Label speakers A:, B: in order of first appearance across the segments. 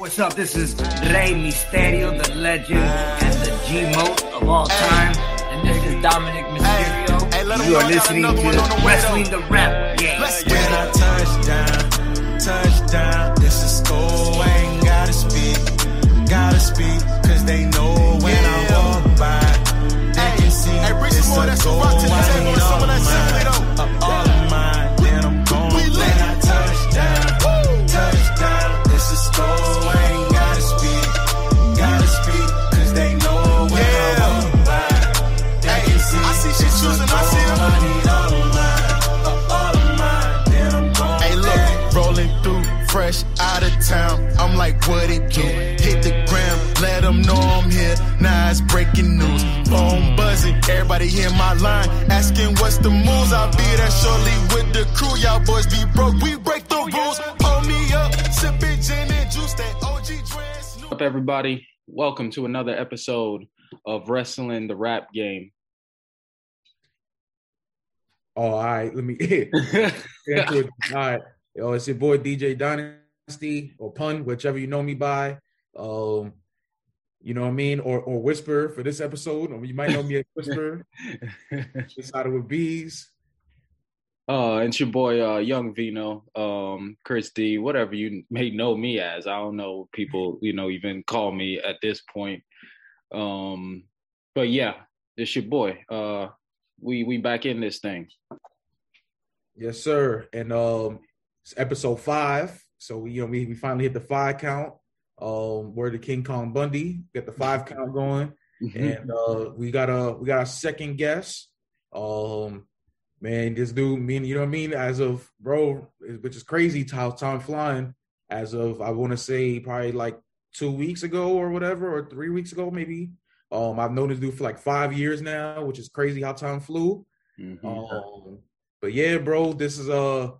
A: What's up? This is Rey Mysterio, the legend and the G-Mote of all time. And this is Dominic Mysterio.
B: Hey, let 'em
A: you are listening
B: another one on the
A: to
B: way,
A: Wrestling
B: though.
A: the Rap Game.
B: Let's
C: When
B: get
C: I
B: it.
C: touch down, touchdown, it's a score. I ain't gotta speak, gotta speak, cause they know when I
B: Yeah.
C: walk by. They can see
B: hey, bring
C: it's
B: some more of
C: a
B: that
C: goal.
B: Ciroc to the
C: I
B: table
C: need
B: and some
C: all
B: of that
C: of mine,
B: though.
C: Uh, uh,
B: town. I'm like, what it do? Hit the gram, let them know I'm here. Now it's breaking news. Phone buzzing, everybody hear my line. Asking what's the moves. I'll be there shortly with the crew. Y'all boys be broke, we break the rules. Pull me up, sipping gin and juice. That OG dress.
D: What's up, everybody? Welcome to another episode of Wrestling the Rap Game.
E: Oh, all right. Let me get. All right. Yo, it's your boy DJ Dynasty or Pun, whichever you know me by. Um, you know what I mean? Or or Whisper for this episode. Or you might know me as Whisper. Decided with bees.
D: uh, and it's your boy uh, Young Vino, um, Chris D, whatever you may know me as. I don't know what people, you know, even call me at this point. Um, but yeah, it's your boy. Uh, we we back in this thing.
E: Yes, sir. And um it's episode five. So we you know we, we finally hit the five count. Um, where the King Kong Bundy, get the five count going. and uh we got a we got a second guest um man this dude mean you know what i mean as of bro which is crazy how time flying as of i want to say probably like two weeks ago or whatever or three weeks ago maybe um i've known this dude for like five years now which is crazy how time flew
D: Mhm.
E: um but yeah bro this is uh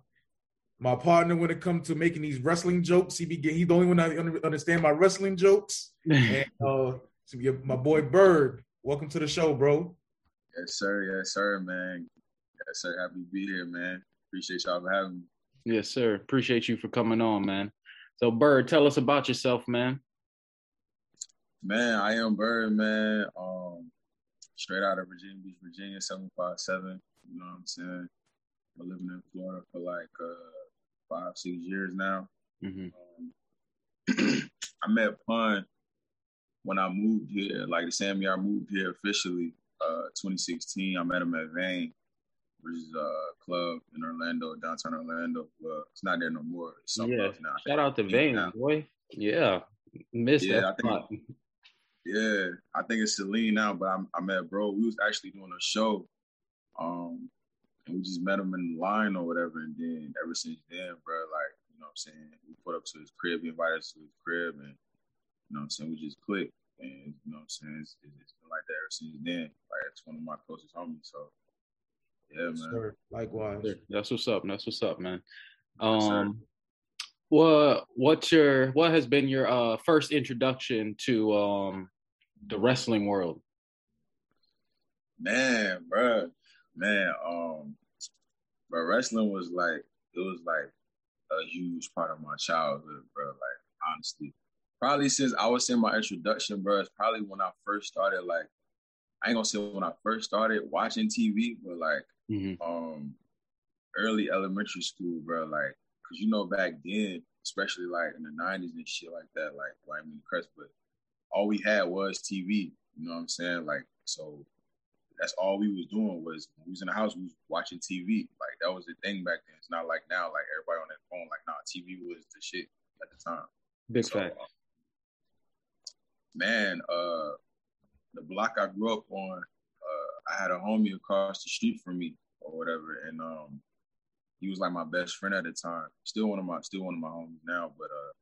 E: my partner when it comes to making these wrestling jokes he be he's the only one that under- understand my wrestling jokes and uh, so your, my boy Bird, welcome to the show, bro.
F: Yes, sir. Yes, sir, man. Yes, sir. Happy to be here, man. Appreciate y'all for having me.
D: yes, sir. Appreciate you for coming on, man. So, Bird, tell us about yourself, man.
F: Man, I am Bird, man. Um, straight out of Virginia Beach, Virginia, 757. You know what I'm saying? Been living in Florida for like uh, five, six years now.
D: hmm
F: Um, I met Pun when I moved here, like the same year I moved here officially, uh, 2016. I met him at Vane, which is a club in Orlando, downtown Orlando. Well, it's not there no more. It's
D: Yeah.
F: now.
D: Shout out to Vane,
F: now.
D: boy. Yeah, missed
F: Yeah,
D: that spot.
F: Yeah, I think it's Celine now, but I, I met bro. We was actually doing a show, um, and we just met him in line or whatever. And then ever since then, bro, like you know, what I'm saying we put up to his crib, he invited us to his crib, and you know, what I'm saying we just clicked, and you know, what I'm saying it's, it's been like that ever since then. Like it's one of my closest homies. So yeah, man.
E: Sir, likewise.
D: That's what's up. That's what's up, man.
F: Yes.
D: Um, what what's your what has been your uh first introduction to um the wrestling world?
F: Man, bro, man, um, but wrestling was like it was like a huge part of my childhood, bro. Like honestly, probably since I was in my introduction, bro. It's probably when I first started. Like I ain't gonna say when I first started watching TV, but like
D: hmm
F: um early elementary school, bro. Like, cause you know back then, especially like in the nineties and shit like that, like well, I mean Crest, but all we had was TV. You know what I'm saying? Like, so that's all we was doing was when we was in the house, we was watching TV. Like that was the thing back then. It's not like now, like everybody on their phone. Like, nah, TV was the shit at the time.
D: Big
F: So,
D: fact.
F: um, man, uh, the block I grew up on, uh, I had a homie across the street from me or whatever, and um, he was like my best friend at the time. Still one of my, still one of my homies now, but uh,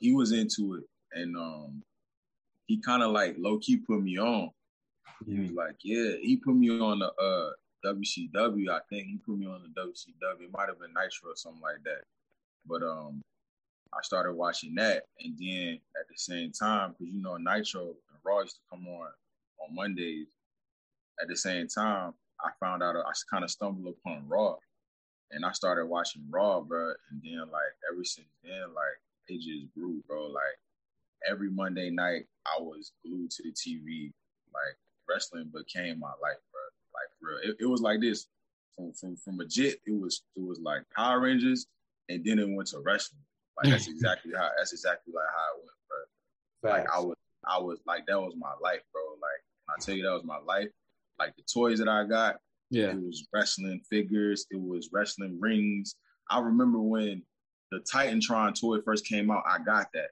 F: he was into it, and um, he kind of like low key put me on. He was like, yeah, he put me on the uh WCW. I think he put me on the WCW. It might have been Nitro or something like that. But um, I started watching that, and then at the same time, because you know Nitro and Raw used to come on on Mondays. At the same time, I found out I kind of stumbled upon Raw, and I started watching Raw, bro. And then like ever since then, like it just grew, bro. Like every Monday night, I was glued to the TV. Like wrestling became my life, bro. Like real, it, it was like this from from from legit. It was it was like Power Rangers, and then it went to wrestling. Like that's mm. exactly how that's exactly like how it went, bro. Like I was I was like that was my life, bro. Like I tell you that was my life. Like the toys that I got,
D: Yeah.
F: it was wrestling figures, it was wrestling rings. I remember when the Titantron toy first came out, I got that.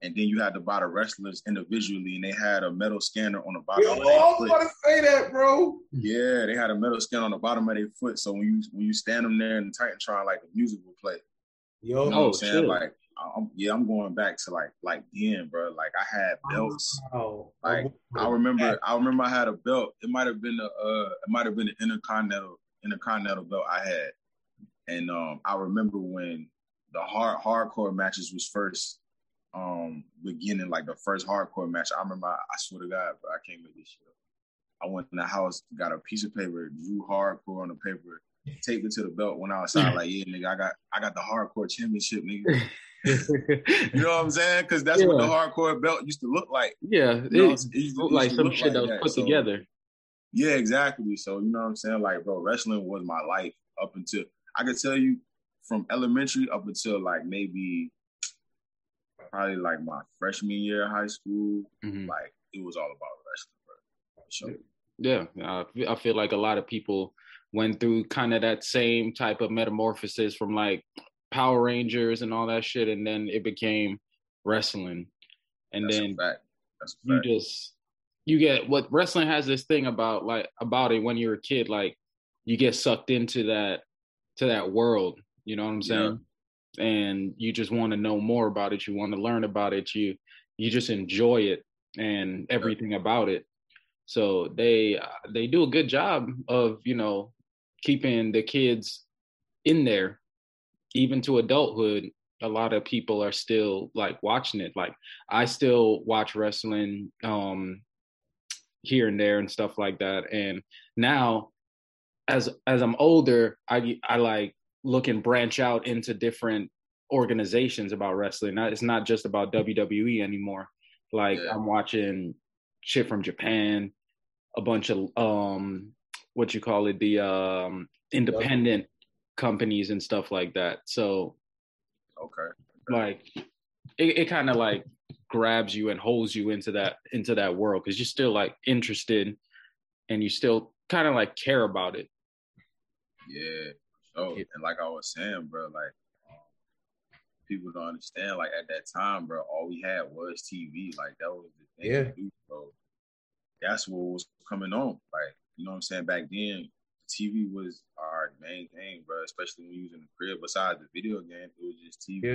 F: And then you had to buy the wrestlers individually, and they had a metal scanner on the bottom.
E: Yo,
F: of their
E: was
F: foot.
E: about to say that, bro.
F: Yeah, they had a metal scanner on the bottom of their foot. So when you when you stand them there in the Titantron, like the music will play.
E: Yo,
F: You know what
D: Oh,
F: I'm saying?
D: shit.
F: Like, I'm, yeah, I'm going back to like like then, bro. Like I had belts.
E: wow.
F: Like I remember, I remember I had a belt. It might have been a, uh, it might have been an intercontinental, intercontinental belt I had, and um, I remember when the hard hardcore matches was first, um, beginning like the first hardcore match. I remember, I, I swear to God, but I can't make this shit up. I went in the house, got a piece of paper, drew hardcore on the paper, taped it to the belt. Went outside, like, yeah, nigga, I got, I got the hardcore championship, nigga. You know what I'm saying? Because that's what the hardcore belt used to look like.
D: yeah,
F: You know,
D: it
F: used to-
D: looked like some
F: look
D: shit that
F: like
D: was put
F: So,
D: together.
F: Yeah, exactly. So you know what I'm saying? Like, bro, wrestling was my life up until I could tell you from elementary up until like maybe probably like my freshman year of high school.
D: Mhm.
F: Like it was all about wrestling, bro. Sure.
D: Yeah, I I feel like a lot of people went through kind of that same type of metamorphosis from like Power Rangers and all that shit, and then it became wrestling, and
F: That's
D: then
F: a fact. That's a
D: you just you get what wrestling has this thing about like about it when you're a kid, like you get sucked into that to that world. You know what I'm saying? And you just want to know more about it. You want to learn about it. You you just enjoy it and everything about it. So they they do a good job of you know keeping the kids in there, even to adulthood. A lot of people are still like watching it. Like I still watch wrestling um, here and there and stuff like that. And now, as as I'm older, I I like look and branch out into different organizations about wrestling. Not- It's not just about WWE anymore. Like
F: Yeah.
D: I'm watching shit from Japan, a bunch of um what you call it, the um independent companies and stuff like that. So
F: Okay.
D: like it, it kind of like grabs you and holds you into that into that world because you're still like interested and you still kind of like care about it.
F: Yeah. Oh,
D: Yeah.
F: and like I was saying, bro, like um, people don't understand. Like at that time, bro, all we had was TV. Like that was the thing
E: Yeah.
F: to do, bro. That's what was coming on. Like you know what I'm saying. Back then, TV was our main thing, bro. Especially when you was in the crib. Besides the video game, it was just TV.
E: Yeah.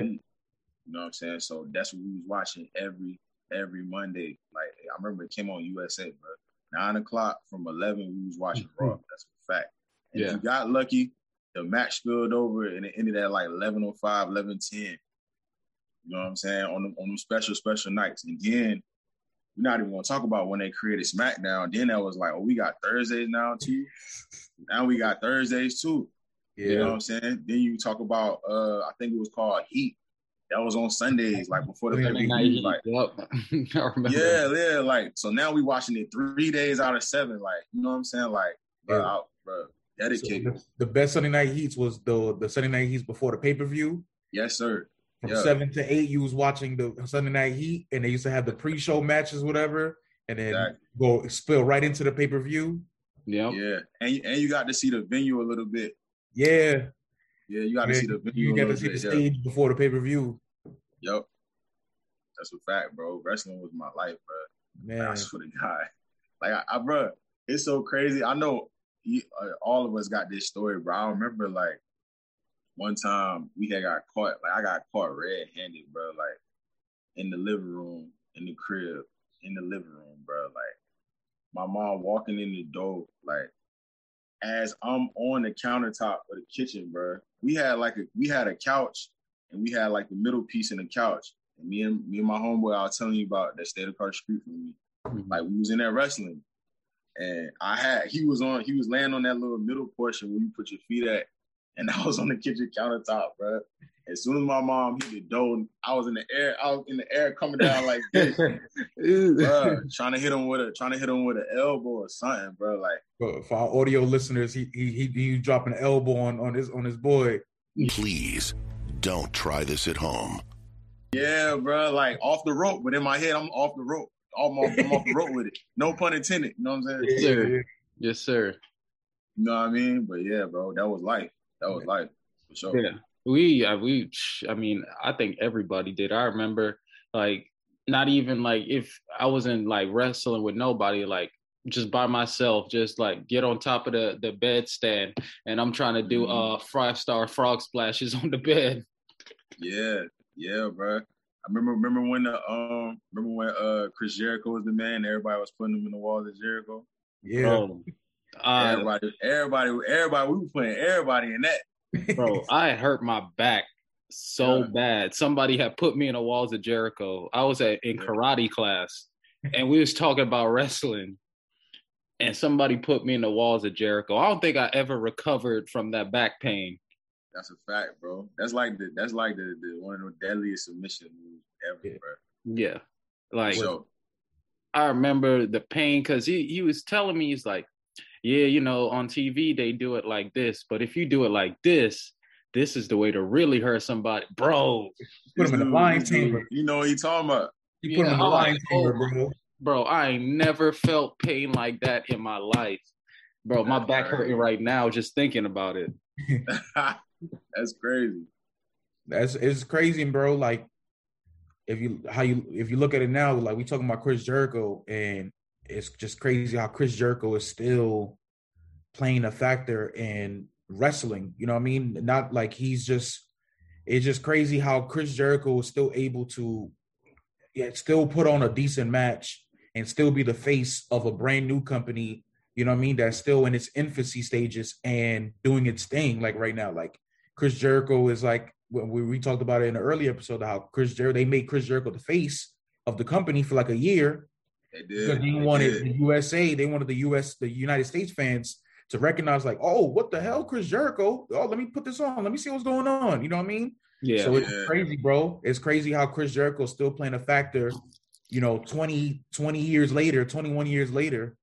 F: You know what I'm saying. So that's what we was watching every every Monday. Like I remember it came on USA, bro. Nine o'clock from eleven, we was watching Raw. That's a fact. And
D: Yeah.
F: if you got lucky, the match spilled over and it ended at like 11.05, 11.10. You know what I'm saying? On them, on them special, special nights. And then we're not even going to talk about when they created SmackDown. Then that was like, oh, we got Thursdays now too. Now we got Thursdays too. You know what I'm saying? Then you talk about, uh, I think it was called Heat. That was on Sundays, like before the
E: Sunday
F: pay
D: night
F: like,
D: Heat, yup. I remember.
F: yeah, yeah, like so now we watching it three days out of seven, like you know what I'm saying, like bro,
E: Yeah.
F: I- bro
E: So the, the best Sunday night heats was the the Sunday night heats before the pay per view.
F: yes, sir.
E: From
F: Yeah.
E: seven to eight, you was watching the Sunday night heat, and they used to have the pre show matches, whatever, and then
F: Exactly.
E: go spill right into the pay per view.
D: Yeah,
F: Yeah, and and you got to see the venue a little bit.
E: Yeah,
F: Yeah, you got to see the venue.
E: you got to
F: little
E: see the
F: bit, yeah.
E: stage before the pay per view.
F: Yep, that's a fact, bro. Wrestling was my life, bro. Man, I
E: Man,
F: swear to God, like I, I bro, it's so crazy. I know he, uh, all of us got this story, bro. I remember like one time we had got caught. Like I got caught red handed, bro. Like in the living room, in the crib, in the living room, bro. Like my mom walking in the door, like as I'm on the countertop of the kitchen, bro. We had like a we had a couch and we had like the middle piece in the couch. And me and me and my homeboy, I was telling you about that stayed across the street from me.
D: Mhm.
F: Like we was in there wrestling, and I had he was on he was laying on that little middle portion where you put your feet at, and I was on the kitchen countertop, bro. As soon as my mom hit the door, I was in the air. I was in the air coming down like this, bro, trying to hit him with a trying to hit him with an elbow or something, bro. Like
E: But for our audio listeners, he he he, he dropping an elbow on on his on his boy.
G: Please don't try this at home.
F: Yeah, bro, like off the rope, but in my head, I'm off the rope. I'm off, I'm off the rope with it. No pun intended. You know what I'm saying?
D: Yes, sir. Yes, sir.
F: You know what I mean? But yeah, bro, that was life. That was life for sure.
D: Yeah, we, we. I mean, I think everybody did. I remember, like, not even like if I wasn't like wrestling with nobody, like just by myself, just like get on top of the the bed stand, and I'm trying to do uh five star frog splashes on the bed.
F: Yeah, yeah, bro. I remember remember when the um remember when uh Chris Jericho was the man. Everybody was putting him in the walls of Jericho.
E: Yeah,
D: Bro, I,
F: everybody, everybody, everybody. We were putting everybody in that.
D: bro, I hurt my back so
F: Yeah.
D: bad. Somebody had put me in the walls of Jericho. I was at in karate class, and we was talking about wrestling. And somebody put me in the walls of Jericho. I don't think I ever recovered from that back pain.
F: That's a fact, bro. That's like the that's like the, the one of the deadliest submission moves ever,
E: Yeah.
F: bro.
D: Yeah, like
F: So
D: I remember the pain because he he was telling me he's like, yeah, you know, on TV they do it like this, but if you do it like this, this is the way to really hurt somebody, bro.
E: put him in the
F: Dude,
E: Liontamer.
F: You know what he talking about?
E: He put him in the
D: Yeah,
E: lion
D: oh,
E: chamber, bro.
D: bro, I ain't never felt pain like that in my life. Bro, my back hurting right now just thinking about it.
F: That's crazy.
E: That's it's crazy, bro. Like if you how you if you look at it now, like we talking about Chris Jericho, and it's just crazy how Chris Jericho is still playing a factor in wrestling. You know what I mean? Not like he's just it's just crazy how Chris Jericho is still able to yeah, still put on a decent match and still be the face of a brand new company, you know what I mean, that's still in its infancy stages and doing its thing like right now. Like Chris Jericho is like when we, we talked about it in the early episode how Chris Jericho they made Chris Jericho the face of the company for like a year
F: They did.
E: because they
F: They
E: wanted
F: did.
E: the USA, they wanted the US, the United States fans to recognize like, oh, what the hell, Chris Jericho? Oh, let me put this on. Let me see what's going on. You know what I mean?
D: Yeah.
E: So it's
F: Yeah.
E: crazy, bro. It's crazy how Chris Jericho is still playing a factor, you know, 20, 20 years later, 21 years later.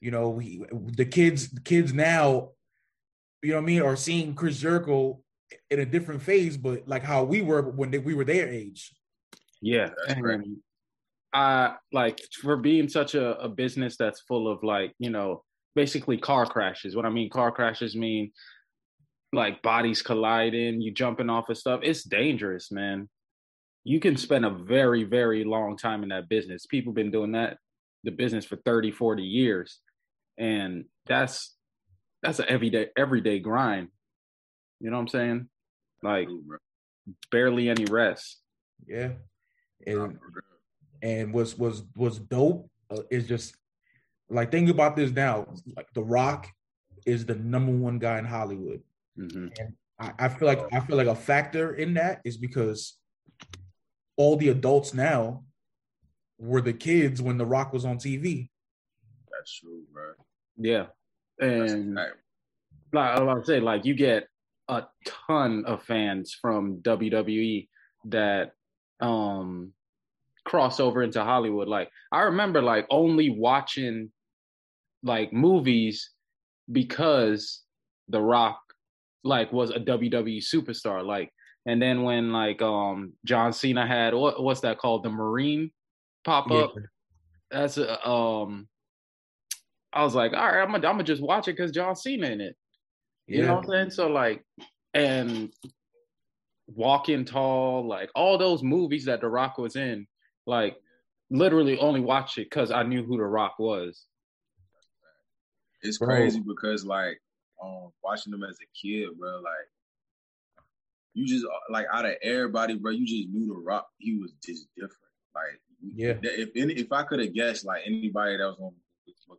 E: You know, he, the kids, the kids now, you know what I mean, or seeing Chris Jericho in a different phase, but like how we were when they, we were their age.
D: Yeah, and I like for being such a, a business that's full of like you know basically car crashes. What I mean, car crashes mean like bodies colliding, you jumping off of stuff. It's dangerous, man. You can spend a very very long time in that business. People been doing that the business for 30, 40 years, and that's that's an everyday everyday grind. You know what I'm saying? Like barely any rest.
E: Yeah. And and was was was dope uh, is just like think about this now like the rock is the number one guy in hollywood
D: hmm
E: I, I feel like i feel like a factor in that is because all the adults now were the kids when the rock was on tv
F: That's true, bro.
D: Yeah,
F: That's a
D: and
F: fact.
D: like I was say, like you get a ton of fans from WWE that um cross over into Hollywood. Like I remember, like only watching like movies because The Rock like was a WWE superstar. Like, and then when like um John Cena had what what's that called, the Marine pop up. That's a um. I was like, all right, I'm gonna, I'm gonna just watch it because John Cena in it. You know what I'm saying? So like, and Walking Tall, like all those movies that The Rock was in, like literally only watched it because I knew who The Rock was.
F: It's
E: Bro.
F: crazy because like um watching them as a kid, bro, like you just like out of everybody, bro, you just knew the rock he was just different. Like
E: Yeah.
F: if any if I could have guessed like anybody that was gonna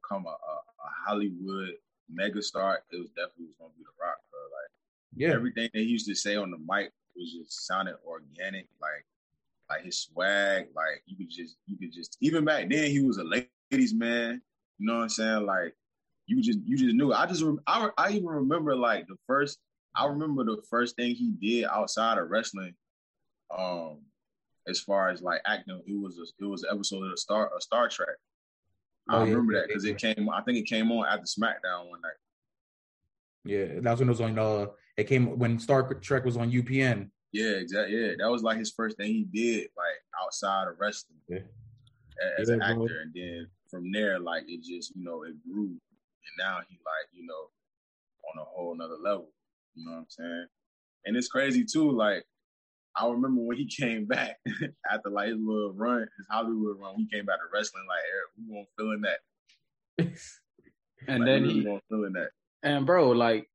F: become a, a, a Hollywood megastar, it was definitely was gonna be the rock, bro. Like
E: yeah
F: everything that he used to say on the mic was just sounded organic, like like his swag, like you could just you could just even back then he was a ladies man. You know what I'm saying? Like you just you just knew. I just I I even remember like the first I remember the first thing he did outside of wrestling, um, as far as like acting, it was a, it was an episode of Star of Star Trek. I
E: Oh, yeah,
F: remember that because it came. I think it came on after SmackDown one night.
E: Yeah, that's when it was on. Uh, it came when Star Trek was on UPN.
F: Yeah, exactly. Yeah, that was like his first thing he did, like outside of wrestling,
E: Yeah.
F: as
E: Yeah,
F: an
E: bro.
F: actor. And then from there, like it just, you know, it grew, and now he like, you know, on a whole nother level. You know what I'm saying? And it's crazy too. Like I remember when he came back after like his little run, his Hollywood run. He came back to wrestling. Like Eric, we weren't feeling that.
D: And
F: Like,
D: then
F: we really
D: he
F: weren't feeling that.
D: and bro, like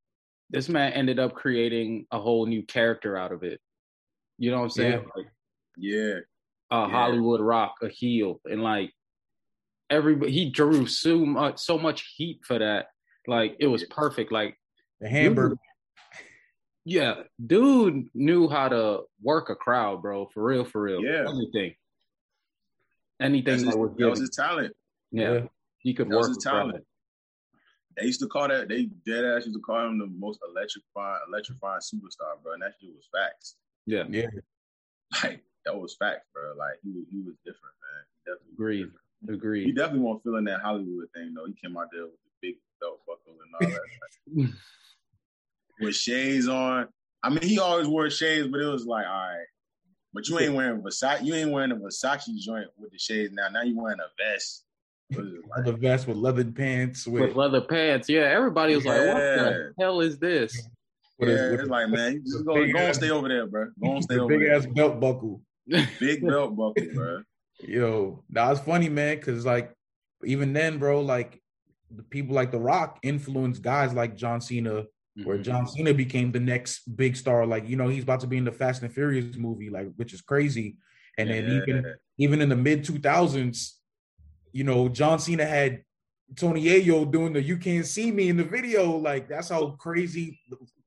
D: this man ended up creating a whole new character out of it. You know what I'm saying?
E: Yeah.
D: Like
F: Yeah,
D: a
F: Yeah.
D: Hollywood rock, a heel, and like everybody, he drew so much, so much heat for that. Like it was perfect. Like
E: The hamburger.
D: Yeah, dude knew how to work a crowd, bro. For real, for real.
F: Yeah.
D: anything, anything
F: that's
D: that
F: his,
D: was
F: that was his talent.
D: yeah.
E: Yeah.
D: he could
F: That was
D: work
F: his
D: a crowd.
F: talent. They used to call that. They dead ass used to call him the most electrifying, electrifying superstar, bro. And that shit was facts.
D: Yeah,
E: Yeah.
F: Like that was facts, bro. Like he was, he was different, man. He definitely
D: agreed,
F: different. He definitely won't feeling that Hollywood thing though. He came out there with the big belt buckle and all that, like, with shades on. I mean, he always wore shades, but it was like, all right. But you ain't wearing Versace. You ain't wearing a Versace joint with the shades now. Now you wearing a vest. What is like,
E: The vest with leather pants with,
D: With leather pants, yeah. Everybody was like, "What the hell is this?"
E: with
F: yeah,
E: his- with
F: it's like, man, you just go,
E: big
F: go and stay over there, bro. Go and stay
E: the
F: over
E: big
F: there.
E: Big ass belt buckle.
F: Big belt buckle, bro.
E: Yo, that was funny, man. Because like even then, bro, like the people like The Rock influenced guys like John Cena, where
D: Mhm.
E: John Cena became the next big star. Like you know, he's about to be in the Fast and Furious movie, like which is crazy. And then even even in the mid two thousands, you know, John Cena had Tony Yayo doing the "You Can't See Me" in the video. Like that's how crazy,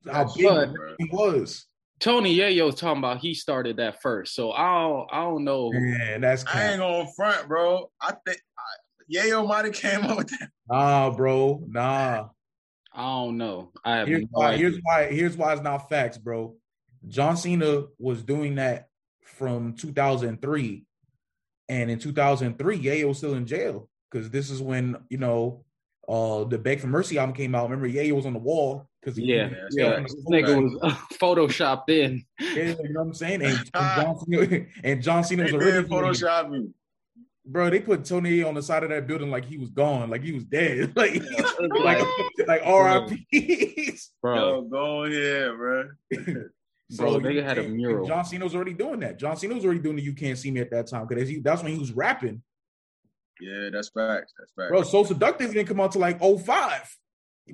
E: how
F: That's
E: big
D: right,
F: bro.
E: he was.
D: Tony Yayo talking about he started that first, so I don't, I don't know.
E: Man, that's
F: I
E: cap.
F: ain't gonna front, bro. I think I, Yayo might have came up with that.
E: nah, bro, nah.
D: I don't know. I have
E: Here's
D: no
E: why.
D: idea.
E: Here's why. Here's why it's not facts, bro. John Cena was doing that from 2003, and in 2003, Yayo was still in jail because this is when you know uh the Beg for Mercy album came out. Remember, Yayo was on the wall because
D: Yeah,
F: Yeah,
D: yeah.
F: yeah.
D: This nigga was photoshopped in.
E: yeah, you know what I'm saying. And, and John Cena and John Cena was
F: did
E: originally,
F: Photoshop me.
E: Bro. They put Tony on the side of that building like he was gone, like he was dead, like
D: It's
E: like
D: like,
E: like R.I.P.
D: bro,
F: Yo, go ahead, bro.
D: Bro, they had a mural.
E: John Cena was already doing that. John Cena was already doing the "You Can't See Me" at that time because that's when he was rapping.
F: Yeah, that's facts. That's facts.
E: Bro, So Seductive didn't come out to like 05.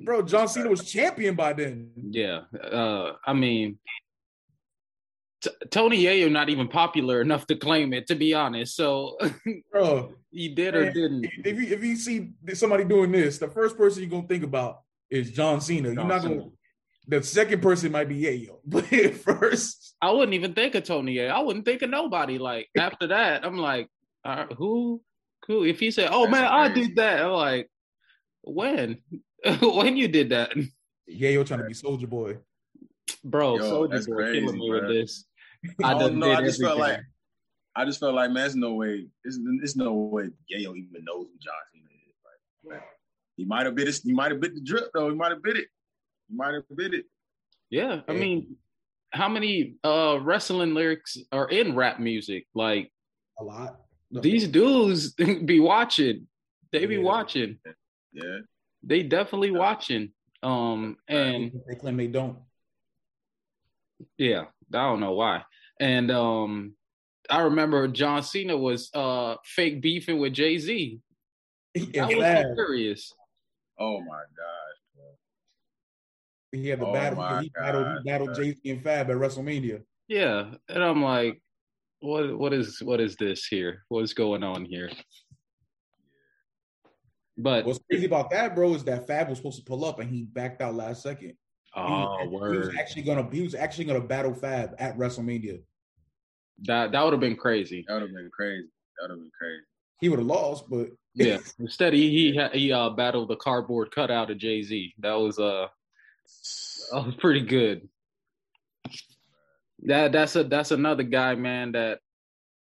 E: Bro, John Cena was champion by then.
D: yeah. Uh, I mean, T- Tony Yayo not even popular enough to claim it, to be honest. So
E: Bro,
D: he did or
E: Man,
D: didn't.
E: if you if you see somebody doing this, the first person you're gonna think about is John Cena. You're not
D: Cena.
E: gonna. The second person might be Yayo, but first,
D: I wouldn't even think of Tony Yayo. I wouldn't think of nobody. Like after that, I'm like, uh, who? Who? If he said, "Oh
F: That's
D: man, I did that," I'm like, when? when you did that,
E: Yayo trying to be Soldier Boy.
D: bro?
F: Yo,
D: Soldier Boy
F: crazy,
D: killing me with this.
F: I don't know. I just felt like I just felt like man, there's no way. There's, there's no way Yayo even knows who John Cena is. Like, man, he might have bit it. He might have bit the drip though. He might have bit it. He might have bit it.
D: Yeah, I mean, how many uh wrestling lyrics are in rap music? Like
E: A lot.
D: these dudes be watching. They be
E: Yeah.
D: watching.
F: Yeah.
D: They definitely watching. Um and
E: they claim they don't.
D: yeah, I don't know why. And um I remember John Cena was uh fake beefing with Jay Z. That was
E: Fab,
D: hilarious.
F: Oh my gosh. Bro.
E: he had the
F: Oh
E: battle.
F: my
E: He battled, he battled. Jay Z and Fab at WrestleMania.
D: Yeah, and I'm like, what what is what is this here? What's going on here? But
E: What's crazy about that, bro, is that Fab was supposed to pull up and he backed out last second. He
D: oh,
E: was, he was actually gonna he was actually gonna battle Fab at WrestleMania.
D: That that would have been crazy.
F: That would have been crazy. That would have been crazy.
E: He would have lost, but
D: Yeah. Instead, he he he uh, battled the cardboard cutout of Jay Z. That was uh That was pretty good. That that's a that's another guy, man, that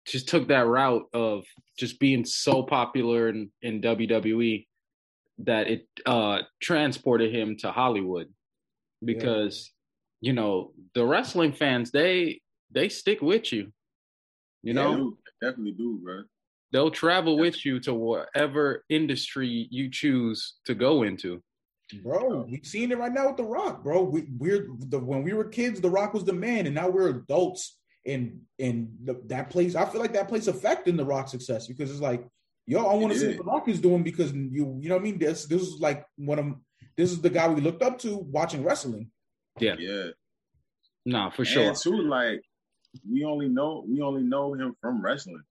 D: just took that route of just being so popular in, in WWE that it uh transported him to Hollywood because you know the wrestling fans they they stick with you you know
F: Yeah, dude, definitely do, bro.
D: they'll travel with you to whatever industry you choose to go into
E: Bro, we've seen it right now with The Rock, bro. We, we're the when we were kids, The Rock was the man, and now we're adults, and and the, that plays. I feel like that plays effect in The Rock's success because it's like, yo, I want to see what The Rock is doing because you, you know what I mean. This this is like one of this is the guy we looked up to watching wrestling.
D: yeah
F: Yeah.
D: nah for sure
F: too, like we only know we only know him from wrestling.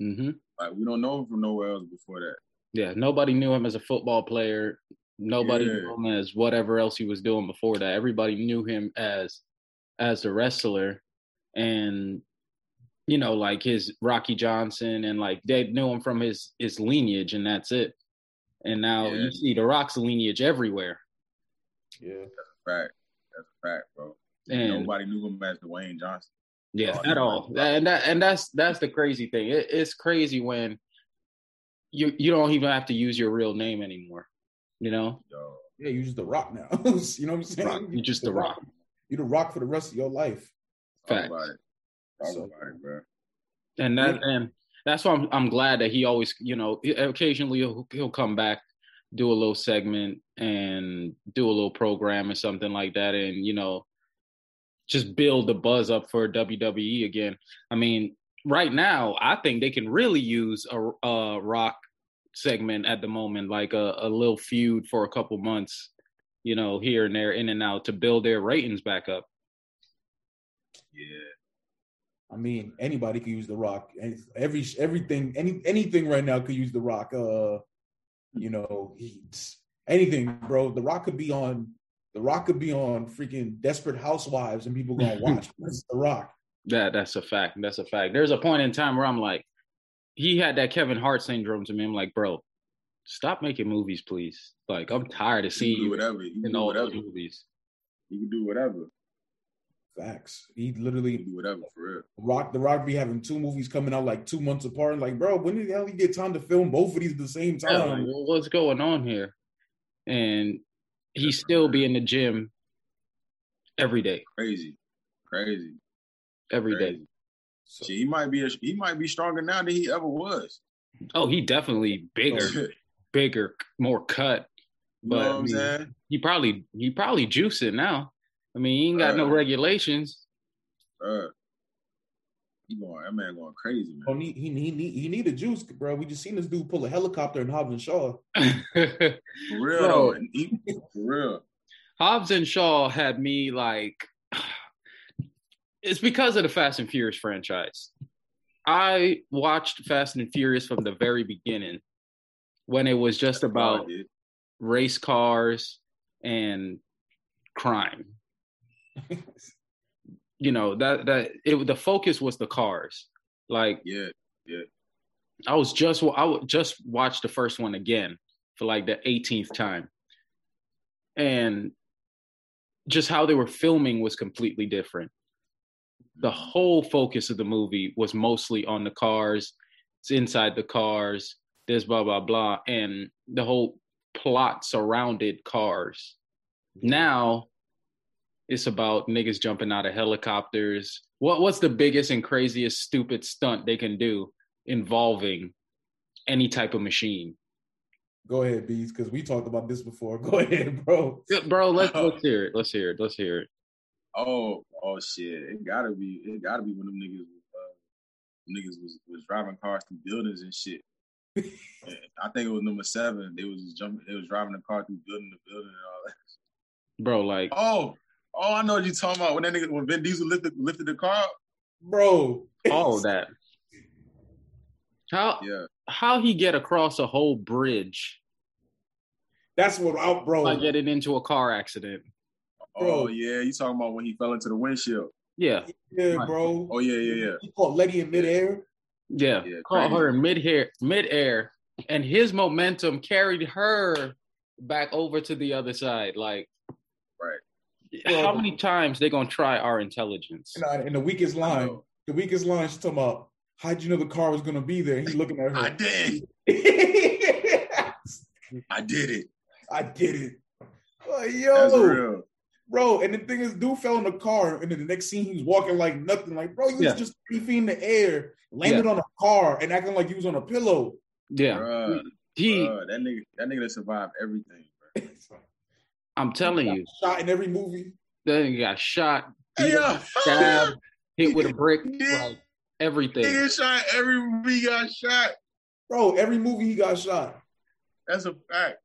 D: Mm-hmm.
F: Like we don't know him from nowhere else before that.
D: yeah nobody knew him as a football player nobody
F: Yeah.
D: knew him as whatever else he was doing before that everybody knew him as as a wrestler and you know like his rocky johnson and like they knew him from his his lineage and that's it and now
F: Yeah.
D: you see the rock's lineage everywhere
E: Yeah, That's a
F: Fact. That's a fact, bro.
D: and
F: Nobody knew him as Dwayne Johnson.
D: Yeah, at
F: yeah.
D: all. And that and that's that's the crazy thing. It, it's crazy when you you don't even have to use your real name anymore. You know,
F: Yo,
E: yeah, you just The Rock now. you know what I'm saying?
D: Rock. You're just The Rock.
E: You're The Rock for the rest of your life.
F: talk
D: Facts.
F: about
E: So-
F: about it, bro.
D: and that and that's why I'm I'm glad that he always you know occasionally he'll, he'll come back, do a little segment and do a little program or something like that, and you know, just build the buzz up for WWE again. I mean, right now I think they can really use a, a Rock segment at the moment, like a, a little feud for a couple months, you know, here and there, in and out, to build their ratings back up.
F: Yeah.
E: I mean, anybody could use The Rock. Every everything, any anything right now could use The Rock. Uh, you know, he's anything, bro. The Rock could be on. The Rock could be on freaking Desperate Housewives, and people gonna watch. That's The Rock.
D: That that's a fact. That's a fact. There's a point in time where I'm like, he had that Kevin Hart syndrome to me. I'm like, bro, stop making movies, please. Like, I'm tired of
F: He
D: seeing
F: can do
D: you
F: whatever. He can
D: in
F: do
D: all
F: whatever.
D: those movies.
F: You can do whatever.
E: Facts. He
F: He
E: literally
F: do whatever for real.
E: Rock. The Rock be having two movies coming out like two months apart. Like, bro, when the hell you get time to film both of these at the same
D: Yeah, like,
E: time?
D: what's going on here? And he still be in the gym every day,
F: Crazy. Crazy.
D: every day.
F: Crazy.
E: So,
F: Shit, he might be a, he might be stronger now than he ever was.
D: Oh, he definitely bigger,
F: oh,
D: bigger, more cut.
F: know
D: But
F: what
D: I
F: I'm
D: mean,
F: saying?
D: he probably he probably juicing now. I mean, he ain't got no regulations.
F: Bruh. He going that man going crazy,
E: oh,
F: man.
E: he he he need he need a juice, bro. We just seen this dude pull a helicopter in Hobbs and Shaw.
F: For real
D: Bro.
F: he- for real.
D: Hobbs and Shaw had me like it's because of the Fast and Furious franchise. I watched Fast and Furious from the very beginning when it was just about race cars and crime. You know, that that it the focus was the cars. Like
F: Yeah. yeah.
D: I was just I would just watched the first one again for like the 18th time, and just how they were filming was completely different. The mm-hmm. whole focus of the movie was mostly on the cars. It's inside the cars. This blah blah blah, and the whole plot surrounded cars. Now it's about niggas jumping out of helicopters. What what's the biggest and craziest stupid stunt they can do involving any type of machine?
E: Go ahead, Bees, because we talked about this before. Go ahead, bro.
D: Yeah, Bro, let's let's hear it. Let's hear it. Let's hear it.
F: Oh, oh shit! It gotta be, it gotta be when them niggas, was, uh, niggas was was driving cars through buildings and shit. I think it was number seven. They was just jumping, they was driving the car through building to building and all that.
D: Bro, like
F: Oh, oh, I know what you talking about. When that nigga, when Vin Diesel lifted lifted the car up.
E: Bro.
D: all of that. How
F: Yeah,
D: how he get across a whole bridge
E: That's what I bro.
D: by getting into a car accident?
F: oh yeah, you talking about when he fell into the windshield?
D: Yeah,
E: yeah, bro.
F: Oh yeah, yeah, yeah.
E: He caught Letty in midair.
D: yeah.
F: Yeah,
D: Caught her in mid hair, mid air, and his momentum carried her back over to the other side. Like
F: Right.
D: How many times they gonna try our intelligence?
E: And, uh, and the weakest line, the weakest line, she's talking about how'd you know the car was gonna be there? He's looking at her.
F: I did. I did it.
E: I did it. Like,
F: That's
E: yo,
F: real.
E: bro. And the thing is, dude fell in the car, and then the next scene he's walking like nothing. Like, bro, you was just three feet in the air, landed on a car, and acting like you was on a pillow.
D: Yeah,
F: Bruh,
D: he.
F: bruh, that nigga, that nigga that survived everything. Bro.
D: I'm telling you,
E: Shot in every movie.
D: then he got shot,
F: Hey,
D: beat stabbed, hit with a brick,
F: Yeah.
D: like everything.
F: Nigga shot every we got shot.
E: Bro, every movie he got shot.
F: That's a fact.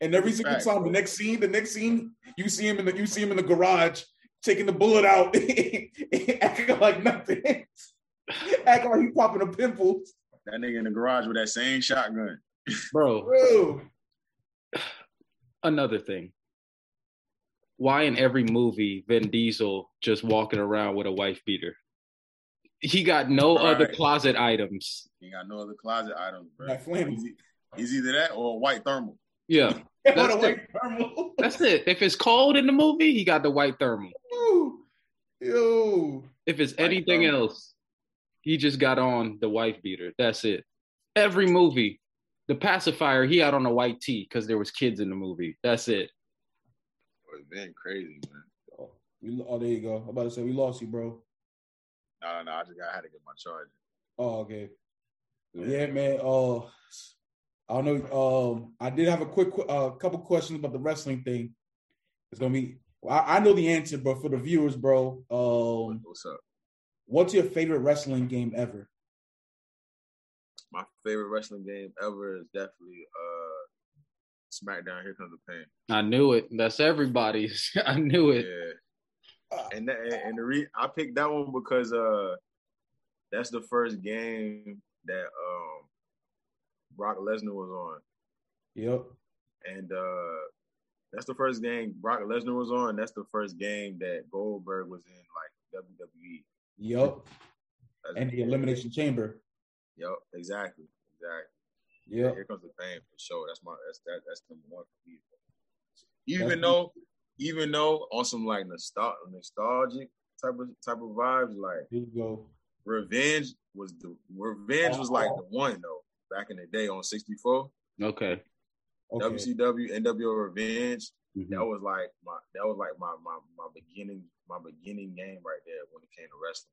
E: And every single
F: Fact.
E: time, the next scene, the next scene, you see him in the you see him in the garage taking the bullet out, acting like nothing, acting like he popping a pimple.
F: That nigga in the garage with that same shotgun.
D: Bro,
E: Bro,
D: another thing. Why in every movie Vin Diesel just walking around with a wife beater? He got no other closet items.
F: He got no other closet items, bro.
E: That.
F: He's, he's either that or a white thermal.
D: Yeah,
E: what
D: That's
E: a white thermal.
D: that's it. If it's cold in the movie, he got the white thermal.
E: Yo, yo,
D: If it's
F: White
D: anything
F: thermal.
D: else, he just got on the wife beater. That's it. Every movie, the pacifier, he had on a white tee because there was kids in the movie. That's it.
F: It's been crazy, man.
E: oh, we, oh, there you go. I'm about to say we lost you, bro.
F: No, no, no. I just got I had to get my charger.
E: Oh, okay. Yeah, man. Uh, I don't know. Um, I did have a quick, uh, couple questions about the wrestling thing. It's gonna be. I, I know the answer, but for the viewers, bro, um,
F: What's up?
E: what's your favorite wrestling game ever?
F: My favorite wrestling game ever is definitely uh SmackDown. Here comes the pain.
D: I knew it. That's everybody's. I knew it.
F: Yeah. And that, and the re- I picked that one because uh that's the first game that um Brock Lesnar was on.
E: Yep.
F: And uh that's the first game Brock Lesnar was on. That's the first game that Goldberg was in like WWE.
E: Yep.
F: That's-
E: And the Elimination Chamber.
F: Yep, exactly. Exactly.
E: Yep.
F: Here comes the pain for sure. That's my that's that that's number one for me. Even
E: That's-
F: though, even though on some like nostal- nostalgic type of type of vibes, like
E: Here you go.
F: Revenge was the Revenge was like the one though back in the day on sixty four.
D: Okay.
E: Okay.
F: WCW NWO Revenge.
D: Mhm.
F: That was like my that was like my my my beginning my beginning game right there when it came to wrestling.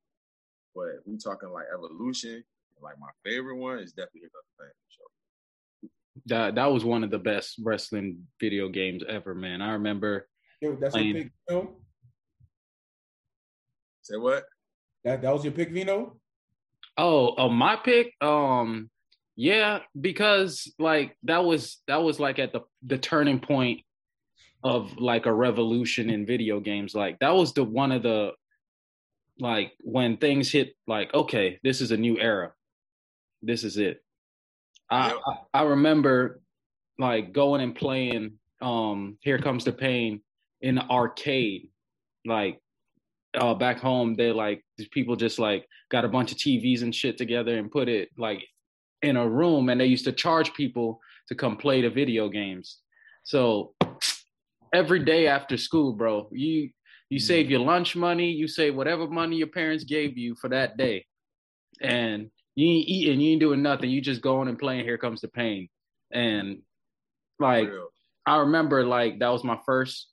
F: But we talking like evolution. Like my favorite one is definitely Here Comes the Pain. for sure.
D: That that was one of the best wrestling video games ever, man. I remember.
E: Yo, that's your
D: Playing.
E: pick, Vino?
F: Say what?
E: That that was your pick, Vino?
D: Oh, oh, my pick. Um, yeah, because like that was that was like at the the turning point of like a revolution in video games. Like that was the one of the like when things hit like okay, this is a new era. This is it. I
F: Yep.
D: I, I remember like going and playing um Here Comes the Pain in the arcade. Like uh back home they like these people just like got a bunch of TVs and shit together and put it like in a room and they used to charge people to come play the video games. So every day after school, bro, you you save your lunch money, you save whatever money your parents gave you for that day. And you ain't eating, you ain't doing nothing. You just going and playing Here Comes the Pain. And like I remember like that was my first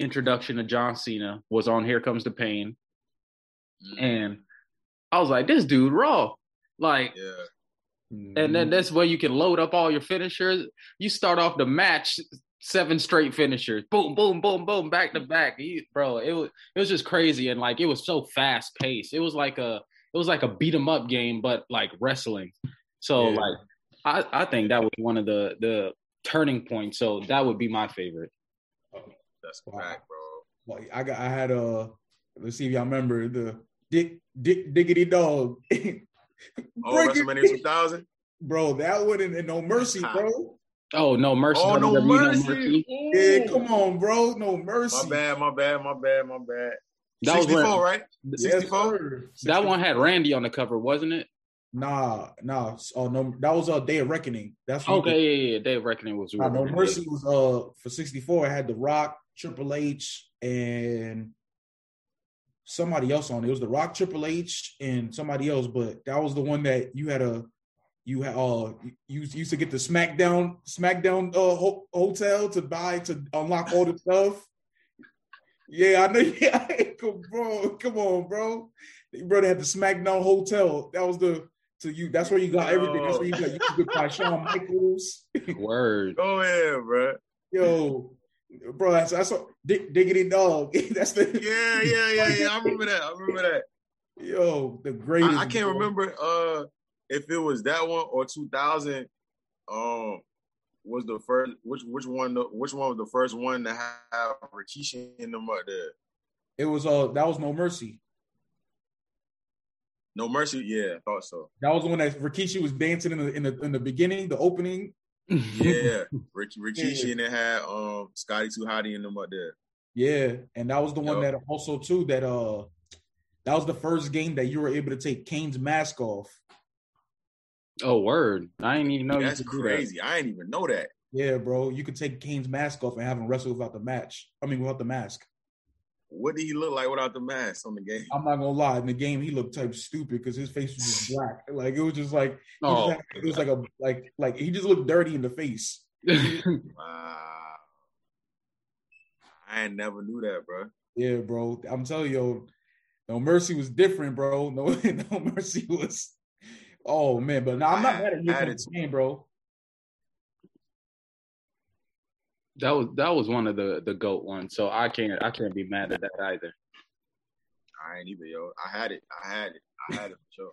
D: introduction to John Cena was on Here Comes the Pain.
F: Mm,
D: And I was like, this dude raw. Like
F: yeah.
D: and then that's where you can load up all your finishers. You start off the match seven straight finishers, boom, boom, boom, boom, back to back. You- bro, it was it was just crazy and like it was so fast paced. It was like a it was like a beat 'em up game, but like wrestling. So
E: Yeah.
D: like I I think that was one of the the turning points. So that would be my favorite.
F: Oh, that's a
E: Wow.
F: fact, bro.
E: Like I got I had a let's see if y'all remember the Dick Dick Diggity Dog.
F: Oh, WrestleMania 2000.
E: Bro, that one and, and no mercy, bro.
D: Oh no mercy!
F: Oh, no
D: WWE
F: mercy.
E: Yeah, come on, bro. No mercy.
F: My bad, my bad, my bad, my bad.
D: That was
F: 64,
D: when-
F: right?
E: Yes,
F: 64?
E: sir.
D: That one had Randy on the cover, wasn't it?
E: Nah, nah. Oh no, that was a uh, Day of Reckoning. That's what
D: Okay, yeah, yeah. Day of Reckoning was.
E: Nah, no mercy was uh for 64. It had The Rock, Triple H, and somebody else on it. It was The Rock, Triple H, and somebody else, but that was the one that you had a you had uh you used to get the SmackDown SmackDown uh ho- hotel to buy to unlock all the stuff. Yeah, I know. Yeah, come, bro, come on, bro. Bro, they had the SmackDown hotel. That was the to you. That's where you got everything. That's where you got. You could buy Shawn Michaels.
D: Word.
F: Go ahead, bro.
E: Yo, bro, that's that's what, Dig, diggity dog. that's the
F: Yeah, yeah, yeah, yeah. I remember that. I remember that.
E: yo the greatest.
F: I, I can't
E: bro.
F: remember uh if it was that one or 2000. Um, was the first which which one the, which one was the first one to have Rikishi in them up there?
E: It was uh that was No Mercy.
F: No Mercy, yeah, I thought so.
E: That was the one that Rikishi was dancing in the in the in the beginning, the opening.
F: Yeah, Rick, Rikishi and it had um Scotty Too Hottie in them up there.
E: Yeah, and that was the one
F: Yup.
E: that also too that uh that was the first game that you were able to take Kane's mask off.
D: Oh, word. I didn't even know
F: That's
D: you could that.
F: crazy. I didn't even know that.
E: Yeah, bro, you could take Kane's mask off and have him wrestle without the match. I mean, without the mask.
F: What did he look like without the mask on the game?
E: I'm not gonna lie. In the game, he looked type stupid because his face was just black. Like it was just like he just
D: Oh,
E: had- it was like a like like he just looked dirty in the face.
F: Wow. I ain't never knew that, bro.
E: Yeah, bro. I'm telling you, No Mercy was different, bro. No, No Mercy was. Oh man, but now I'm not mad at you for the
F: Attitude.
E: game, bro.
D: that was that was one of the the goat ones. So I can't I can't be mad at that either.
F: I ain't either, yo. I had it. I had it. I had it for sure.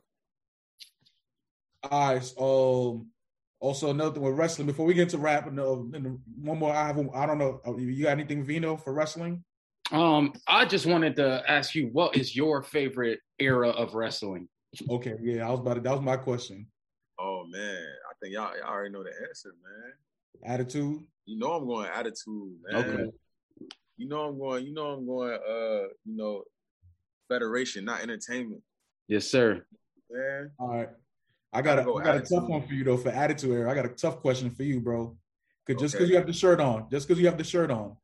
E: All right. so, Um. Also, another thing with wrestling. Before we get into rap, and, uh, and one more. I have. I don't know. uh, You got anything, Vino, for wrestling?
D: Um, I just wanted to ask you, what is your favorite era of wrestling?
E: Okay. Yeah, I was about to. That was my question.
F: Oh man, I think y'all, y'all already know the answer, man.
E: Attitude.
F: You know I'm going attitude, man.
D: Okay.
F: You know I'm going. You know I'm going. Uh, you know, federation, not entertainment,
D: Yes, sir.
F: man.
E: All right. I got, a,
F: Gotta go
E: I got a tough one for you though for attitude era. I got a tough question for you, bro. Cause just because
F: Okay.
E: you have the shirt on, just because you have the shirt on,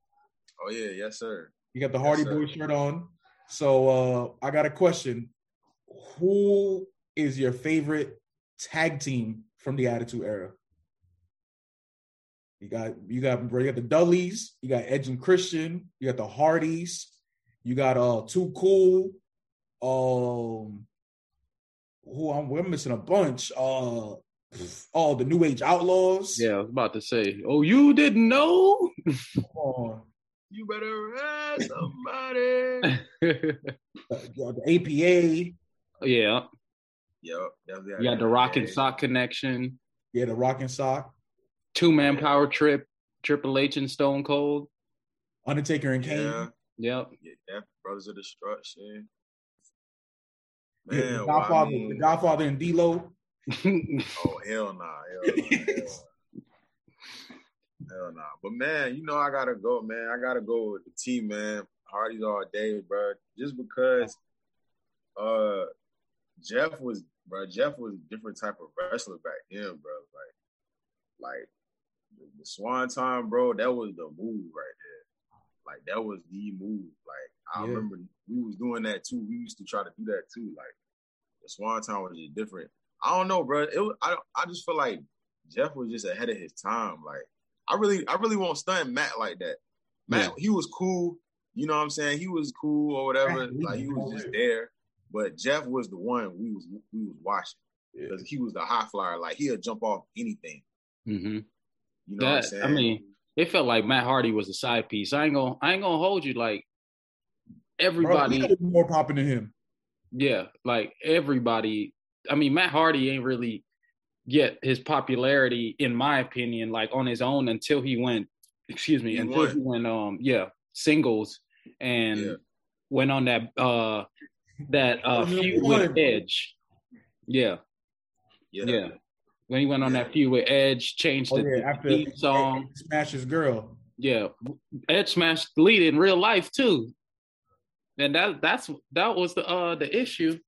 F: Oh yeah, yes sir.
E: you got the Hardy
F: sir.
E: Boy shirt on. So uh I got a question. Who is your favorite tag team from the Attitude Era? You got you got you got the Dudleys, you got Edge and Christian, you got the Hardys, you got uh Too Cool, um who I'm we're missing a bunch. Uh oh the New Age Outlaws.
D: Yeah, I was about to say. Oh, you didn't know?
E: Come on.
F: You better ask somebody.
E: The, the APA,
D: yeah,
F: Yep. That was
D: you got the Rock and
F: yeah.
D: Sock connection,
E: yeah, the Rock and Sock,
D: two man power trip, Triple H and Stone Cold.
E: Undertaker and Kane.
F: Yeah.
D: Yep.
F: Yeah, Brothers of Destruction.
E: Yeah,
F: Man,
E: the
F: well, I
E: Godfather,
F: mean-
E: the Godfather and D'Lo.
F: Oh hell nah, hell nah, hell nah. Hell nah. But man, you know I gotta go, man. I gotta go with the team, man. Hardy's all day, bro. Just because uh Jeff was bro, Jeff was a different type of wrestler back then, bro. Like like the, the Swanton, bro, that was the move right there. Like that was the move. Like I
E: Yeah.
F: remember we was doing that too. We used to try to do that too. Like the Swanton was just different. I don't know, bro. It was, I I just feel like Jeff was just ahead of his time. Like I really I really won't stun Matt like that. Matt he was cool. You know what I'm saying? He was cool or whatever. Like he
E: was
F: just there. But Jeff was the one we was we was watching
E: Yeah.
F: because he was the high flyer. Like he'll jump off anything.
D: hmm
F: You know what I'm
D: That
F: saying?
D: I mean, it felt like Matt Hardy was a side piece. I ain't gonna I ain't gonna hold you like
E: Bro,
D: everybody.
E: he more popping than him.
D: Yeah, like everybody. I mean, Matt Hardy ain't really get his popularity, in my opinion, like on his own until he went. Excuse me,
F: He
D: until
F: won.
D: he went. Um, yeah, singles and
F: Yeah.
D: went on that uh that uh
E: He
D: feud with Edge. Yeah,
F: yeah.
D: yeah. When he went on that feud with Edge, changed
E: Oh
D: the,
E: yeah,
D: the
E: after
D: theme song.
E: he smashed his girl.
D: Yeah, Edge smashed the Lita in real life too, and that that's that was the uh the issue.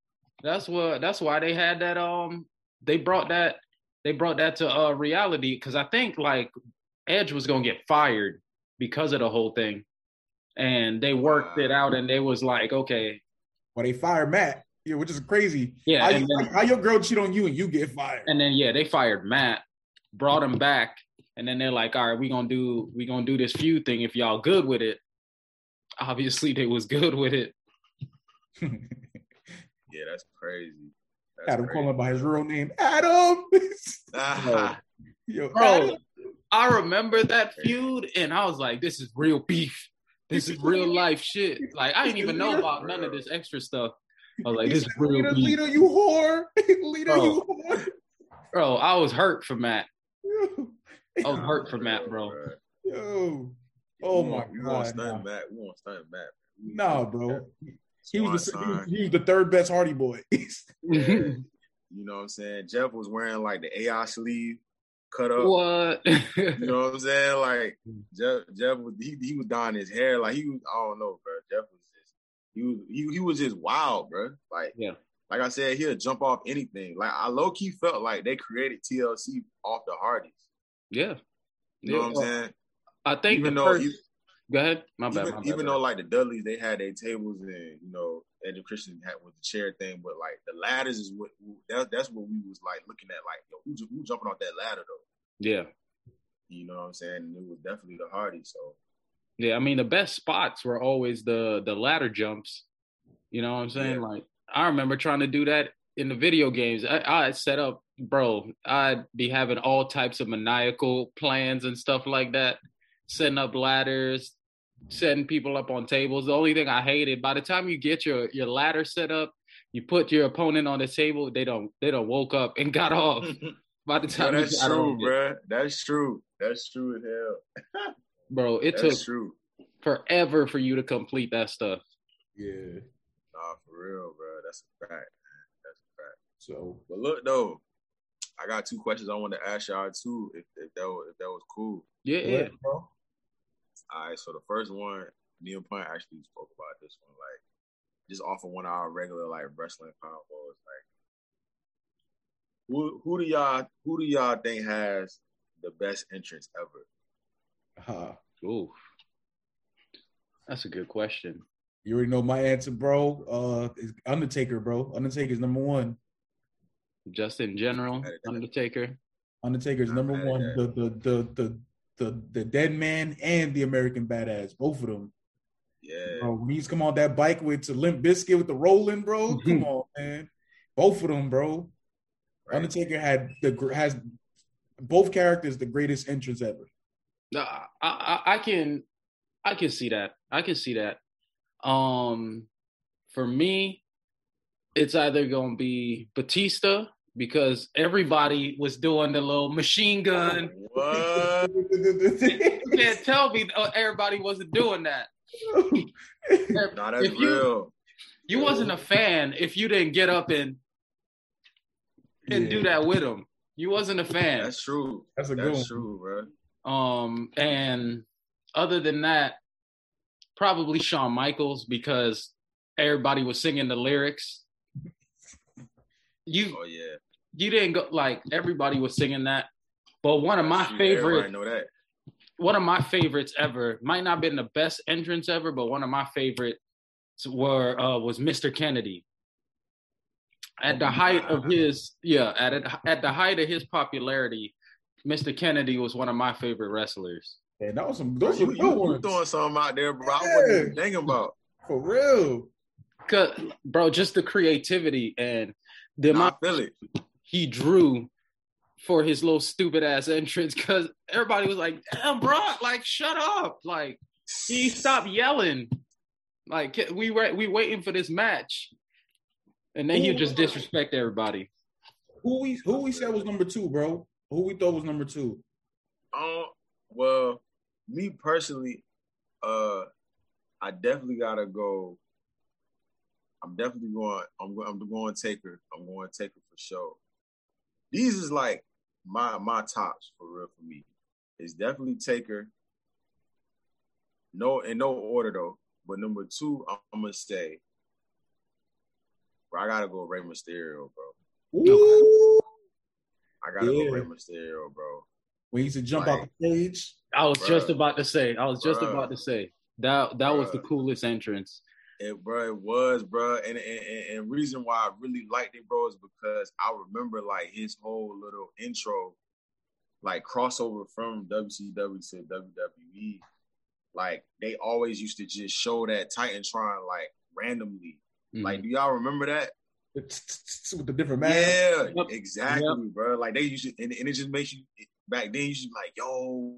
D: That's what that's why they had that um they brought that they brought that to uh reality because I think like Edge was gonna get fired because of the whole thing, and they worked it out, and they was like, okay,
E: Well, they fired Matt, yeah, which is crazy.
D: Yeah,
E: how, you,
D: then-
E: how your girl cheat on you and you get fired?
D: and then yeah, they fired Matt, brought him back, and then they're like, all right, we gonna do we gonna do this feud thing if y'all good with it. Obviously, they was good with it.
F: Yeah, that's crazy. That's
E: Adam
F: crazy.
E: calling by his real name, Adam.
F: Ah,
E: Yo,
D: Bro,
E: Adam.
D: I remember that feud, and I was like, this is real beef. This is real life shit. Like I didn't even know about none of this extra stuff. I was like, this is real
E: Lita. Lita, you whore. Lita,
D: Bro.
E: you whore.
D: Bro, I was hurt for Matt.
E: Yo.
D: I was hurt for Matt, bro.
E: Yo. Oh my
F: want- We want
E: god.
F: stun
E: Nah,
F: Matt. We want stun Matt. We-
E: Nah, bro. He was, the, he, was, he was the third best Hardy boy.
F: You know what I'm saying? Jeff was wearing like the AI sleeve cut up.
D: what?
F: You know what I'm saying? Like hmm. Jeff, Jeff was he, he was dyeing his hair like he was. I don't know, bro. Jeff was just he was he, he was just wild, bro. Like
D: Yeah.
F: like I said, he'll jump off anything. Like I low key felt like they created TLC off the Hardys.
D: yeah.
F: You know
D: Yeah.
F: what I'm saying?
D: I think
F: Even though
D: first, go ahead. My bad.
F: even,
D: my bad,
F: even though like the Dudleys, they had their tables and you know Edge and Christian had with the chair thing, but like the ladders is what that, that's what we was like looking at. Like yo, who, who jumping off that ladder though?
D: yeah.
F: You know what I'm saying? And it was definitely the Hardys. So
D: Yeah, I mean the best spots were always the the ladder jumps. You know what I'm saying?
F: Yeah.
D: Like I remember trying to do that in the video games. I, I set up, bro. I'd be having all types of maniacal plans and stuff like that, setting up ladders, setting people up on tables. The only thing I hated by the time you get your your ladder set up, you put your opponent on the table. They don't they don't woke up and got off. By the time you
F: that's
D: got
F: true, bro. That's true. That's true as hell.
D: bro, it
F: That's
D: took
F: true.
D: forever for you to complete that stuff.
E: yeah.
F: Nah, for real, bro. That's a fact. That's a fact.
E: So
F: But look though, I got two questions I want to ask y'all too, if, if that was, if that was cool.
D: Yeah,
E: go
D: yeah.
E: ahead, bro.
F: All right, so the first one, Neil Punk actually spoke about this one, like just off of one of our regular like wrestling combos. Like, who who do y'all who do y'all think has the best entrance ever?
E: Uh,
D: Ooh, that's a good question.
E: you already know my answer, bro. Uh, is Undertaker, bro. Undertaker's number one.
D: Just in general, Undertaker.
E: Undertaker's
F: Not
E: number one. The, the the the the the dead man and the American badass, both of them.
F: Yeah,
E: Bro, when he's come on that bike with to Limp Bizkit with the rolling, bro. Come on, man. Both of them, bro.
F: right.
E: Undertaker had the has both characters the greatest entrance ever.
D: No, I, I, I can, I can see that. I can see that. Um, for me, it's either gonna be Batista because everybody was doing the little machine gun.
F: What?
D: You can't tell me everybody wasn't doing that.
F: Nah, that's
D: If you-
F: real.
D: You wasn't a fan if you didn't get up and and do that with him. You wasn't a fan.
F: That's true.
E: That's a good
F: That's
E: one.
F: true, bro.
D: Um, and other than that, probably Shawn Michaels because everybody was singing the lyrics. You
F: Oh yeah.
D: you didn't go like everybody was singing that, but one of my
F: That's true.
D: Favorite
F: know that.
D: one of my favorites ever might not have been the best entrance ever, but one of my favorites were uh, was Mr. Kennedy. At the height of his yeah, at it, at the height of his popularity, Mr. Kennedy was one of my favorite wrestlers.
E: Man, that was some those
F: you,
E: were
F: you,
E: good
F: you
E: ones.
F: throwing something out there, bro. I wasn't even
E: Yeah.
F: thinking about.
E: For real.
D: Cause, bro, just the creativity and the
F: Nah,
D: amount
F: I feel it.
D: he drew for his little stupid ass entrance. Cause everybody was like, "Damn, bro, like shut up!" Like he stopped yelling. Like we were we waiting for this match, and then he just disrespect everybody.
E: Who we who we said was number two, bro? Who we thought was number two?
F: Um, well, me personally, uh, I definitely gotta go. I'm definitely going. I'm going. I'm going Taker. I'm going to Taker for sure. These is like my my tops for real for me. It's definitely Taker. No, in no order though. But number two, I'm, I'm gonna stay. Bro, I gotta go Rey Mysterio, bro.
E: Ooh.
F: I gotta
E: Yeah.
F: go Rey Mysterio, bro.
E: When he used to jump out the stage.
D: I was just about to say. I was just
F: Bruh.
D: about to say. That that was the coolest entrance.
F: It, bro, it was, bro, and, and and and reason why I really liked it, bro, is because I remember like his whole little intro, like crossover from WCW to WWE. Like they always used to just show that Titantron like randomly.
D: Mhm.
F: Like, do y'all remember that?
E: with the different man.
F: Yeah,
D: Yep.
F: exactly, bro. Like they used to, and, and it just makes you back then. You should be like, yo,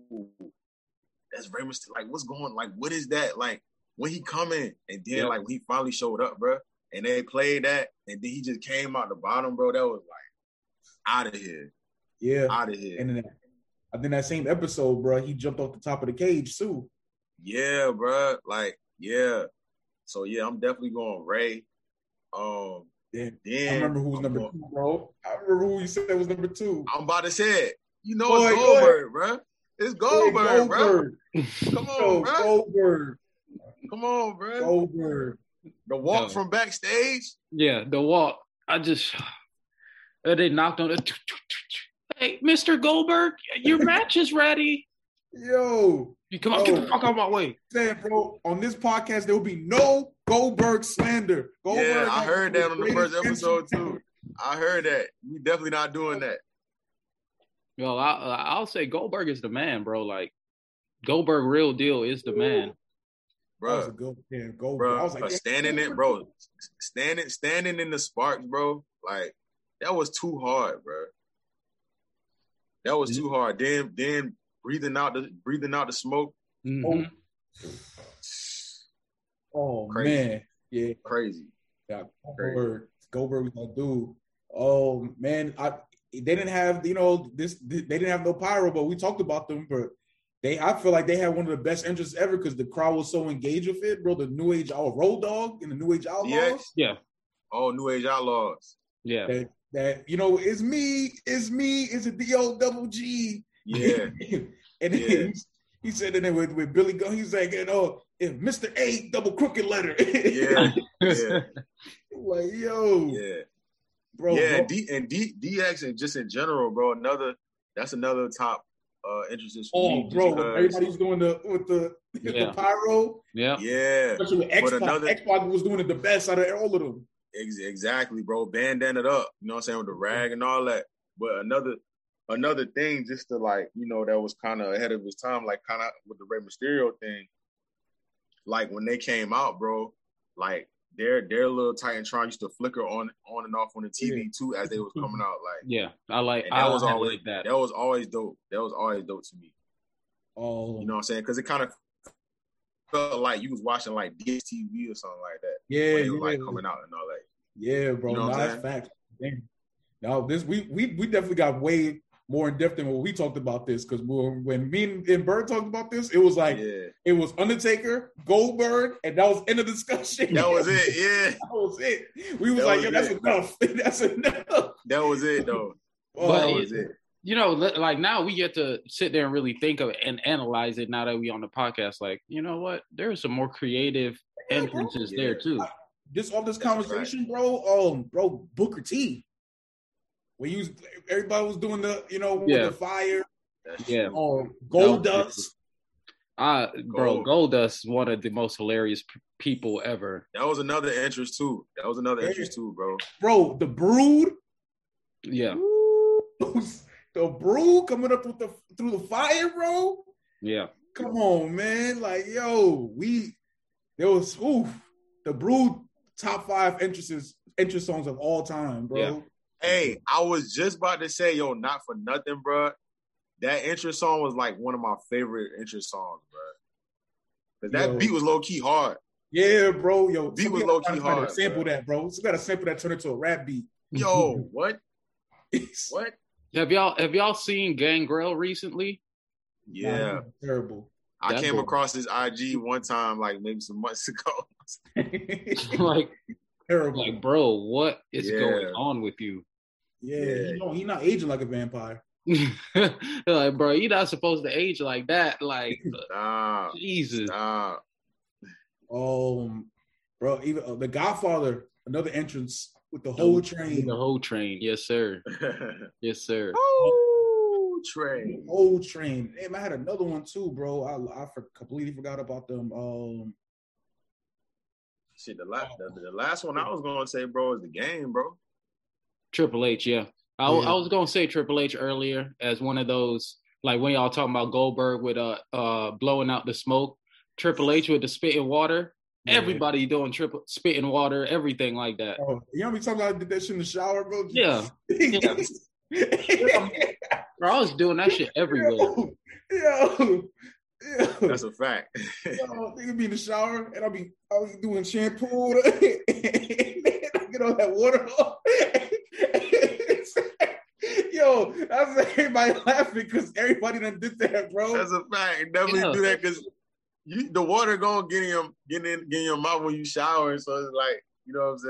F: that's Rey Mysterio. Like, what's going? Like, what is that? Like, when he coming? And then like when he finally showed up, bro, and they played that, and then he just came out the bottom, bro. That was like out of here,
E: Yeah.
F: out of here.
E: And then I think that same episode, bro, he jumped off the top of the cage too.
F: yeah, bro. Like, yeah. So yeah, I'm definitely going Rey. Um,
E: Yeah.
F: then
E: I remember who was
F: I'm
E: number
F: going-
E: two, bro. I remember who you said was number two.
F: I'm about to say it. You know
E: Boy,
F: it's
E: go.
F: Goldberg, bro. It's Goldberg, bro.
E: Goldberg.
F: Come on,
E: Yo,
F: bro.
E: Goldberg.
F: Come on, bro.
E: Goldberg.
F: The walk
D: Yo.
F: from backstage.
D: Yeah, the walk. I just uh, they knocked on it. Hey, Mr. Goldberg, your match is ready.
E: Yo,
D: You come on, get the fuck out of my way.
E: saying, bro, on this podcast there will be no Goldberg slander. Goldberg
F: yeah, I
E: has
F: heard
E: the
F: that on the
E: greatest
F: first episode
E: entrance.
F: too. I heard that. We definitely not doing that.
D: Yo, I, I'll say Goldberg is the man, bro. Like Goldberg, real deal, is the man.
E: That was a
F: Bro,
E: good yeah, Goldberg. I
F: bro,
E: was like, yeah,
F: standing it, bro. Standing standing in the sparks, bro. Like that was too hard, bro. That was too hard. Then then breathing out the breathing out the smoke.
D: Mhm.
E: Oh
F: Crazy.
E: man, yeah,
F: Crazy.
E: yeah. Goldberg, Goldberg was that dude. Oh man, I they didn't have you know this. They didn't have no pyro, but we talked about them. But they, I feel like they had one of the best entrances ever because the crowd was so engaged with it, bro. The New Age All Road Dog and the New Age Outlaws.
F: DX.
D: Yeah,
F: Oh, New Age Outlaws.
D: yeah.
E: That, that you know, it's me, it's me, it's a D O double G.
F: Yeah.
E: and
F: Yeah.
E: he, he said it with, with Billy Gunn. He's like, you know, if Mr. A double crooked letter.
F: Yeah. Yeah.
E: like, yo,
F: Yeah.
E: bro.
F: yeah,
E: bro.
F: D and D DX and just in general, bro. Another that's another top uh entrances for
E: Oh,
F: me.
E: bro,
F: because-
E: everybody's doing the with the,
D: Yeah.
E: the pyro,
D: yeah.
F: yeah,
E: especially with X
F: But
E: Pac.
F: another-
E: X Pac was doing it the best out of all of them.
F: ex- exactly, bro. Bandana it up, you know what I'm saying, with the rag and all that. But another another thing, just to like, you know, that was kind of ahead of his time, like kind of with the Rey Mysterio thing. Like when they came out, bro, like their their little Titantron used to flicker on on and off on the TV too as they was coming out. Like
D: Yeah, I like.
F: and
D: I
F: that was always
D: like that.
F: that was always dope. That was always dope to me.
E: Oh,
F: You know what I'm saying? Because it kind of felt like you was watching like DSTV or something like that.
E: yeah,
F: when it was
E: yeah,
F: like coming out and all that.
E: yeah, bro.
F: You know
E: no, that's
F: saying?
E: facts. Damn. No, this we we we definitely got way more in depth than what we talked about this because when, when me and, and Bird talked about this, it was like
F: Yeah,
E: it was Undertaker, Goldberg, and that was end of discussion.
F: that was it. Yeah,
E: that was it. We was
F: That
E: like,
F: was
E: yo, that's
F: it.
E: enough. that's enough.
F: that was it though.
E: Oh,
D: But
F: that was it.
D: you know, like now we get to sit there and really think of it and analyze it. Now that we on the podcast, like you know what, there's some more creative entrances
F: Yeah.
D: there too.
E: This all this
F: That's a fact.
E: conversation, bro. Um, bro, Booker T. When you was, everybody was doing the, you know, with
D: Yeah.
E: the fire,
D: Yeah.
F: true.
E: um, Gold
D: That was-
E: Dust.
D: Uh, bro,
F: Gold.
D: Goldust one of the most hilarious p- people ever.
F: That was another interest too. That was another
E: Yeah.
F: interest too, bro.
E: Bro, the Brood.
D: Yeah,
E: the Brood coming up with the through the fire, bro.
D: yeah,
E: Come on, man. Like, yo, we there was oof, the Brood top five entrances entrance songs of all time, bro.
D: Yeah.
F: Hey, mm-hmm. I was just about to say, yo, not for nothing, bro. That interest song was like one of my favorite interest songs, bro. Cause that
E: Yo.
F: beat was low key hard.
E: Yeah, bro. Yo,
F: Beat was low-key
E: find to
F: hard,
E: Sample
F: bro.
E: that, bro. So got to sample that turn into a rap beat.
F: Yo, what? What?
D: Have y'all have y'all seen Gangrel recently?
F: Yeah,
E: Nah, terrible.
F: I
D: That
F: came
D: boy.
F: across his IG one time, like maybe some months ago.
D: like,
E: terrible.
D: like, bro, what is
F: Yeah.
D: going on with you?
E: Yeah,
F: Yeah.
E: He, don't, he not aging like a vampire.
D: like, bro, you're not supposed to age like that. Like,
F: Nah,
D: Jesus.
F: nah.
E: Um, bro, even uh, the Godfather, another entrance with the whole train.
D: The whole train. Yes, sir. Yes, sir.
F: Whole Train.
E: Old Train. Damn, I had another one too, bro. I I for, completely forgot about them. Um,
F: Shit, the last the, the last one I was gonna say, bro, is the game, bro.
D: Triple H, yeah. I,
E: Yeah.
D: I was gonna say Triple H earlier as one of those like when y'all talking about Goldberg with uh uh blowing out the smoke, Triple H with the spitting water.
E: Yeah.
D: Everybody doing triple spitting water, everything like that.
E: oh, you know how many times I did that shit in the shower, bro?
D: Yeah.
E: yeah.
D: Bro, I was doing that shit everywhere.
E: Yo, yo, yo.
F: That's a fact.
E: Yo, nigga be in the shower and I'll be I'll be doing shampoo and I get all that water off. Yo, I was everybody laughing because everybody done did that, bro.
F: That's a fact. Definitely
D: Yeah.
F: do that because you the water gonna get in your get in get in your mouth when you shower. So it's like, you know what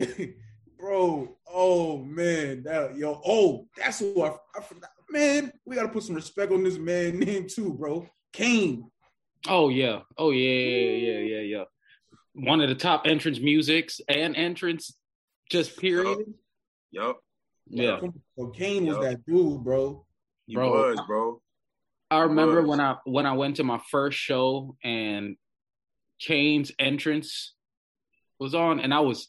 F: I'm saying?
E: bro. Oh man, that yo. Oh, that's who I, I forgot. Man, we gotta put some respect on this man name too, bro. Kane.
D: Oh yeah. Oh yeah, yeah, yeah, yeah, yeah. One of the top entrance musics and entrance just period.
F: Yup.
D: Yeah.
E: So Kane was
F: Yo.
E: that dude, bro.
F: He
D: Bro.
F: was, bro.
D: I remember
F: was.
D: when I when I went to my first show and Kane's entrance was on and I was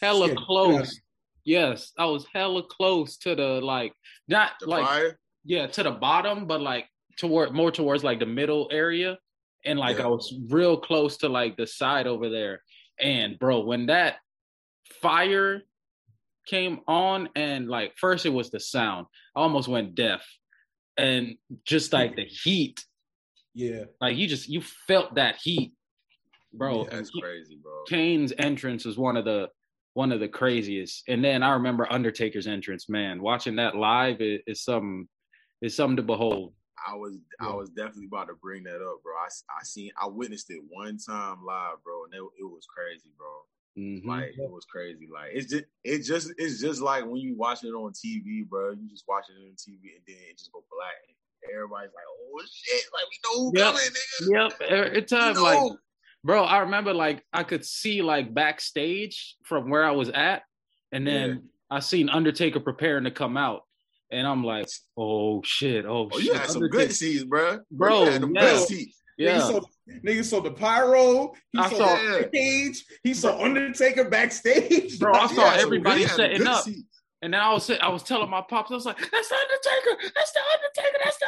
D: hella
E: Shit,
D: close. Yes, I was hella close to the like not
F: The
D: like
F: fire.
D: yeah, to the bottom, but like toward more towards like the middle area. And like
F: Yeah.
D: I was real close to like the side over there. And bro, when that fire came on and like first it was the sound. I almost went deaf. And just like the heat,
E: Yeah.
D: like you just you felt that heat. Bro,
F: Yeah, that's
D: and
F: crazy, bro.
D: Kane's entrance was one of the one of the craziest. And then I remember Undertaker's entrance, man. Watching that live is, is something is something to behold.
F: I was I was definitely about to bring that up, bro. I, I seen I witnessed it one time live, bro, and it, it was crazy, bro.
D: Mhm.
F: Like it was crazy. Like it's just it just it's just like when you watch it on TV, bro. You just watch it on TV and then it just go black. And everybody's like, "Oh shit!" Like we know who
D: Yep.
F: coming, nigga.
D: Yep, every time
F: know.
D: like bro, I remember like I could see like backstage from where I was at, and then I seen Undertaker preparing to come out, and I'm like, oh shit, oh,
F: oh,
D: shit,
F: you had some
D: Undertaker-
F: good seats, bro.
D: Bro,
F: you had them
D: yeah.
F: good seats.
D: Yeah,
E: saw, nigga saw the pyro. He
D: I
E: saw,
D: saw-
E: the cage. He saw Undertaker backstage.
D: Bro, I saw
F: had some
D: everybody
F: good- you had
D: setting up.
F: seats.
D: and then I was I was telling my pops, I was like, that's the Undertaker, that's the Undertaker, that's the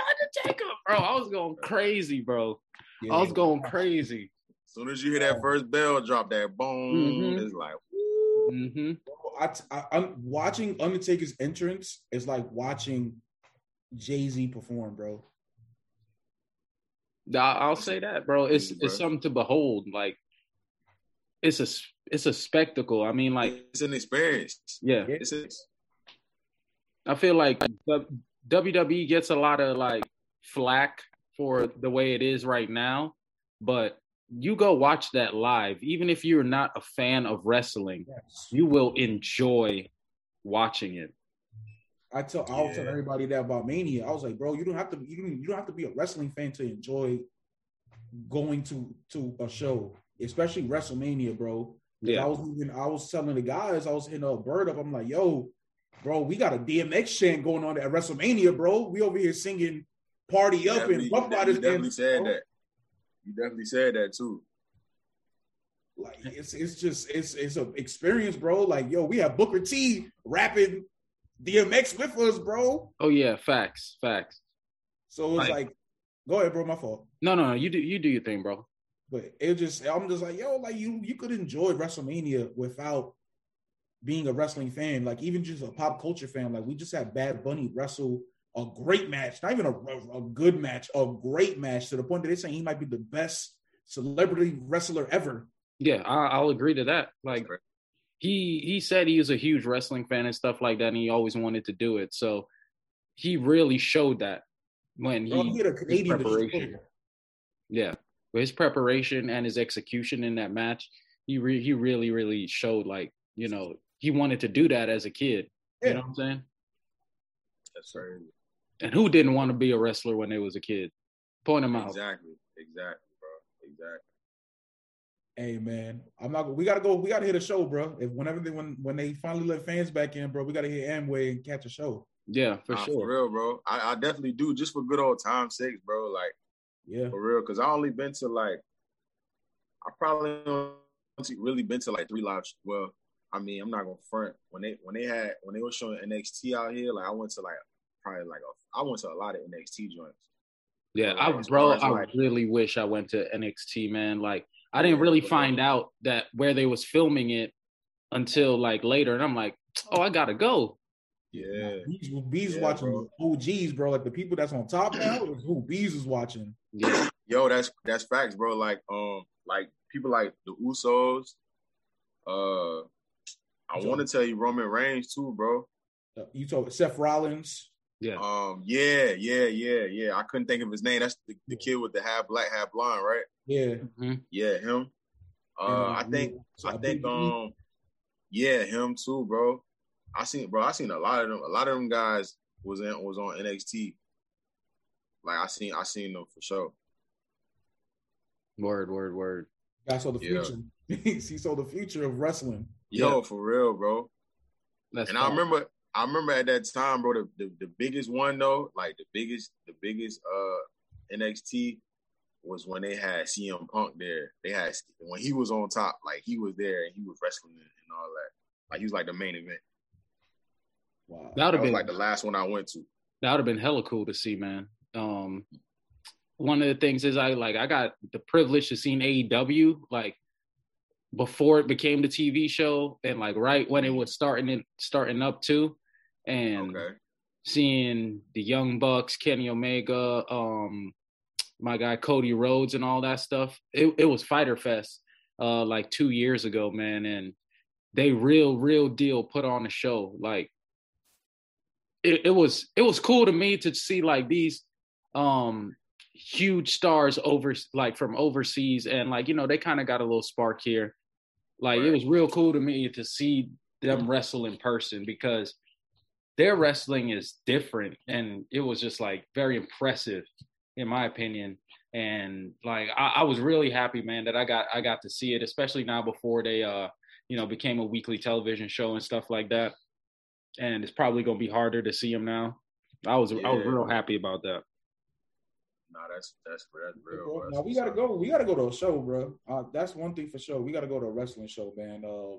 D: Undertaker, bro. I was going crazy, bro. I was going crazy.
F: As soon as you hear that first bell drop, that boom,
D: Mhm.
F: it's like,
D: hmm
E: I, I, I'm watching Undertaker's entrance is like watching Jay Z perform, bro.
D: I'll say that, bro. It's
F: Crazy, bro.
D: it's something to behold. Like it's a it's a spectacle. I mean, like
F: it's an experience.
D: yeah,
F: It's a,
D: I feel like the WWE gets a lot of like flack for the way it is right now, but you go watch that live, even if you're not a fan of wrestling,
E: Yes.
D: you will enjoy watching it.
E: I tell I was telling everybody that about Mania. I was like, bro, you don't have to you don't, you don't have to be a wrestling fan to enjoy going to to a show, especially WrestleMania, bro.
D: Yeah.
E: I was even I was telling the guys, I was hitting a bird up. I'm like, yo, bro, we got a DMX chant going on at WrestleMania, bro. We over here singing "Party Up"
F: definitely,
E: and
F: you
E: Riders.
F: definitely
E: and-
F: said
E: bro.
F: that. You definitely said that too.
E: Like it's it's just it's it's a experience, bro. Like yo, we have Booker T rapping DMX with us, bro.
D: Oh yeah, facts, facts.
E: So it's
D: Like-
E: like, go ahead, bro. My fault.
D: No, no, no. You do you do your thing, bro.
E: But it just I'm just like, yo, like you you could enjoy WrestleMania without being a wrestling fan, like even just a pop culture fan. Like we just had Bad Bunny wrestle a great match, not even a, a good match, a great match to the point that they're saying he might be the best celebrity wrestler ever.
D: Yeah, I, I'll agree to that. Like
F: Right.
D: He he said he was a huge wrestling fan and stuff like that, and he always wanted to do it. So he really showed that when
E: Bro,
D: he oh,
E: he had a Canadian
D: preparation. Yeah, with his preparation and his execution in that match, he re- he really really showed like you know he wanted to do that as a kid.
E: Yeah.
D: You know what I'm saying?
F: That's crazy.
D: And who didn't want to be a wrestler when they was a kid? Point him out.
F: Exactly. Exactly, bro. Exactly.
E: Hey man, I'm not. We gotta go. We gotta hit a show, bro. If whenever they when when they finally let fans back in, bro, we gotta hit Amway and catch a show.
D: Yeah, for
F: Nah,
D: sure.
F: For real, bro. I, I definitely do, just for good old time's sake, bro. Like
E: Yeah.
F: for real, because I only been to like, I probably only really been to like three live. sh- Well, I mean, I'm not gonna front when they when they had when they were showing NXT out here. Like I went to like probably like a, I went to a lot of NXT joints.
D: Yeah,
F: But,
D: I, bro, I
F: like-
D: really wish I went to NXT, man. Like, I didn't really find out that where they was filming it until like later, and I'm like, oh, I gotta go.
F: Yeah,
E: Bees, Bees
F: Yeah,
E: watching OGs, bro. Like the people that's on top now is who Bees is watching.
D: Yeah,
F: yo, that's that's facts, bro. Like um, like people like the Usos. Uh, I want to tell you Roman Reigns too, bro.
E: Uh, You told Seth Rollins.
D: yeah,
F: Um, yeah, yeah, yeah, yeah. I couldn't think of his name. That's the, the kid with the half black, half blonde, right?
E: Yeah.
F: Yeah, him. Uh,
E: And,
F: I think,
E: so
F: I
E: a
F: think,
E: big-
F: um, yeah, him too, bro. I seen, bro. I seen a lot of them. A lot of them guys was in was on NXT. Like I seen, I seen them for sure.
D: word, word, word.
E: guy saw the
F: Yeah.
E: future. he saw the future of wrestling.
F: Yo, for real, bro.
D: That's
F: And I remember, I remember at that time, bro. The, the the biggest one though, like the biggest, the biggest uh NXT was when they had CM Punk there. They had when he was on top, like he was there and he was wrestling and all that. Like he was like the main event.
E: Wow.
D: that would have been
F: like the last one I went to.
D: that would have been hella cool to see, man. Um, one of the things is I like I got the privilege to see AEW like before it became the TV show and like right when it was starting it starting up too, and
F: Okay.
D: seeing the Young Bucks, Kenny Omega, um, my guy Cody Rhodes, and all that stuff. It it was Fyter Fest uh like two years ago, man, and they real real deal put on a show. Like it, it was it was cool to me to see like these um huge stars over like from overseas and like you know they kind of got a little spark here. Like it was real cool to me to see them wrestle in person because their wrestling is different and it was just like very impressive in my opinion and like I, I was really happy man that i got i got to see it especially now before they uh you know became a weekly television show and stuff like that and it's probably going to be harder to see them now i was i was real happy about that
F: Nah, that's that's that's real.
E: Bro,
F: bro.
E: now we gotta go. We gotta go to a show, bro. Uh, that's one thing for sure. We gotta go to a wrestling show, man. Uh,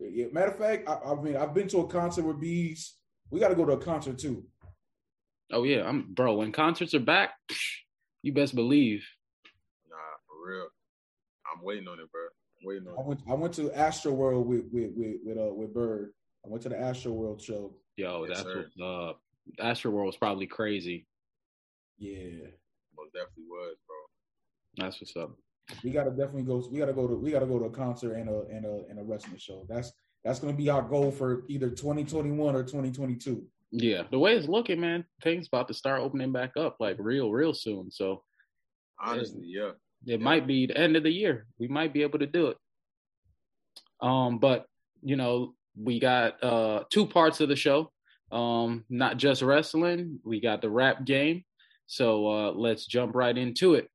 E: yeah, matter of fact, I, I mean, I've been to a concert with bees. We gotta go to a concert too.
D: Oh yeah i'm bro when concerts are back you best believe
F: Nah, for real. I'm waiting on it, bro. I'm waiting
E: I
F: on it.
E: went. I went to Astro World with with with with, uh, with Bird. I went to the Astro World show.
D: yo
F: Yes,
D: that's
F: sir.
D: what uh Astro World was probably crazy
E: Yeah,
F: Most definitely was, bro.
D: that's what's up
E: we gotta definitely go. We gotta go to. We gotta go to a concert and a and a and a wrestling show. That's that's gonna be our goal for either 2021 or 2022.
D: Yeah the way it's looking man things about to start opening back up like real real soon so
F: Honestly, yeah.
D: it might be the end of the year. We might be able to do it. Um, but you know, we got uh two parts of the show. Um, not just wrestling, we got the rap game. So uh let's jump right into it.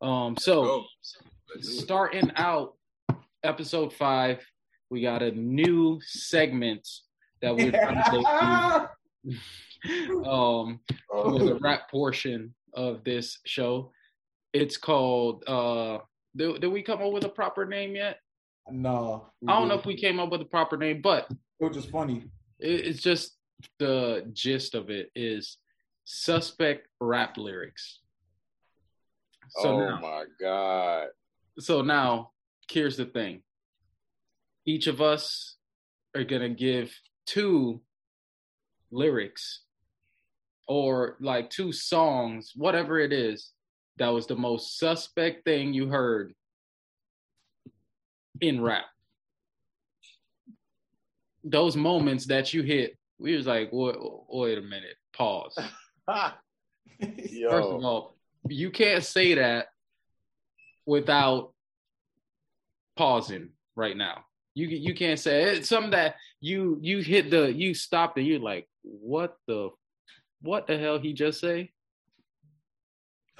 D: Um so
F: Let's do it.
D: starting out episode five, we got a new segment that we're trying um for the rap portion of this show. It's called uh did, did we come up with a proper name yet?
E: no,
D: I don't know if we came up with a proper name, but
E: It was just funny.
D: it, it's just the gist of it is suspect rap lyrics. So
F: oh
D: now,
F: my god.
D: so now here's the thing. Each of us are gonna give two lyrics or like two songs, whatever it is, that was the most suspect thing you heard in rap. Those moments that you hit, we was like, wait, wait a minute, pause. First of all, you can't say that without pausing right now. You you can't say it's something that you you hit the you stopped and you're like, what the what the hell he just say?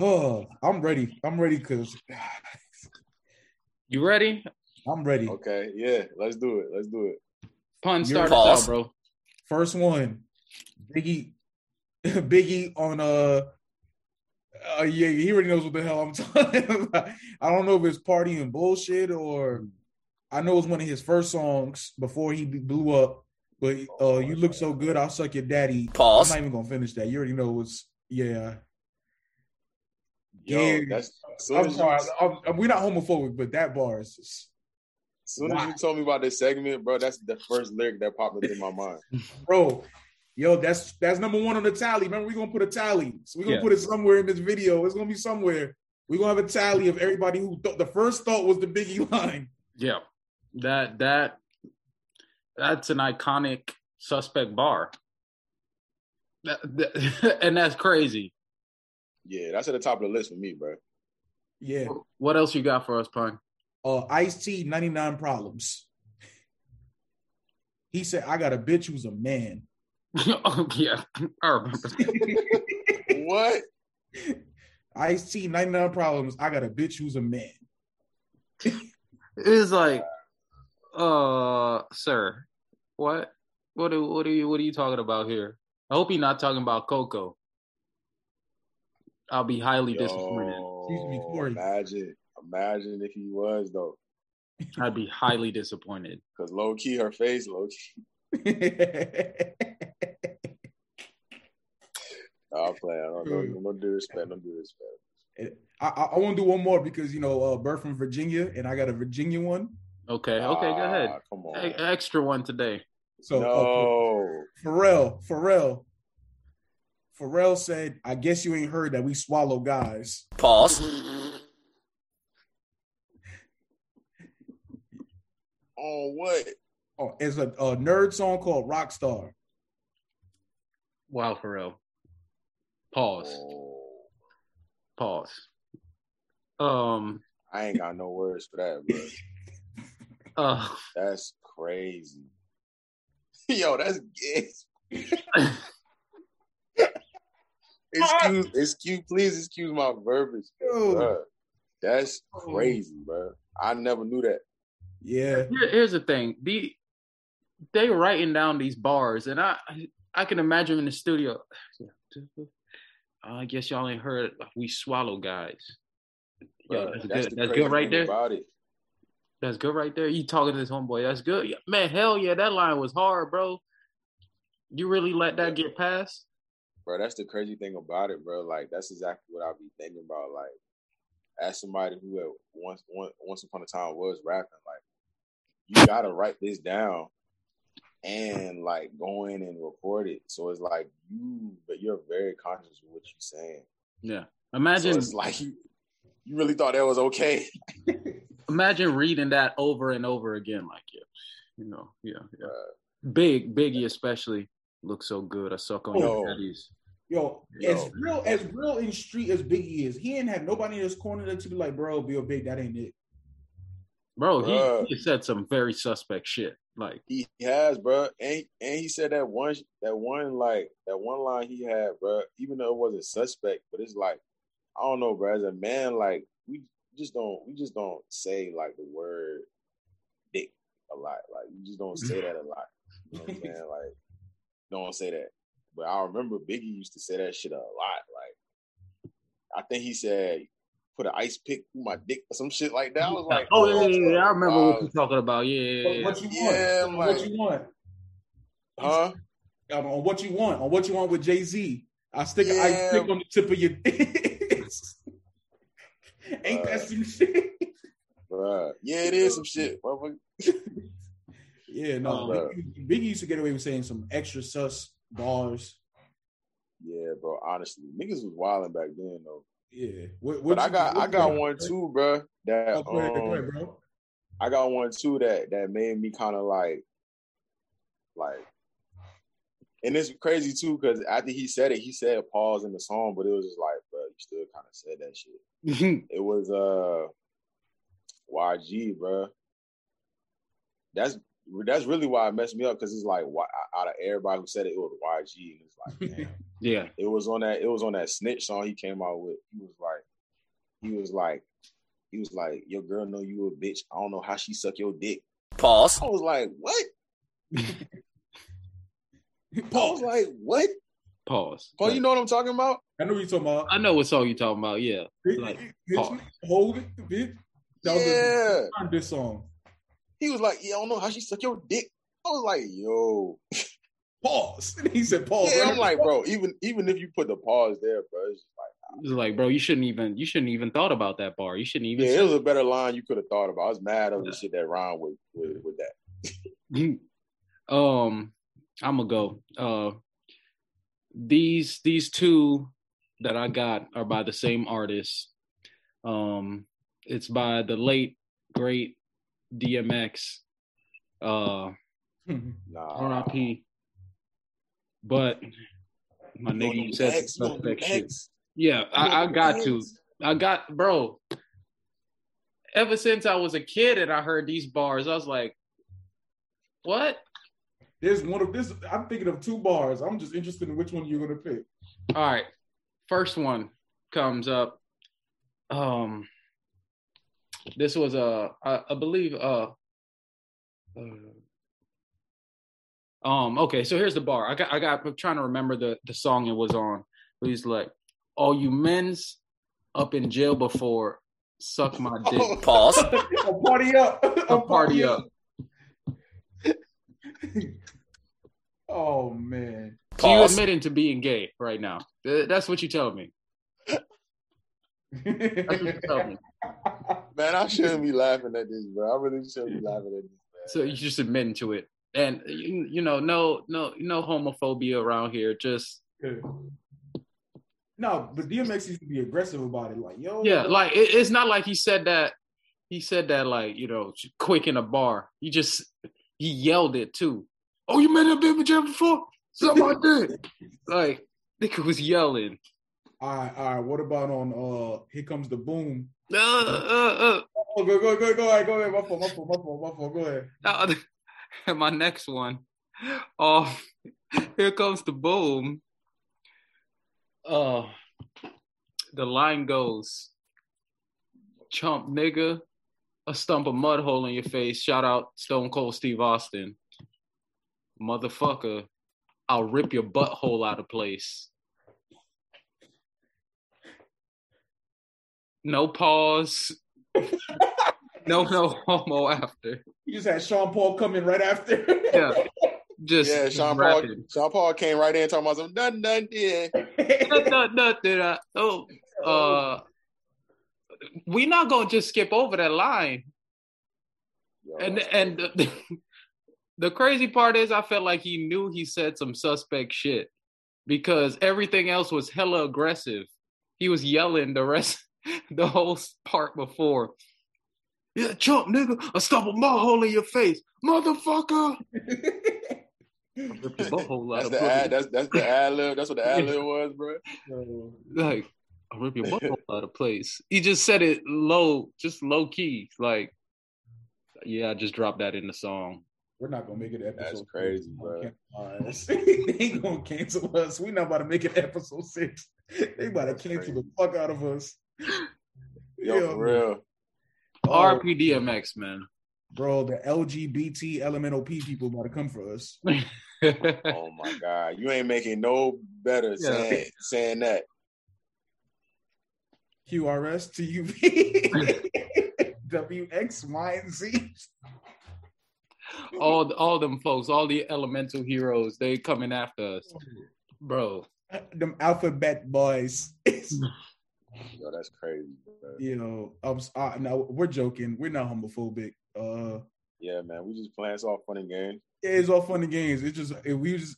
E: Oh, I'm ready. I'm ready because
D: You ready?
E: I'm ready.
F: Okay, yeah, let's do it. Let's do it.
D: Pun start us out, bro.
E: First one, Biggie, Biggie on uh, uh yeah, he already knows what the hell I'm talking about. I don't know if it's Party and Bullshit or I know it was one of his first songs before he blew up. But uh, you look so good, I'll suck your daddy.
H: Pause.
E: I'm not even gonna finish that. You already know it's yeah.
F: Yo,
E: Yeah.
F: that's
E: I'm
F: as, you,
E: sorry. I'm, I'm- we're not homophobic, but that bar is just,
F: soon as you told me about this segment, bro, that's the first lyric that popped into my mind.
E: bro. Yo, that's that's number one on the tally. Remember, we're gonna put a tally. So we're gonna
D: Yeah.
E: put it somewhere in this video. It's gonna be somewhere. We're gonna have a tally of everybody who thought the first thought was the Biggie line.
D: Yeah, that that that's an iconic suspect bar. That, that- and that's crazy.
F: Yeah, that's at the top of the list for me, bro.
E: Yeah.
D: What else you got for us, Pun?
E: Uh Ice T 99 problems. He said, I got a bitch who's a man.
D: oh yeah, I remember.
F: What?
E: Ice T 99 problems. I got a bitch who's a man.
D: It's like, uh, sir, what, what, are, what are you, what are you talking about here? I hope you're not talking about Coco. I'll be highly disappointed.
F: Yo,
E: Corey.
F: imagine, imagine if he was though,
D: I'd be highly disappointed.
F: because low key her face, low key. I'll play. I don't know. No disrespect. No disrespect.
E: I, I, I want to do one more because you know, uh, Bird from Virginia, and I got a Virginia one.
D: Okay, okay, go ahead.
F: Ah, Come on.
D: E- extra one today.
E: So
F: no.
E: Pharrell, Pharrell, Pharrell said, "I guess you ain't heard that we swallow guys."
H: Pause.
F: On what?
E: Oh, it's a, a N.E.R.D song called Rockstar.
D: Wow, Pharrell. Pause.
F: Oh,
D: Pause. Um.
F: I ain't got no words for that, bro.
D: Uh.
F: That's crazy. Yo, that's gay. excuse, excuse, please excuse my verbiage, bro. That's crazy, bro. I never knew that.
E: Yeah,
D: Here- here's the thing. The they writing down these bars, and I I can imagine in the studio. I guess y'all ain't heard. We swallow guys. Yo,
F: Bruh,
D: that's,
F: the
D: good. That's good right there.
F: About it.
D: That's good right there. You talking to this homeboy? That's good. Yeah, Man, hell yeah, that line was hard, bro. You really let that get past?
F: bro. That's the crazy thing about it, bro. Like that's exactly what I'll be thinking about. Like, as somebody who at once once upon a time was rapping, like you gotta write this down and like go in and record it. So it's like you, but you're very conscious of what you're saying.
D: Yeah.
F: So
D: Imagine
F: it's like you, you really thought that was okay.
D: imagine reading that over and over again, like yeah, you know, yeah, yeah. Big, Biggie especially looks so good. I suck on
F: Yo.
D: your daddies.
E: yo,
F: Yo.
E: as real as real in street as Biggie is, he ain't had nobody in his corner that to be like, bro, Bill Big, that ain't it.
D: Bro, he, he said some very suspect shit. Like,
F: He has, bro, and and he said that one that one like that one line he had, bro. Even though it wasn't suspect, but it's like I don't know, bro. As a man, like we just don't we just don't say like the word dick a lot. Like you just don't say that a lot. You know what I'm saying? Like don't say that. But I remember Biggie used to say that shit a lot. Like I think he said put an ice pick through my dick or some shit like that. I was like,
D: oh yeah, oh, yeah, yeah, I remember
F: wow.
D: what you're talking about. Yeah, yeah,
E: But
D: yeah.
E: what you want?
F: Yeah,
E: on
F: like-
E: what you want?
F: Huh?
E: On what you want? On what you want with Jay Z? I stick an ice pick on the tip of your Ain't that some shit?
F: Bruh. Yeah, it is some shit.
E: Yeah, no.
D: Um,
E: Biggie, Biggie used to get away with saying some extra sus bars.
F: Yeah, bro. Honestly, niggas was wilding back then though.
E: Yeah, what,
F: But I got I got
E: what-
F: one too, bro. That
E: Oh, go ahead,
F: um,
E: bro.
F: I got one too that that made me kind of like like. And it's crazy too because after he said it, he said pause in the song, but it was just like, bro, you still kind of said that shit. It was uh YG, bro. That's that's really why it messed me up because it's like why, out of everybody who said it, it was YG, and it's like, damn.
D: yeah.
F: it was on that it was on that snitch song he came out with. He was like, he was like, he was like, your girl know you a bitch. I don't know how she suck your dick.
H: Pause.
F: I was like, what? I was
E: Pause.
F: like, what?
D: Pause.
F: Oh, you know what I'm talking about?
E: I know what you're talking about.
D: I know what song you talking about. Yeah.
E: Bitch,
D: like,
E: bitch, hold it, bitch. That was
F: Yeah.
E: the, this song.
F: He was like, yeah, I don't know how she suck your dick. I was like, yo.
E: Pause. he said pause.
F: Yeah, I'm like, bro, even even if you put the pause there, bro, it's just like,
D: It's like, bro, you shouldn't even you shouldn't even thought about that bar. You shouldn't even.
F: yeah, it was a better line you could have thought about. I was mad at the shit that rhymed with, with with that.
D: um, I'm gonna go. Uh, these these two that I got are by the same artist. Um, it's by the late great DMX. Uh,
F: Nah.
D: R.I.P. But my nigga, you said
F: X,
D: some
F: you
D: suspect shit. Yeah, I, I got to. I got, bro. Ever since I was a kid and I heard these bars, I was like, "What?"
E: There's one of this. I'm thinking of two bars. I'm just interested in which one you're gonna pick.
D: All right, first one comes up. Um, this was a, I, I believe, uh, uh, um, okay. So here's the bar. I got, I got. I'm trying to remember the the song it was on. He's like, "All you men's up in jail before, suck my dick."
H: Pause.
E: A party up.
D: A party up.
E: oh man.
D: So you
H: Pause.
D: admitting to being gay right now? That's what you telling me. That's what you telling me.
F: Man, I shouldn't be laughing at this, bro. I really shouldn't be laughing at this. Man.
D: So you just admitting to it, and you, you know, no, no, no homophobia around here. Just
E: no, but DMX used to be aggressive about it. Like, yo,
D: yeah, like it, it's not like he said that. He said that like you know, quick in a bar. He just he yelled it too. Oh, you met that baby jam before? Something like that. Like nigga was yelling.
E: all right, all right. What about on uh Here Comes the Boom?
D: Uh, uh,
E: Oh, go, go, go, go ahead, go ahead. My fault, my fault, my fault, my fault. Go ahead.
D: uh. And my next one. Oh, here comes the boom. Uh, the line goes, chump nigga, a stump of mud hole in your face. Shout out Stone Cold Steve Austin. Motherfucker, I'll rip your butthole out of place. No pause. no, no homo after.
E: You just had Sean Paul coming right after.
D: Yeah. Just
F: Yeah,
D: just
F: Sean Paul. Sean Paul came right in talking about some done done yeah.
D: Dun, dun, dun, dun, dun. Oh, uh, we not gonna just skip over that line.
F: Yo,
D: And and
F: crazy.
D: the, the crazy part is, I felt like he knew he said some suspect shit because everything else was hella aggressive. He was yelling the rest, the whole part before. Yeah, chump nigga, I stump a mud hole in your face, motherfucker. Rip your butthole out
F: that's
D: of
F: the
D: place.
F: ad. That's that's the ad lib. That's what the ad lib was, bro. Oh.
D: like I'll rip your butthole out of place. He just said it low, just low key. Like, yeah, I just dropped that in the song.
E: We're not gonna make it episode.
F: That's crazy, bro.
E: They ain't gonna cancel us. We not about to make it episode six. They about to cancel
F: crazy.
E: the fuck out of us.
F: Yo,
E: Yeah,
F: for real.
E: Oh,
D: RP man.
E: bro, the LGBT LMNOP people about to come for us.
F: Oh my god, you ain't making no better
D: Yeah.
F: saying saying that.
E: QRS TUV WX Y and Z.
D: all all them folks, all the elemental heroes, they coming after us, bro.
E: Them alphabet boys.
F: Yo, that's crazy. Bro.
E: you know, I'm, s- uh, no, we're joking. We're not homophobic. Uh,
F: Yeah, man, we just playing soft funny games.
E: it's all funny games. It's just it, we just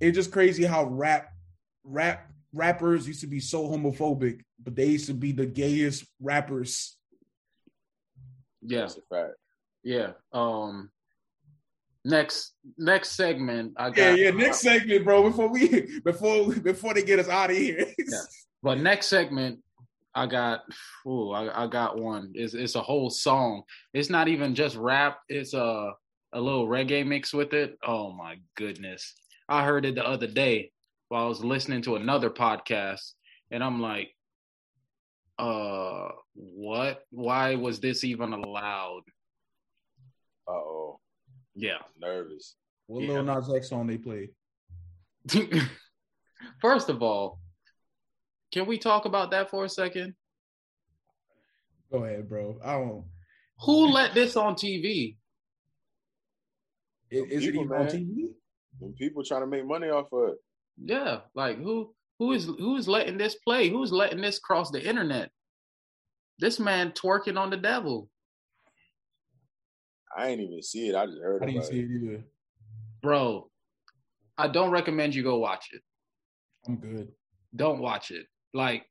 E: it's just crazy how rap rap rappers used to be so homophobic, but they used to be the gayest rappers.
D: Yeah,
F: That's a fact.
D: yeah. Um, next next segment, I got.
E: Yeah, yeah. Next segment, bro. Before we before before they get us out of here.
D: But next segment, I got, ooh, I, I got one. It's it's a whole song. It's not even just rap. It's a a little reggae mix with it. Oh my goodness! I heard it the other day while I was listening to another podcast, and I'm like, uh, what? Why was this even allowed?
F: Uh oh,
D: Yeah,
F: nervous.
E: what
D: Yeah.
E: little Nas X song they played?
D: First of all, can we talk about that for a second?
E: Go ahead, bro. I don't.
D: Who let this on TV?
E: Is, is it
F: People,
E: even on. TV?
F: When people trying to make money off of it.
D: Yeah, like who who is who is letting this play? Who's letting this cross the internet? This man twerking on the devil.
F: I ain't even see it. I just heard
E: I didn't
F: about
E: see
F: it.
E: it either.
D: Bro, I don't recommend you go watch it.
E: I'm good.
D: Don't watch it. Like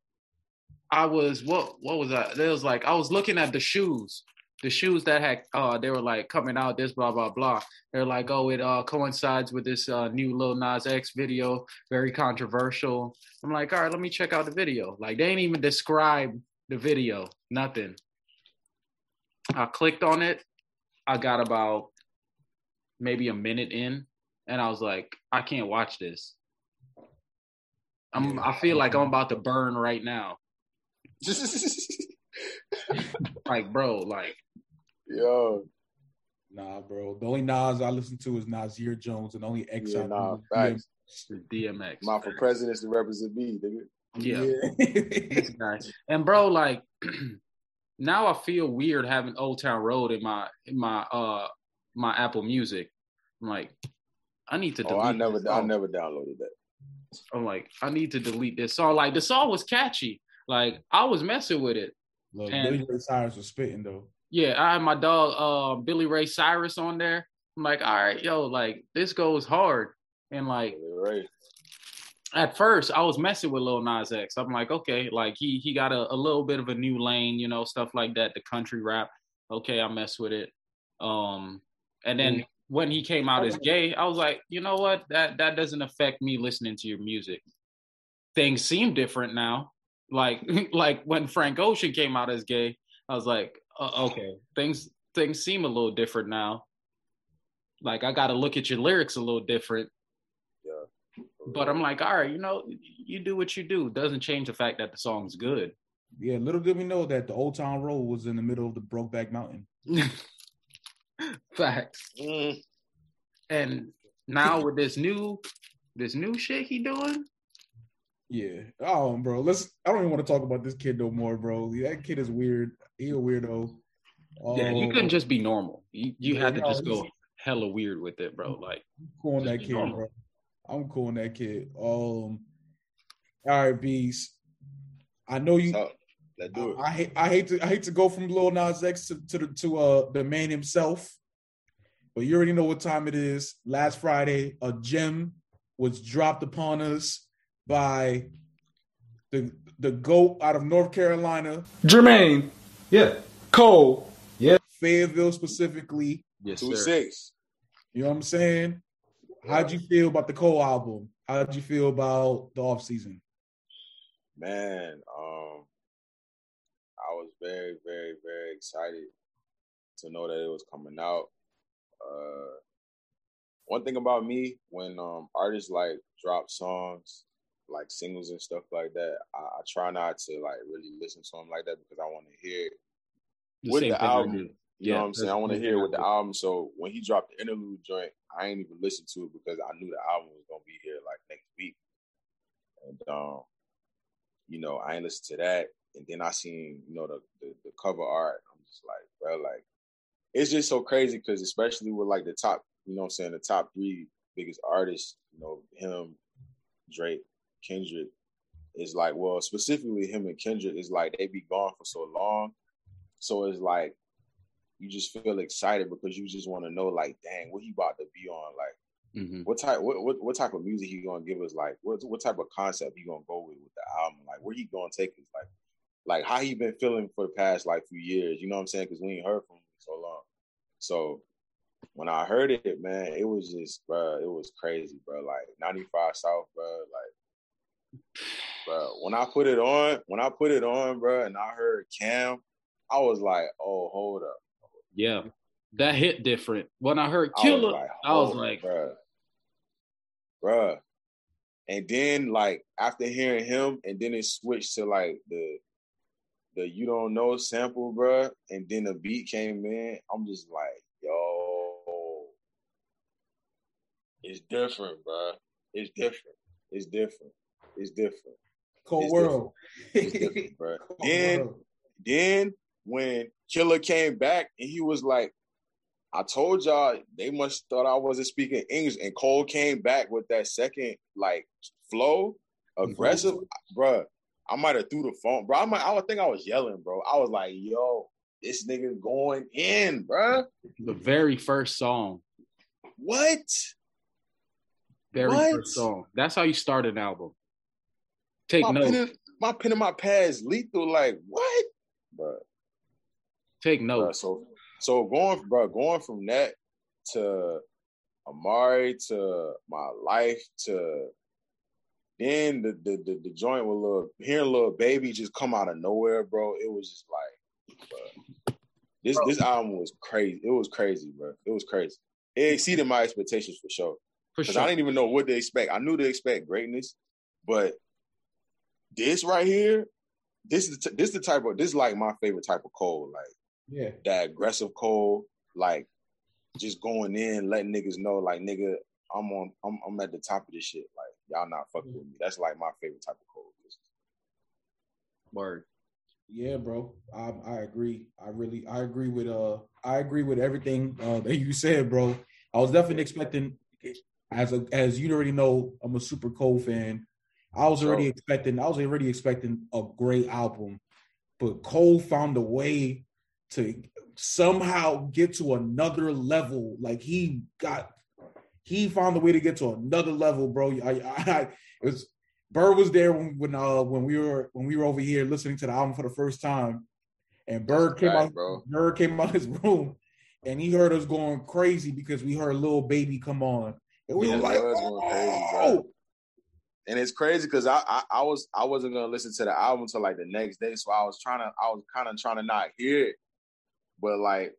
D: I was what what was that? It was like I was looking at the shoes. The shoes that had uh they were like coming out this blah blah blah. They're like, oh, it uh coincides with this uh new Lil Nas X video, very controversial. I'm like, all right, let me check out the video. Like they ain't even describe the video, nothing. I clicked on it. I got about maybe a minute in, and I was like, I can't watch this. I'm I feel like I'm about to burn right now. Like, bro, like
F: Yo,
E: Nah, bro. The only Nas I listen to is Nasir Jones, and the only X
F: yeah,
E: I
F: nah, facts.
D: the DMX.
F: My for presidents to represent me, nigga.
D: Yeah.
E: Yeah.
D: Nice. And bro, like now I feel weird having Old Town Road in my in my uh my Apple Music. I'm like, I need to delete
F: Oh, I never,
D: this
F: I never downloaded that.
D: I'm like, I need to delete this song. Like the song was catchy. Like I was messing with it.
E: Look,
D: And-
E: Billy Ray Cyrus was spitting though.
D: Yeah, I had my dog uh Billy Ray Cyrus on there. I'm like, all right, yo, like this goes hard. And like
F: Right.
D: At first I was messing with Lil Nas X. I'm like, okay, like he he got a, a little bit of a new lane, you know, stuff like that, the country rap. Okay, I mess with it. Um and then when he came out as gay, I was like, you know what? That that doesn't affect me listening to your music. Things seem different now. Like like when Frank Ocean came out as gay, I was like, uh, okay, things things seem a little different now. Like I got to look at your lyrics a little different.
F: Yeah.
D: But I'm like, all right, you know, you do what you do. Doesn't change the fact that the song's good.
E: Yeah, little did we know that the Old Town Road was in the middle of the Brokeback Mountain.
D: Facts.
F: Mm.
D: And now with this new this new shit he doing,
E: Yeah. Oh, bro. Let's. I don't even want to talk about this kid no more, bro. That kid is weird. He a weirdo.
D: yeah, you
E: Oh,
D: couldn't just be normal. You you
E: Yeah,
D: had to
E: no,
D: just go hella weird with it, bro. Like,
E: I'm cool on that
D: be
E: kid,
D: normal.
E: bro. I'm calling that kid. Um. All right, beast. I know you.
F: So, let's do it.
E: I, I hate. I hate to. I hate to go from Lil Nas X to, to the to uh the man himself, but you already know what time it is. Last Friday, a gem was dropped upon us by the the goat out of North Carolina,
H: Jermaine. Yeah. Cole. Yeah.
E: Fayetteville specifically.
D: yes,
F: Two
D: sir.
F: six.
E: You know what I'm saying? How'd you feel about the Cole album? How'd you feel about the off season?
F: Man, um, I was very, very, very excited to know that it was coming out. Uh, one thing about me, when um artists like drop songs, like singles and stuff like that, I, I try not to like really listen to them like that because I want to hear
D: The
F: with
D: same
F: the
D: thing I
F: album. You
D: Yeah,
F: know what I'm saying? I want to hear
D: same
F: it with
D: thing
F: the album. So when he dropped the interlude joint, I ain't even listened to it because I knew the album was gonna be here like next week. And um, you know, I ain't listened to that. And then I seen, you know, the the, the cover art. I'm just like, bro, like it's just so crazy because especially with like the top, you know what I'm saying, the top three biggest artists, you know, him, Drake, Kendrick, is like, well, specifically him and Kendrick is like they be gone for so long. So it's like you just feel excited because you just want to know, like, dang, what he about to be on? Like,
D: Mhm.
F: what type, what, what, what type of music he gonna give us? Like, what, what type of concept he gonna go with with the album? Like, where he gonna take us? Like, like how he been feeling for the past like few years? You know what I'm saying? Because we ain't heard from him in so long. So when I heard it, man, it was just, bro, it was crazy, bro. Like 95 South, bro. Like, bro, when I put it on, when I put it on, bro, and I heard Cam, I was like, oh, hold up.
D: Yeah, that hit different. When I heard
F: I was
D: Killer,
F: like,
D: I was like,
F: bruh, bruh. And then like after hearing him, and then it switched to like the the you don't know sample, bruh, and then the beat came in. I'm just like, yo, it's different, bruh. it's different. It's different. It's different.
E: Cold
F: It's
E: world.
F: It's different, bro.
E: Cold
F: Then
E: world.
F: then when Killa came back and he was like, I told y'all they must thought I wasn't speaking English. And Cole came back with that second like flow, aggressive, bro. I might have threw the phone, bro. I might I would think I was yelling, bro. I was like, yo, this nigga going in, bro.
D: The very first song.
F: What?
D: Very
F: What?
D: first song. That's how you start an album. Take
F: My
D: notes.
F: pen, in, my pen in my pads lethal, like what? Bro.
D: Take notes.
F: so so going bro, going from that to Amari to my life to then the the the, the joint with little hearing little baby just come out of nowhere, bro. It was just like this this album was crazy. It was crazy, bro. It was crazy. It exceeded my expectations for sure.
D: For
F: Because
D: sure.
F: I didn't even know what to expect. I knew to expect greatness, but this right here, this is the t- this the type of this is like my favorite type of Cole. Like
E: Yeah.
F: that aggressive Cole, like just going in, letting niggas know, like nigga, I'm on, I'm, I'm at the top of this shit. Like y'all not fucking with me. That's like my favorite type of Cole.
D: Word.
E: Yeah, bro. I I agree. I really I agree with uh I agree with everything uh, that you said, bro. I was definitely expecting as a as you already know, I'm a super Cole fan. I was already
F: Sure.
E: expecting I was already expecting a great album, but Cole found a way to somehow get to another level. Like he got he found a way to get to another level, bro. I, I, I it was Bird was there when when uh when we were when we were over here listening to the album for the first time, and Bird came
F: Right,
E: out.
F: bro.
E: Bird came out his room, and he heard us going crazy because we heard little baby come on, and we
F: Yeah,
E: were like,
F: crazy,
E: "Oh,
F: And it's crazy because I, I I was I wasn't gonna listen to the album until like the next day, so I was trying to I was kind of trying to not hear it, but like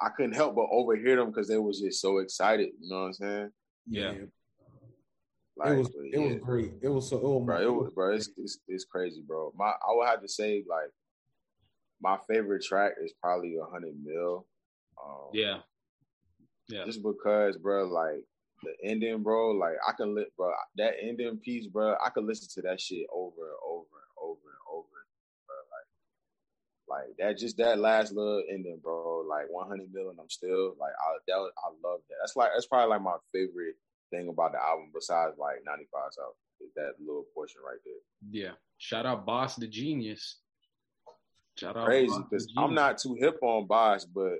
F: I couldn't help but overhear them because they was just so excited. You know what I'm saying?
D: Yeah.
F: Like,
E: it was
F: but
E: it was great. It was so oh
F: bro. It was, bro. It's, it's it's crazy, bro. My I would have to say like my favorite track is probably a hundred mil. Um,
D: Yeah. Yeah.
F: Just because, bro, like the ending, bro. Like I can let, bro, that ending piece, bro. I could listen to that shit over and over and over and over, bro. Like, like that, just that last little ending, bro. Like 100 million, I'm still like, I that was, I love that. That's like that's probably like my favorite thing about the album, besides like 95 South. Is that little portion right there.
D: Yeah. Shout out Bas the Genius. Shout out
F: Crazy because I'm not too hip on Bas, but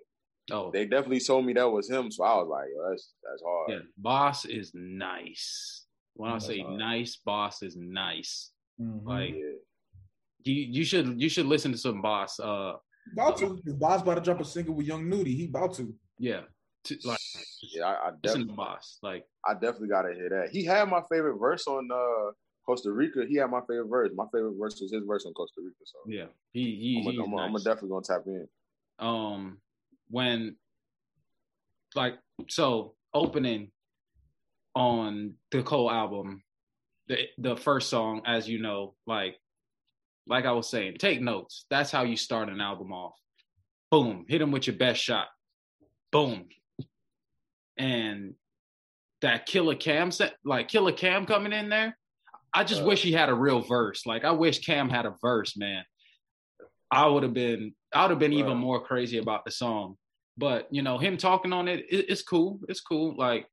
D: Oh,
F: they definitely told me that was him, so I was like, yo, that's that's hard.
D: yeah. Bas is nice. When I
F: That's
D: say
F: hard.
D: nice, Bas is nice.
E: Mhm.
D: Like
F: Yeah.
D: You, you should you should listen to some Bas. Uh,
E: about to. His Bas about to drop a single with Young Nudy. He about to.
D: yeah. To, like
F: Yeah, I, I definitely
D: Bas. Like
F: I definitely gotta hear that. He had my favorite verse on uh Costa Rica. He had my favorite verse. My favorite verse was his verse on Costa Rica. So
D: yeah, he he
F: I'm,
D: he's
F: gonna- I'm, gonna- I'm definitely gonna tap in.
D: um when like so opening on the Cole album, the the first song, as you know, like like I was saying, take notes. That's how you start an album off. Boom, hit him with your best shot. Boom. And that Killa Cam set, like Killa Cam coming in there. I just
F: Uh.
D: wish he had a real verse. Like I wish Cam had a verse, man. I would have been, I would have been even more crazy about the song. But you know, him talking on it, it it's cool. It's cool. Like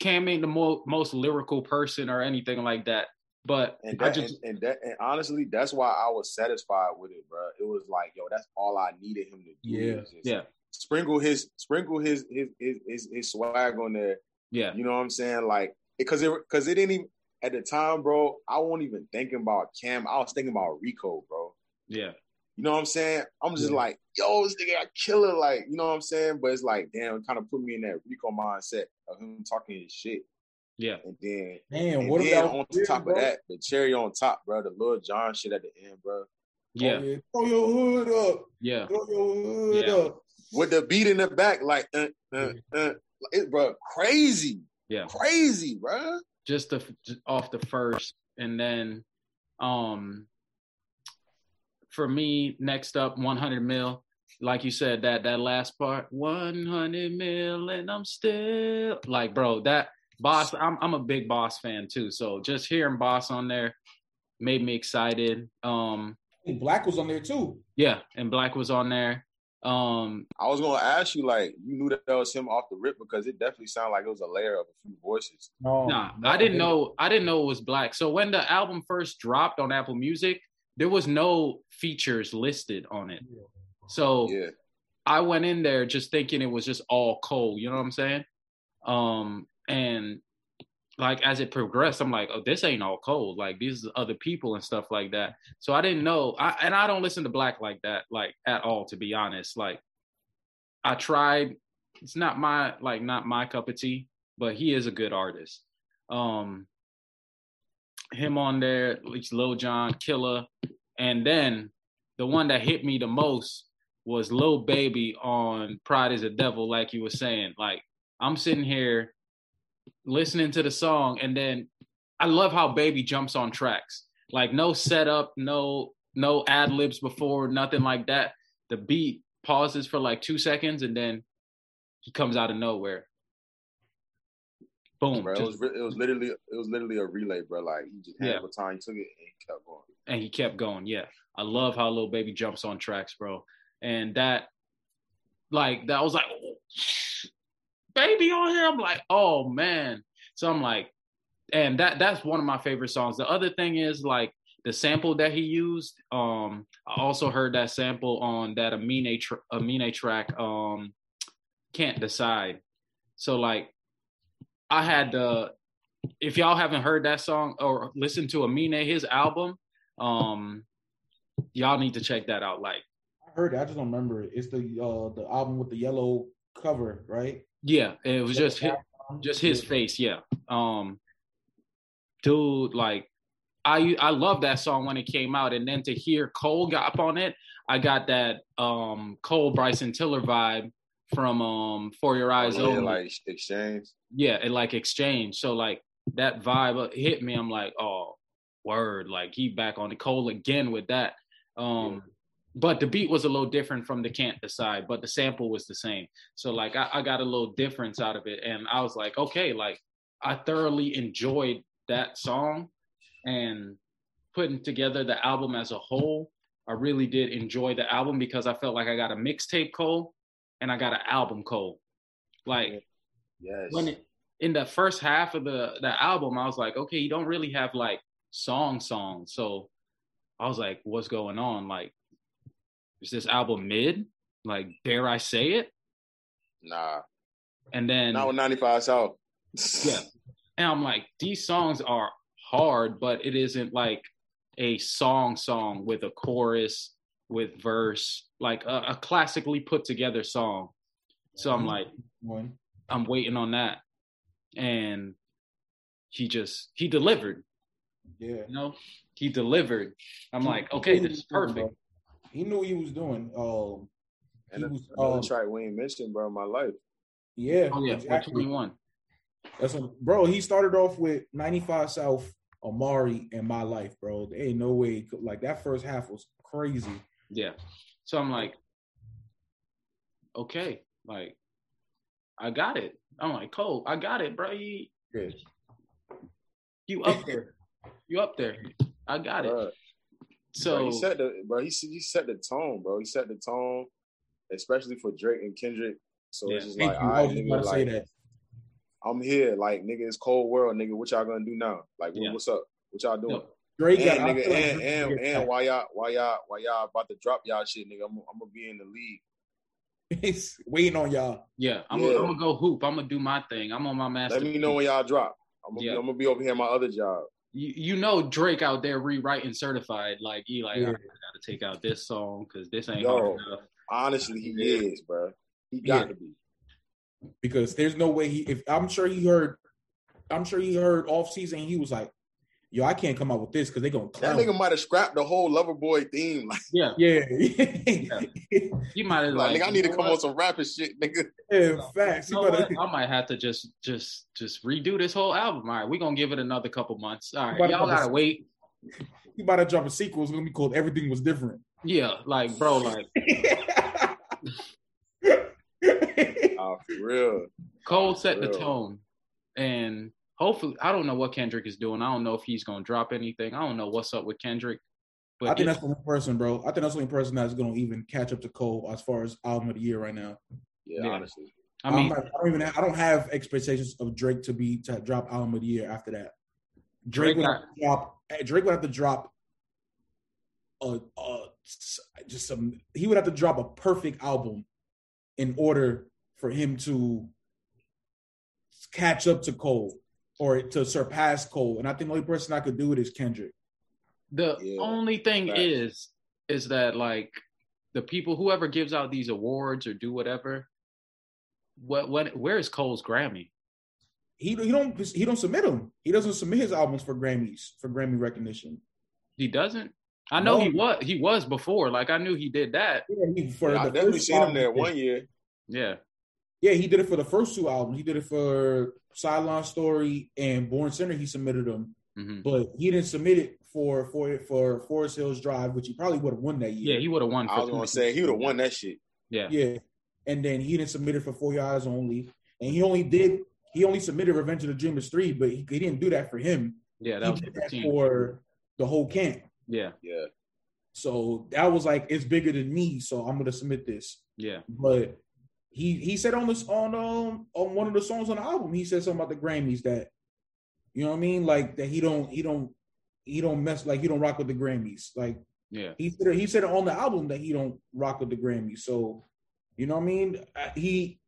D: Cam ain't the mo- most lyrical person or anything like that. But
F: And
D: I
F: that,
D: just,
F: and, and that and honestly, that's why I was satisfied with it, bro. It was like, yo, that's all I needed him to do.
E: Yeah.
D: yeah,
F: Sprinkle his sprinkle his his his his, his swag on there.
D: yeah,
F: You know what I'm saying? Like because it because it didn't even at the time, bro. I wasn't even thinking about Cam. I was thinking about Rico, bro.
D: yeah,
F: You know what I'm saying? I'm just
E: Yeah.
F: like, yo, this nigga got killer, like, you know what I'm saying? But it's like, damn, it kind of put me in that Rico mindset of him talking his shit.
D: Yeah,
F: And then,
E: Man,
F: and
E: what
F: then
E: about
F: on
E: Weird,
F: top
E: bro?
F: of that, the cherry on top, bro, the Lil Jon shit at the end, bro.
D: yeah,
E: Oh, Throw your hood up.
D: yeah.
E: Throw your hood
D: Yeah.
E: up.
F: With the beat in the back, like, uh, uh, uh, it, bro, crazy,
D: Yeah.
F: crazy, bro.
D: just the just off the first and then um for me next up 100 mil like you said that that last part 100 mil and i'm still like bro that Bas, I'm I'm a big Bas fan too. So just hearing Bas on there made me excited. Um,
E: 6LACK was on there too.
D: Yeah, and 6LACK was on there. Um,
F: I was gonna ask you, like, you knew that was him off the rip because it definitely sounded like it was a layer of a few voices.
E: No,
D: nah, no, I didn't know. I didn't know it was 6LACK. So when the album first dropped on Apple Music, there was no features listed on it. So
F: yeah.
D: I went in there just thinking it was just all Cole. You know what I'm saying? Um, and like as it progressed, I'm like, oh, this ain't all Cole. Like these other people and stuff like that. So I didn't know. I, and I don't listen to 6LACK like that, like at all, to be honest. Like I tried. It's not my like not my cup of tea, but he is a good artist. Um, him on there, it's Lil Jon, Killa, and then the one that hit me the most was Lil Baby on Pride is a Devil, like you were saying. Like I'm sitting here listening to the song, and then I love how Baby jumps on tracks. Like no setup, no no ad libs before, nothing like that. The beat pauses for like two seconds, and then he comes out of nowhere. Boom!
F: Bro, it was it was literally it was literally a relay, bro. Like he just had yeah. the time, he took it, and he kept going.
D: And he kept going. Yeah, I love how little Baby jumps on tracks, bro. And that, like, that was like, oh, baby on here. I'm like, oh man. So I'm like, and that that's one of my favorite songs. The other thing is like the sample that he used. Um, I also heard that sample on that Amine tr- Amine track. Um, can't decide. So like, I had the. If y'all haven't heard that song or listened to Amine his album, um, y'all need to check that out. Like,
E: I heard it. I just don't remember it. It's the uh the album with the yellow cover, right?
D: Yeah, it was just his, just his face. Yeah, um, dude, like I I love that song when it came out, and then to hear Cole got up on it, I got that um Cole Bryson Tiller vibe from um For Your Eyes
F: oh, yeah, like exchange.
D: Yeah, it like exchange. So like that vibe hit me. I'm like, oh, word. Like he back on the Cole again with that. Um, but the beat was a little different from the can't decide but the sample was the same. So like I, I, got a little difference out of it and i was like okay like i thoroughly enjoyed that song and putting together the album as a whole i really did enjoy the album because i felt like i got a mixtape cole and i got an album cole like
F: yes.
D: when it, in the first half of the the album i was like okay you don't really have like song songs. So i was like what's going on? Like is this album mid? Like, dare I say it?
F: Nah.
D: And then
F: not with 95 South.
D: yeah. And I'm like, these songs are hard, but it isn't like a song song with a chorus, with verse, like a, a classically put together song. So I'm like, I'm waiting on that. And he just he delivered.
E: Yeah.
D: You know, he delivered. I'm like, okay, this is perfect.
E: He knew what he was doing. Um,
F: and he was, another um, track we ain't mentioned, bro, my life.
E: Yeah.
D: Oh yeah, exactly. 21.
E: That's what, bro. He started off with 95 South, Amari, and my life, bro. There ain't no way. Like that first half was crazy.
D: Yeah. So I'm like, okay, like I got it. I'm like, Cole, I got it, bro. You,
E: Good.
D: you up there. you up there. I got it. So
F: bro, he set the bro. He said he set the tone, bro. He set the tone, especially for Drake and Kendrick. So yeah, it's just like, all right, nigga, like, I'm here, like nigga, it's cold world, nigga. What y'all gonna do now? Like, yeah. what's up? What y'all doing? Drake and, got, nigga, and and, and, and why y'all why y'all why y'all about to drop y'all shit, nigga? I'm, I'm gonna be in the league.
E: He's waiting on y'all.
D: Yeah, I'm, yeah. Gonna, I'm gonna go hoop. I'm gonna do my thing. I'm on my master.
F: Let me know when y'all drop. I'm gonna, yeah. be, I'm gonna be over here in my other job
D: you, you know Drake out there rewriting certified. Like he like yeah. I gotta take out this song because this ain't Yo, hard enough.
F: Honestly, he yeah. is, bro. He got yeah. to be
E: because there's no way he. If I'm sure he heard, I'm sure he heard off season. He was like, yo, I can't come out with this because they're gonna.
F: That nigga might have scrapped the whole Lover Boy theme. Like,
D: yeah,
E: yeah.
D: yeah. You might have
F: like, like, nigga, I need to come what? on some rapping shit, nigga.
E: Yeah, facts.
D: You know better... I might have to just, just, just redo this whole album. All right, we're gonna give it another couple months. All right, y'all gotta wait.
E: You about to drop a sequel. It's gonna be called Everything Was Different.
D: Yeah, like bro, like.
F: oh, for real.
D: Cole set real. the tone and hopefully, I don't know what Kendrick is doing. I don't know if he's gonna drop anything. I don't know what's up with Kendrick.
E: But I think that's the only person, bro. I think that's the only person that's gonna even catch up to Cole as far as album of the year right now.
F: Yeah, yeah. honestly.
E: I mean, I don't even. Have, I don't have expectations of Drake to be to drop album of the year after that. Drake, Drake would have to drop. Eh, Drake would have to drop. A, a just some. He would have to drop a perfect album in order for him to catch up to Cole or to surpass Cole. And I think the only person I could do it is Kendrick.
D: The yeah. only thing right. is, is that like the people, whoever gives out these awards or do whatever, what when where is Cole's Grammy?
E: He he don't he don't submit them. He doesn't submit his albums for Grammys for Grammy recognition.
D: He doesn't. I know no. he was he was before. Like I knew he did that.
F: Yeah, he, for yeah, I definitely seen him there one year.
D: Yeah.
E: Yeah, he did it for the first two albums. He did it for Sideline Story and Born Sinner. He submitted them, mm-hmm. but he didn't submit it for for for Forest Hills Drive, which he probably would have won that year.
D: Yeah, he would have won.
F: I was gonna say he would have won that shit.
D: Yeah,
E: yeah. And then he didn't submit it for Four Your Eyes Only, and he only did he only submitted Revenge of the Dreamers three, but he, he didn't do that for him.
D: Yeah, that
E: he
D: was
E: did that for the whole camp.
D: Yeah,
F: yeah.
E: So that was like it's bigger than me, so I'm gonna submit this.
D: Yeah,
E: but he he said on this on um on one of the songs on the album, he said something about the Grammys that you know what I mean, like that he don't he don't he don't mess like he don't rock with the Grammys. Like
D: yeah,
E: he said he said on the album that he don't rock with the Grammys. So you know what I mean? He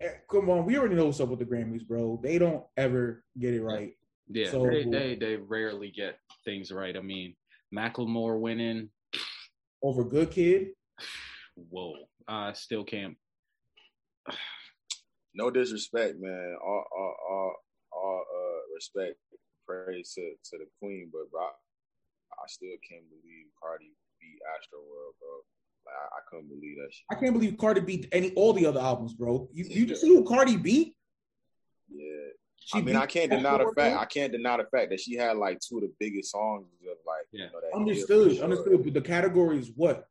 E: eh, come on, we already know what's up with the Grammys, bro. They don't ever get it right.
D: Yeah, so, they, they they rarely get things right. I mean, Macklemore winning
E: over Good Kid.
D: Whoa, I still can't.
F: no disrespect, man. All all all, all uh, respect, praise to to the Queen, but bro, I still can't believe Cardi beat Astroworld, bro. Like, I, I, couldn't believe that shit.
E: I can't believe Cardi beat any all the other albums, bro. You you just see who Cardi beat?
F: Yeah. She I mean, I can't deny the fact. I can't deny the fact that she had like two of the biggest songs of like.
D: Yeah. You
F: know,
E: understood, sure. understood. But the category is what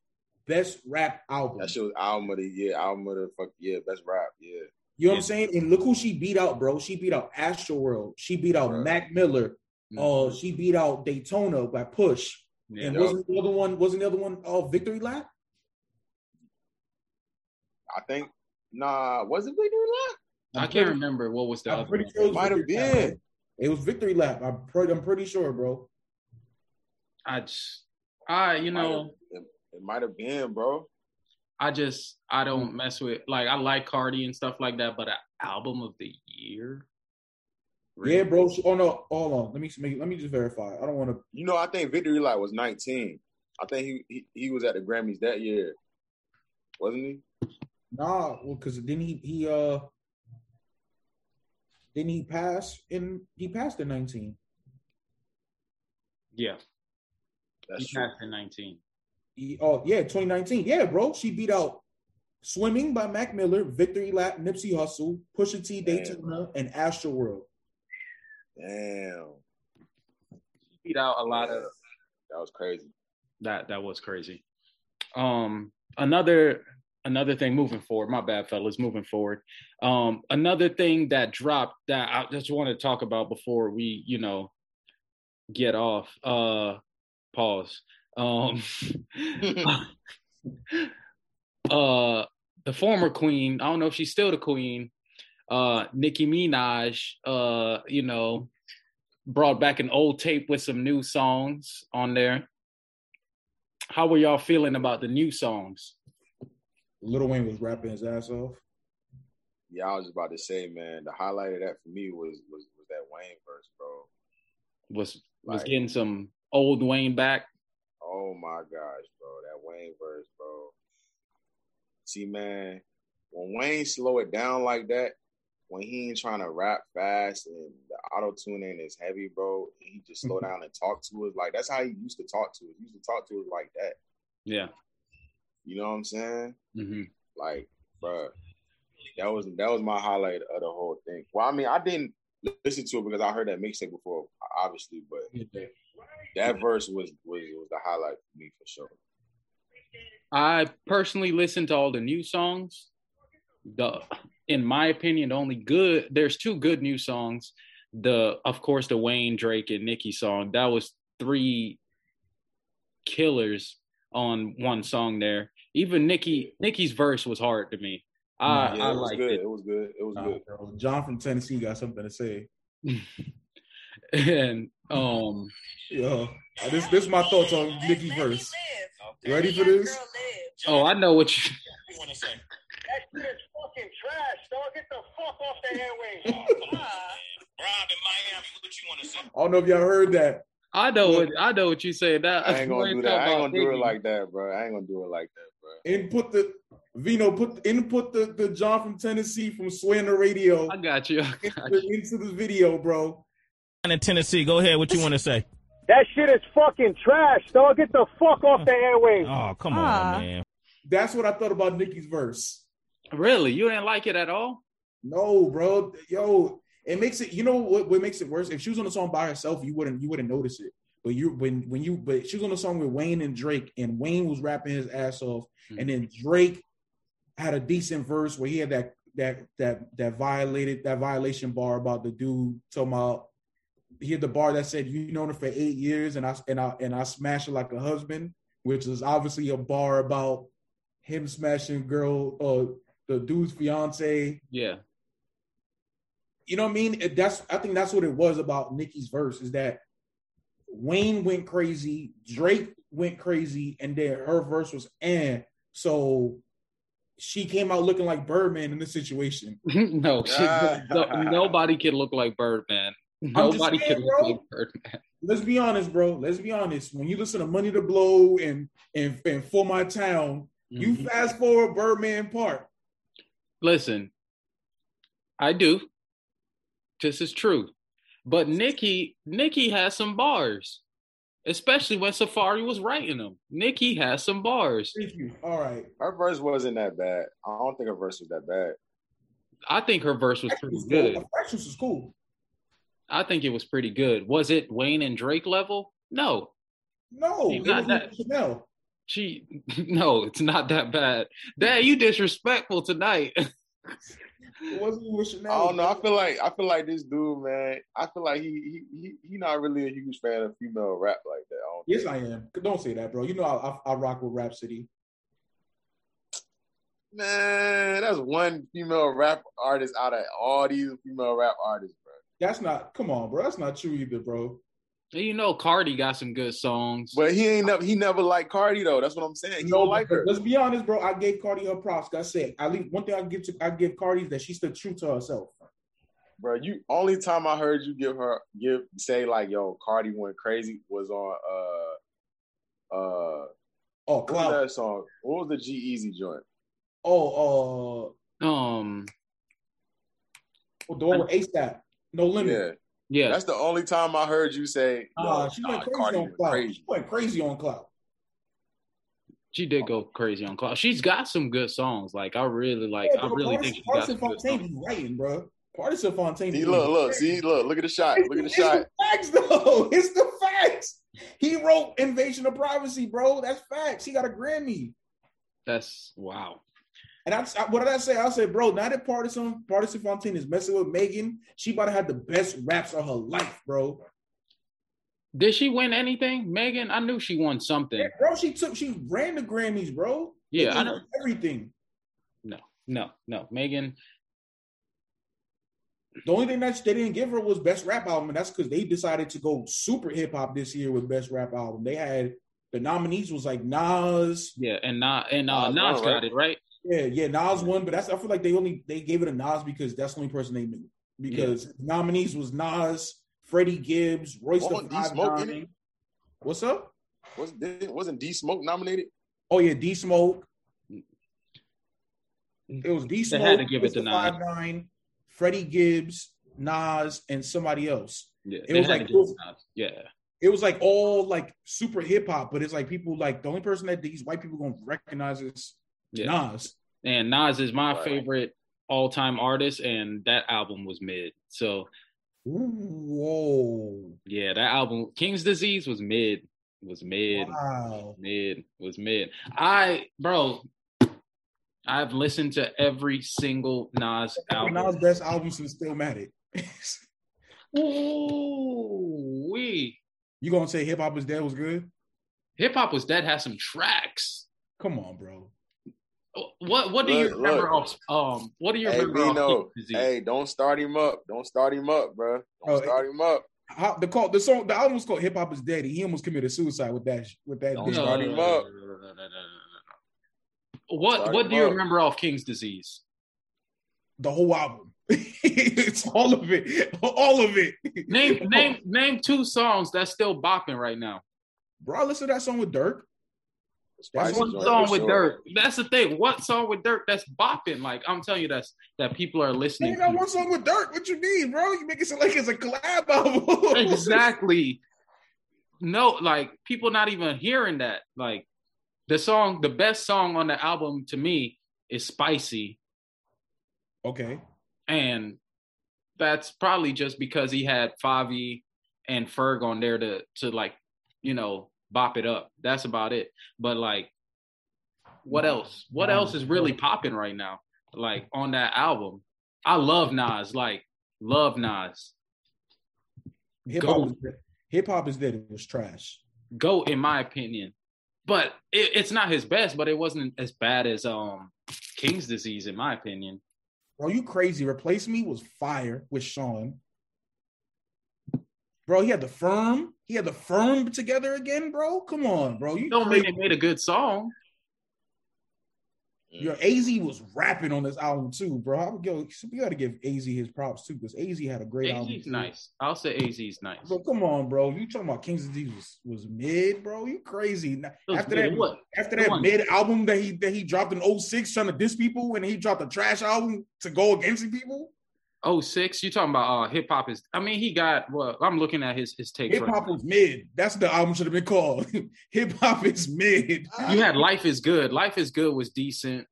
E: best rap album.
F: That shit was album of the year, album of the fuck yeah, best rap, yeah.
E: You know what I'm saying? And look who she beat out, bro. She beat out Astro World. She beat out Mac Miller. Mm-hmm. Uh, she beat out Daytona by Push. Yeah. And wasn't the other one? Wasn't the other one? Oh, uh, Victory Lap.
F: I think nah, was it Victory Lap?
D: I can't pretty, remember what was the I'm
E: pretty sure it might have been. Lap, it was Victory Lap. I'm pretty, I'm pretty sure, bro.
D: I just, I you know,
F: it, it might have been, bro.
D: I just I don't mm. mess with like I like Cardi and stuff like that, but an album of the year.
E: Really? Yeah, bro. Oh no, hold on. Let me let me just verify. I don't want to.
F: You know, I think Victory Lap was 19. I think he, he he was at the Grammys that year, wasn't he?
E: Nah, well, because then he he uh then he passed in he passed in 19.
D: Yeah, That's he true. passed in 19.
E: He, oh yeah, 2019. Yeah, bro. She beat out Swimming by Mac Miller, Victory Lap, Nipsey Hussle, Pusha T, Daytona, and Astroworld.
F: Damn.
D: She beat out a lot of.
F: That was crazy.
D: That that was crazy. Um, another another thing moving forward. My bad, fellas. Moving forward. Um, another thing that dropped that I just want to talk about before we, you know, get off. Uh, pause. Um, uh, the former queen. I don't know if she's still the queen. Uh, Nicki Minaj. Uh, you know, brought back an old tape with some new songs on there. How were y'all feeling about the new songs?
E: Lil Wayne was rapping his ass off.
F: Yeah, I was about to say, man, the highlight of that for me was was, was that Wayne verse, bro.
D: Was was like, getting some old Wayne back.
F: Oh my gosh, bro, that Wayne verse, bro. See, man, when Wayne slow it down like that, when he ain't trying to rap fast and the auto tuning is heavy, bro, he just slow down and talk to us like that's how he used to talk to us. He used to talk to us like that.
D: Yeah.
F: You know what I'm saying?
D: Mm-hmm.
F: Like, bro, that was that was my highlight of the whole thing. Well, I mean, I didn't listen to it because I heard that mixtape before, obviously, but that verse was was was the highlight for me for sure.
D: I personally listened to all the new songs. The in my opinion, the only good. There's two good new songs. The of course the Wayne Drake and Nicki song. That was three killers on one song there. Even Nicki Nicki's verse was hard to me. I,
F: yeah,
D: I
F: it was
D: liked
F: good.
D: it.
F: It was good. It was
E: Nah,
F: good.
E: John from Tennessee got something to say.
D: and um
E: Yo, uh, this this is my thoughts on Nicki verse. You ready for this?
D: oh I know what you
I: That shit is fucking trash, dog. Get the fuck off the airwaves. Rob in Miami, what you want to say?
E: I don't know if y'all heard that.
D: I know what I know what you said. That
F: I ain't gonna do that. I ain't gonna do it like that, bro. I ain't gonna do it like that, bro.
E: Input the Vino put input the, the John from Tennessee from Swaying the Radio
D: I got you. I
E: into,
D: got
E: the,
D: you.
E: into the video, bro.
J: In Tennessee. Go ahead. What you want to say?
I: That shit is fucking trash, dog. Get the fuck off the airwaves.
J: Oh, come
K: Ah.
J: on, man.
E: That's what I thought about Nicki's verse.
D: Really, you didn't like it at all?
E: No, bro. Yo, it makes it. You know what? What makes it worse? If she was on the song by herself, you wouldn't. You wouldn't notice it. But you when when you but she was on the song with Wayne and Drake, and Wayne was rapping his ass off,
D: Hmm.
E: and then Drake had a decent verse where he had that that that that violated that violation bar about the dude talking about he had the bar that said you known her for eight years and I and I and I smashed her like a husband, which is obviously a bar about him smashing girl uh the dude's fiance
D: Yeah.
E: you know what I mean? It- That's I think that's what it was about Nicki's verse is that Wayne went crazy, Drake went crazy, and then her verse was eh. So she came out looking like Birdman in this situation.
D: no, she, no, nobody can look like Birdman.
E: Just
D: Nobody
E: saying,
D: can look
E: bro.
D: like Birdman.
E: Let's be honest, bro. Let's be honest. When you listen to Money to Blow and and, and For My Town, you
D: Mhm.
E: fast forward Birdman part.
D: Listen, I do. This is true. But Nicki, Nicki has some bars, especially when Safaree was writing them. Nicki has some bars.
E: Thank you. All right.
F: Her verse wasn't that bad. I don't think her verse was that bad.
D: I think her verse was pretty
E: Fractions
D: good.
E: cool. Fractions was cool.
D: I think it was pretty good. Was it Wayne and Drake level? No.
E: No,
D: She
E: it
D: not that-
E: Chanel.
D: She no, it's not that bad. Dad, you disrespectful tonight.
E: It wasn't with Chanel.
F: I don't know. I feel like I feel like this dude, man. I feel like he he he, he not really a huge fan of female rap like that. I
E: Yes,
F: think.
E: I am. Don't say that, bro. You know I, I, I rock with Rapsody.
F: Man, that's one female rap artist out of all these female rap artists, bro.
E: That's not. Come on, bro. That's not true either, bro.
D: you know Cardi got some good songs.
F: But he ain't never he never liked Cardi though. That's what I'm saying. He
E: No,
F: don't like her.
E: Let's be honest, bro. I gave Cardi her props. I said, at least one thing I give to I give Cardi is that she's still true to herself.
F: Bro, you only time I heard you give her give say like yo Cardi went crazy was on uh uh
E: Oh,
F: what was that song? What was the G-Eazy joint?
E: Oh, uh,
D: um
E: the one with ASAP. No limit.
F: Yeah.
D: yeah.
F: That's the only time I heard you say yo,
E: Uh, she
F: nah,
E: went crazy
F: Cardi
E: on cloud.
F: crazy.
E: She went crazy on cloud.
D: She did go crazy on Cloud. She's got some good songs. Like I really like.
E: Yeah,
D: I really
E: Pardison-
D: think she got
E: Pardison
D: some good
E: Fontaine
D: songs.
E: be writing, bro. Pardison Fontaine.
F: See, look, look, see, look, look at the shot. Look at the
E: It's
F: shot.
E: the facts, though. It's the facts. He wrote Invasion of Privacy, bro. That's facts. He got a Grammy.
D: That's wow.
E: And I, I- what did I say? I said, bro, now that Pardison Pardison Fontaine is messing with Megan, she about to have the best raps of her life, bro.
D: Did she win anything, Megan? I knew she won something.
E: Yeah, bro, she took, she ran the Grammys, bro.
D: Yeah, I know.
E: Everything.
D: No, no, no. Megan.
E: The only thing that they didn't give her was best rap album, and that's because they decided to go super hip hop this year with best rap album. They had the nominees was like Nas,
D: Yeah, and not and uh,
F: Nas
D: Nas got
F: right?
D: it right.
E: Yeah, yeah, Nas won, but that's I feel like they only they gave it a Nas because that's the only person they knew. Because nominees was Nas, Freddie Gibbs, Royce the
F: Wasn't D
E: Five
F: Smoke
E: Nine. What's up?
F: Wasn't wasn't D Smoke nominated?
E: Oh yeah, D Smoke. It was D
D: They
E: Smoke,
D: had to give it to Nas.
E: Five Nine, Freddie Gibbs, Nas, and somebody else.
D: Yeah,
E: It was like
D: to it to yeah.
E: It was like all like super hip hop, but it's like people like the only person that these white people gonna recognize is
D: Yeah.
E: Nas.
D: And Nas is my
F: Right.
D: favorite all time artist, and that album was mid. So
E: Whoa!
D: yeah, that album King's Disease was mid. Was mid.
E: Wow!
D: Mid was mid. I bro, I've listened to every single Nas album.
E: Nas' best album since Stillmatic.
D: Ooh, we
E: you gonna say Hip Hop is Dead was good?
D: Hip Hop was Dead has some tracks.
E: Come on, bro.
D: What what do you remember
F: look.
D: of um what do you
F: Hey,
D: remember of
F: Vino.
D: King's Disease?
F: Hey, don't start him up. Don't start him up, bro. Don't
E: Oh,
F: start him up.
E: How, the call the song the album was called Hip Hop is Dead. He almost committed suicide with that with that.
F: Don't start him up.
D: What
F: Start
D: what do you
F: up.
D: remember of King's Disease?
E: The whole album. it's all of it. All of it.
D: Name name name two songs that's still bopping right now.
E: Bro, I listen to that song with Durk. That's one
D: song with
F: sure.
D: Durk? That's the thing. What song with Durk that's bopping? Like I'm telling you, that's that people are listening.
E: got
D: to.
E: one song with Durk. What you mean, bro? You make it sound like it's a collab album.
D: exactly. No, like people not even hearing that. Like the song, the best song on the album to me is "Spicy,"
E: Okay.
D: and that's probably just because he had Favi and Ferg on there to to like you know bop it up. That's about it. But like, what else? What else is really popping right now? Like on that album, I love Nas. Like love Nas.
E: Hip hop, is dead. Hip hop is dead. It was trash.
D: go in my opinion. But it, it's not his best, but it wasn't as bad as um King's disease, in my opinion.
E: Bro, you crazy. Replace Me was fire with Sean. Bro, he had the firm. He had the firm together again, bro. Come on, bro. You
D: Don't mean
E: crazy.
D: it made a good song. Mm.
E: Your AZ was rapping on this album too, bro. I would go. We got to give AZ his props too, because AZ had a great album.
D: AZ's
E: too.
D: nice. I'll say AZ's nice.
E: Bro, come on, bro. You talking about King's Disease was, was mid, bro? You crazy? After
D: mid.
E: that,
D: What?
E: after that mid album that he that he dropped in 06 trying to diss people, and he dropped a trash album to go against people.
D: Oh six, you talking about uh hip hop is I mean he got well, I'm looking at his his takes
E: Hip
D: right
E: hop was mid. That's the album should have been called. Hip hop is mid.
D: You had Life is Good. Life is Good was decent.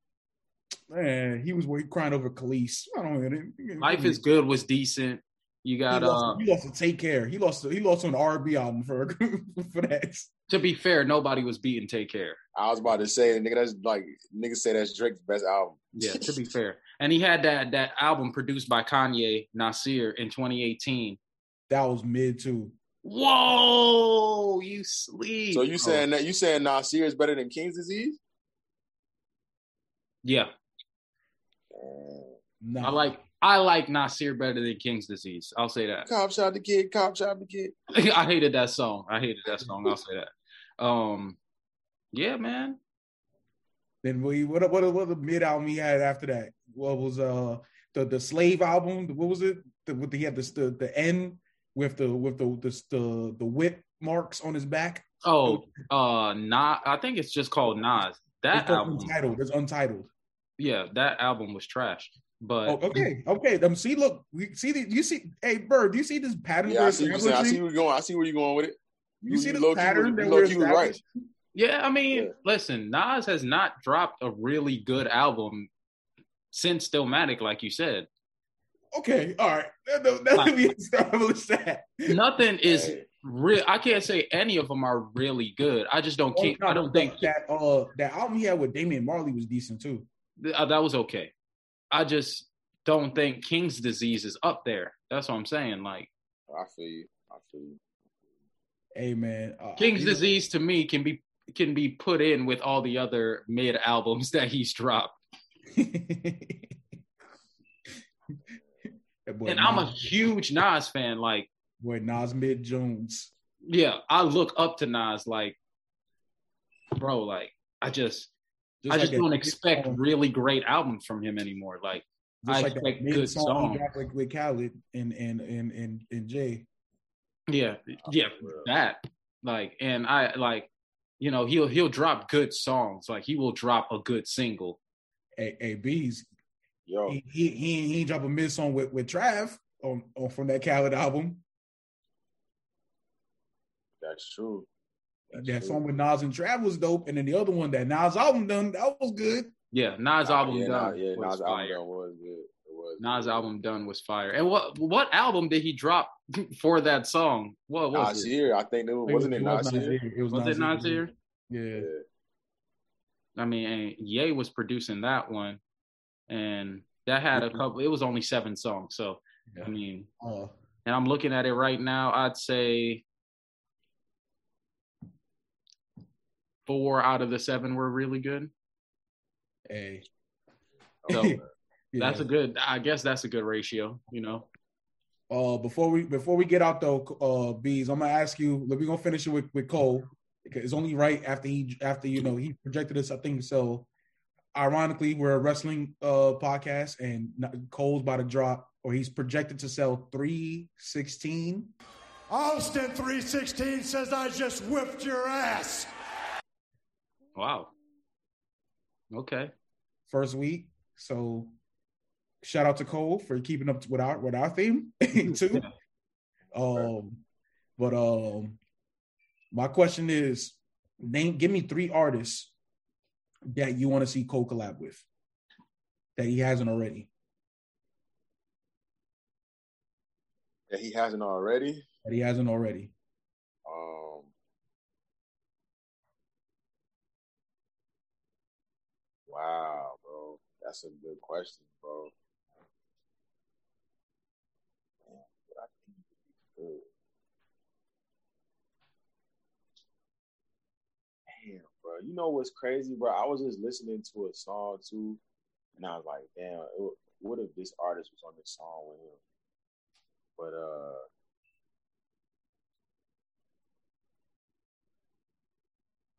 E: Man, he was crying over Kelis. I don't know.
D: Life is Good was decent. You
E: He
D: got
E: lost,
D: uh
E: he lost to Take Care. He lost. He lost on the R&B album for for that.
D: To be fair, nobody was beating Take Care.
F: I was about to say, nigga, that's like niggas say that's Drake's best album.
D: Yeah, to be fair. And he had that that album produced by Kanye Nasir in 2018.
E: That was mid too.
D: Whoa, you sleep.
F: So you saying oh. that you saying Nasir is better than King's Disease?
D: Yeah,
E: No,
D: I like I like Nasir better than King's Disease. I'll say that.
F: Cop shot the kid, cop shot the kid.
D: I hated that song. I hated that song. I'll say that. Um, yeah, man.
E: Then we what what what the mid album he had after that? What was uh the the slave album? What was it? The, with the, he had the, the the N with the with the the the, the whip marks on his back.
D: Oh, uh, not. I think it's just called Nas. That
E: It's
D: album,
E: untitled. It's untitled.
D: yeah, that album was trash. But
E: Oh, okay, okay. Um, see, look, we see the you see. Hey, Bird, do you see this pattern?
F: Yeah, I see, you're saying. I see where you're going. I see where you're going with it.
E: You see this
F: low-key
E: pattern
F: was-
E: that
F: low-key
E: we're
F: right.
D: Yeah, I mean,
F: Yeah.
D: listen, Nas has not dropped a really good album since Stillmatic, like you said.
E: Okay, all right. That, that, that we established that.
D: Nothing is real. I can't say any of them are really good. I just don't.
E: Oh,
D: Keep,
E: no,
D: I don't think
E: that uh that album he had with Damian Marley was decent too.
D: th- uh, that was okay. I just don't think King's Disease is up there. That's what I'm saying. Like
F: I feel you. I feel you.
E: Hey man, uh,
D: King's
E: you-
D: Disease to me can be can be put in with all the other mid albums that he's dropped.
E: Boy
D: And I'm a huge Nas fan. Like
E: boy Nas Mid Jones.
D: yeah, I look up to Nas. Like bro, like I just I just
E: that
D: don't
E: mid
D: expect
E: song-
D: really great albums from him anymore. Like
E: just
D: I
E: like
D: expect
E: mid
D: good songs.
E: he dropped like with Khaled and and and and, and Jay.
D: Yeah, yeah, that like, and I like, you know, he'll he'll drop good songs. Like he will drop a good single.
E: Hey, hey B's
F: Yo,
E: he he he, he drop a mid song with with Trav on, on from that Khaled album.
F: that's true. That's
E: That
F: true.
E: song with Nas and Trav was dope, and then the other one that Nas album done that was good.
D: Yeah, Nas
F: Nah,
D: album
F: yeah,
D: done
F: nah, yeah,
D: was
F: Nas album
D: fire.
F: done was good. It was
D: Nas
F: good.
D: album done was fire. And what what album did he drop for that song? What was it?
F: Nasir, I think it was, wasn't it
E: was
F: Nasir?
E: It was,
D: Was it
E: Nasir.
D: Nasir?
E: Yeah.
F: Yeah.
D: I mean, and Ye was producing that one, and that had a couple. It was only seven songs, so I mean,
E: Uh,
D: and I'm looking at it right now. I'd say four out of the seven were really good.
E: hey.
D: So
E: Yeah.
D: that's a good. I guess that's a good ratio. You know.
E: Uh, before we before we get out though, uh, bees, I'm gonna ask you. We're gonna finish it with, with Cole. Because It's only right after he after you know he projected us. I think so. Ironically, we're a wrestling uh podcast, and not- Cole's about to drop, or he's projected to sell three sixteen.
K: Austin 316 says I just whipped your ass.
D: Wow. Okay.
E: first week. So shout out to Cole for keeping up with our with our theme too. Um, but um, my question is, name give me three artists that you want to see Cole collab with that he hasn't already.
F: That he hasn't already.
E: That he hasn't already.
F: Um, wow, bro, that's a good question, bro. Damn, bro. You know what's crazy, bro? I was just listening to a song too, and I was like, damn, what if this artist was on this song with him? But uh.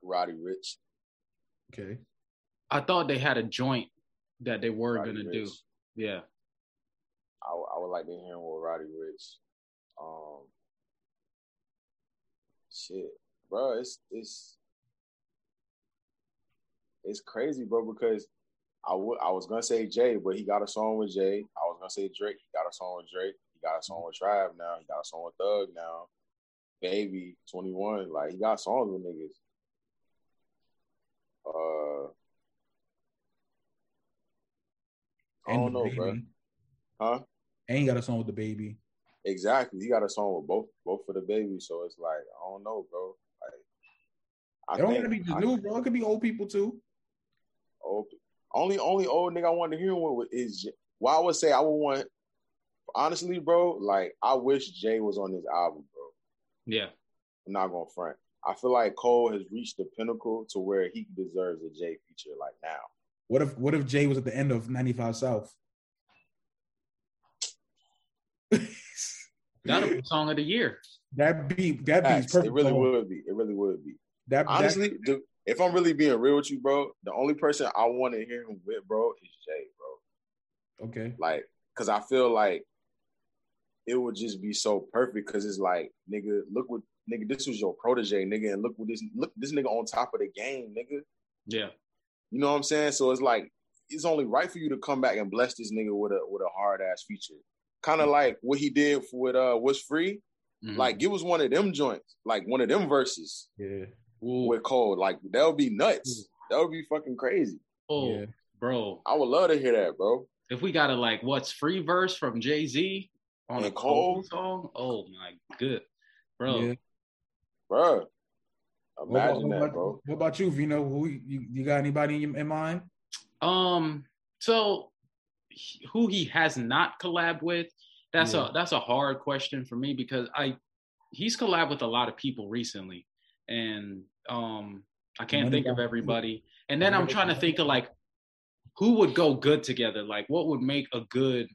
F: Roddy Ricch.
E: Okay.
D: I thought they had a joint that they were
F: Roddy
D: gonna do. Yeah.
F: I, would- I would like to hear with Roddy Ricch. Um, shit, bro, it's it's it's crazy, bro. Because I would I was gonna say Jay, but he got a song with Jay. I was gonna say Drake. He got a song with Drake. He got a song with Tribe now. He got a song with Thug now. Baby, twenty one. Like he got songs with niggas. Uh, I don't know,
E: baby.
F: bro. Huh?
E: And he got a song with the baby.
F: Exactly. He got a song with both both for the baby. So it's like, I don't know, bro. Like I
E: It don't
F: think
E: gotta be just new, bro. It could be old people too.
F: old, only only old nigga I want to hear him with is J- well, I would say I would want honestly, bro, like I wish Jay was on this album, bro.
D: Yeah.
F: I'm not gonna front. I feel like Cole has reached the pinnacle to where he deserves a Jay feature like now.
E: What if what if Jay was at the end of 95 South?
D: That'll be song of the year.
E: That beat that beats
F: Facts.
E: perfect.
F: It really
E: song.
F: would be. It really would be.
E: That
F: Honestly, the, if I'm really being real with you, bro, the only person I want to hear him with, bro, is Jay, bro.
E: okay.
F: Like, cause I feel like it would just be so perfect. Cause it's like, nigga, look what, nigga, this was your protege, nigga, and look what this, look, this nigga on top of the game, nigga.
D: Yeah.
F: You know what I'm saying? So it's like, it's only right for you to come back and bless this nigga with a with a hard ass feature. Kind of like what he did with uh was free.
D: Mhm.
F: Like it was one of them joints, like one of them verses
E: Yeah.
F: with Cole. Like that would be nuts. That would be fucking crazy.
D: Oh,
E: Yeah.
D: bro.
F: I would love to hear that, bro.
D: If we got a like what's free verse from Jay Z on a
F: And
D: Cole
F: Cole?
D: song, oh my good, bro.
E: Yeah.
F: Bro.
E: What about,
F: Imagine that, bro.
E: what about you, Vino? Who you, you got anybody in, in mind?
D: Um, so he- who he has not collabed with? That's
E: Yeah.
D: a that's a hard question for me because I he's collabed with a lot of people recently, and um, I can't
E: Money
D: think of
E: Got-
D: everybody. And then I'm trying to think of like who would go good together. Like what would make a good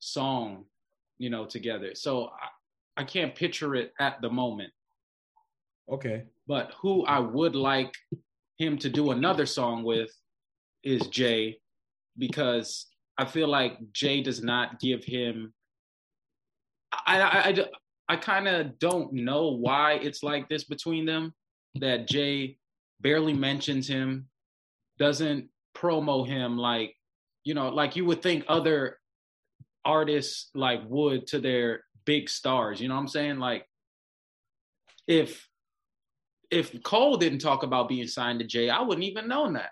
D: song, you know, together. So I, I can't picture it at the moment.
E: Okay.
D: But who I would like him to do another song with is Jay, because I feel like Jay does not give him. I I, I, I kind of don't know why it's like this between them. That Jay barely mentions him, doesn't promo him like you know, like you would think other artists like would to their big stars. You know what I'm saying? Like if if Cole didn't talk about being signed to Jay, I wouldn't even known that.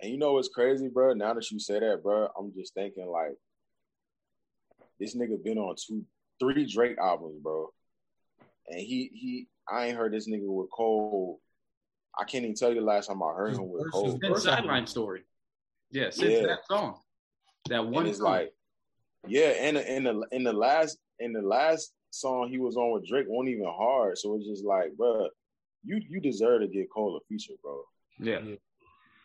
F: And you know what's crazy, bro? Now that you say that, bro, I'm just thinking like this nigga been on two, three Drake albums, bro. And he he I ain't heard this nigga with Cole I can't even tell you the last time I heard him with Cole.
D: Since sideline story. Yeah, since
F: Yeah.
D: that song. That one
F: and it's
D: song.
F: like, yeah, and in the in the last in the last song he was on with Drake wasn't even hard. So it's just like, bruh, you you deserve to get Cole a feature, bro.
D: yeah.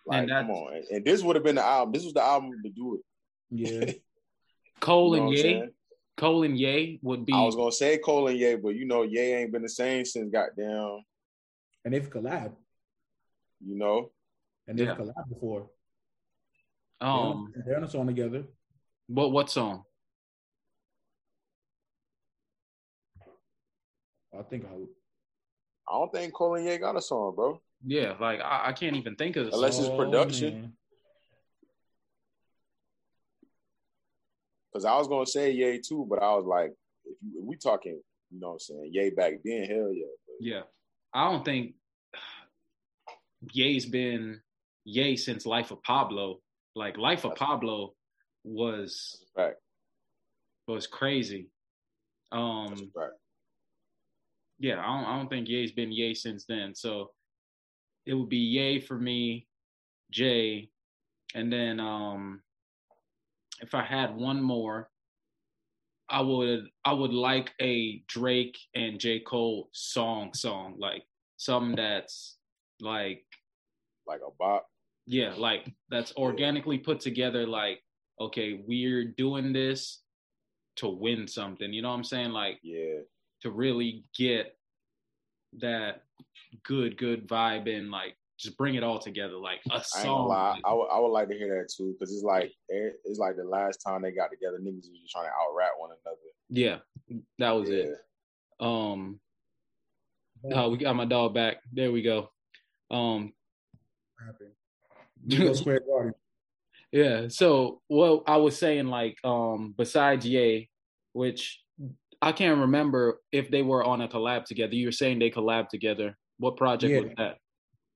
F: Like,
D: And
F: come on. And, and this would have been the album. This was the album to do it.
E: Yeah.
D: Cole
F: You know
D: and
F: what
D: Ye. Cole and Ye would be
F: I was gonna say Cole and Ye, but you know, Ye ain't been the same since goddamn,
E: and they've collabed.
F: you know.
E: And they've
D: Yeah.
E: collabed before.
D: um
E: They're on a song together.
D: what what song?
E: I think I would.
F: I don't think Cole and Ye got a song, bro.
D: Yeah, like I, I can't even think of the
F: Unless
D: song.
F: it's production. Cause I was gonna say Ye too, but I was like, if, you, if we talking, you know what I'm saying, Ye back then, hell yeah.
D: Yeah. I don't think Ye's been Ye since Life of Pablo. Like Life of Pablo was
F: Right.
D: was crazy. Um
F: Right.
D: Yeah, I don't, I don't think Ye's been Ye since then. So it would be Ye for me, Jay, and then um if I had one more, I would I would like a Drake and J. Cole song song, like something that's like
F: Like a bop.
D: yeah, like that's organically put together like, okay, we're doing this to win something. You know what I'm saying? Like
F: Yeah.
D: To really get that good, good vibe and like just bring it all together. Like a
F: I ain't gonna
D: song.
F: lie. I would, I would like to hear that too, because it's like it's like the last time they got together, niggas was just trying to out rap one another.
D: Yeah, that was
F: Yeah.
D: it. Um, oh, we got my dog back. There we go. Um,
E: Go Square Garden.
D: yeah. So, what I was saying, like, um, besides Ye, which I can't remember if they were on a collab together. You were saying they collabed together. What project
E: Yeah.
D: was that?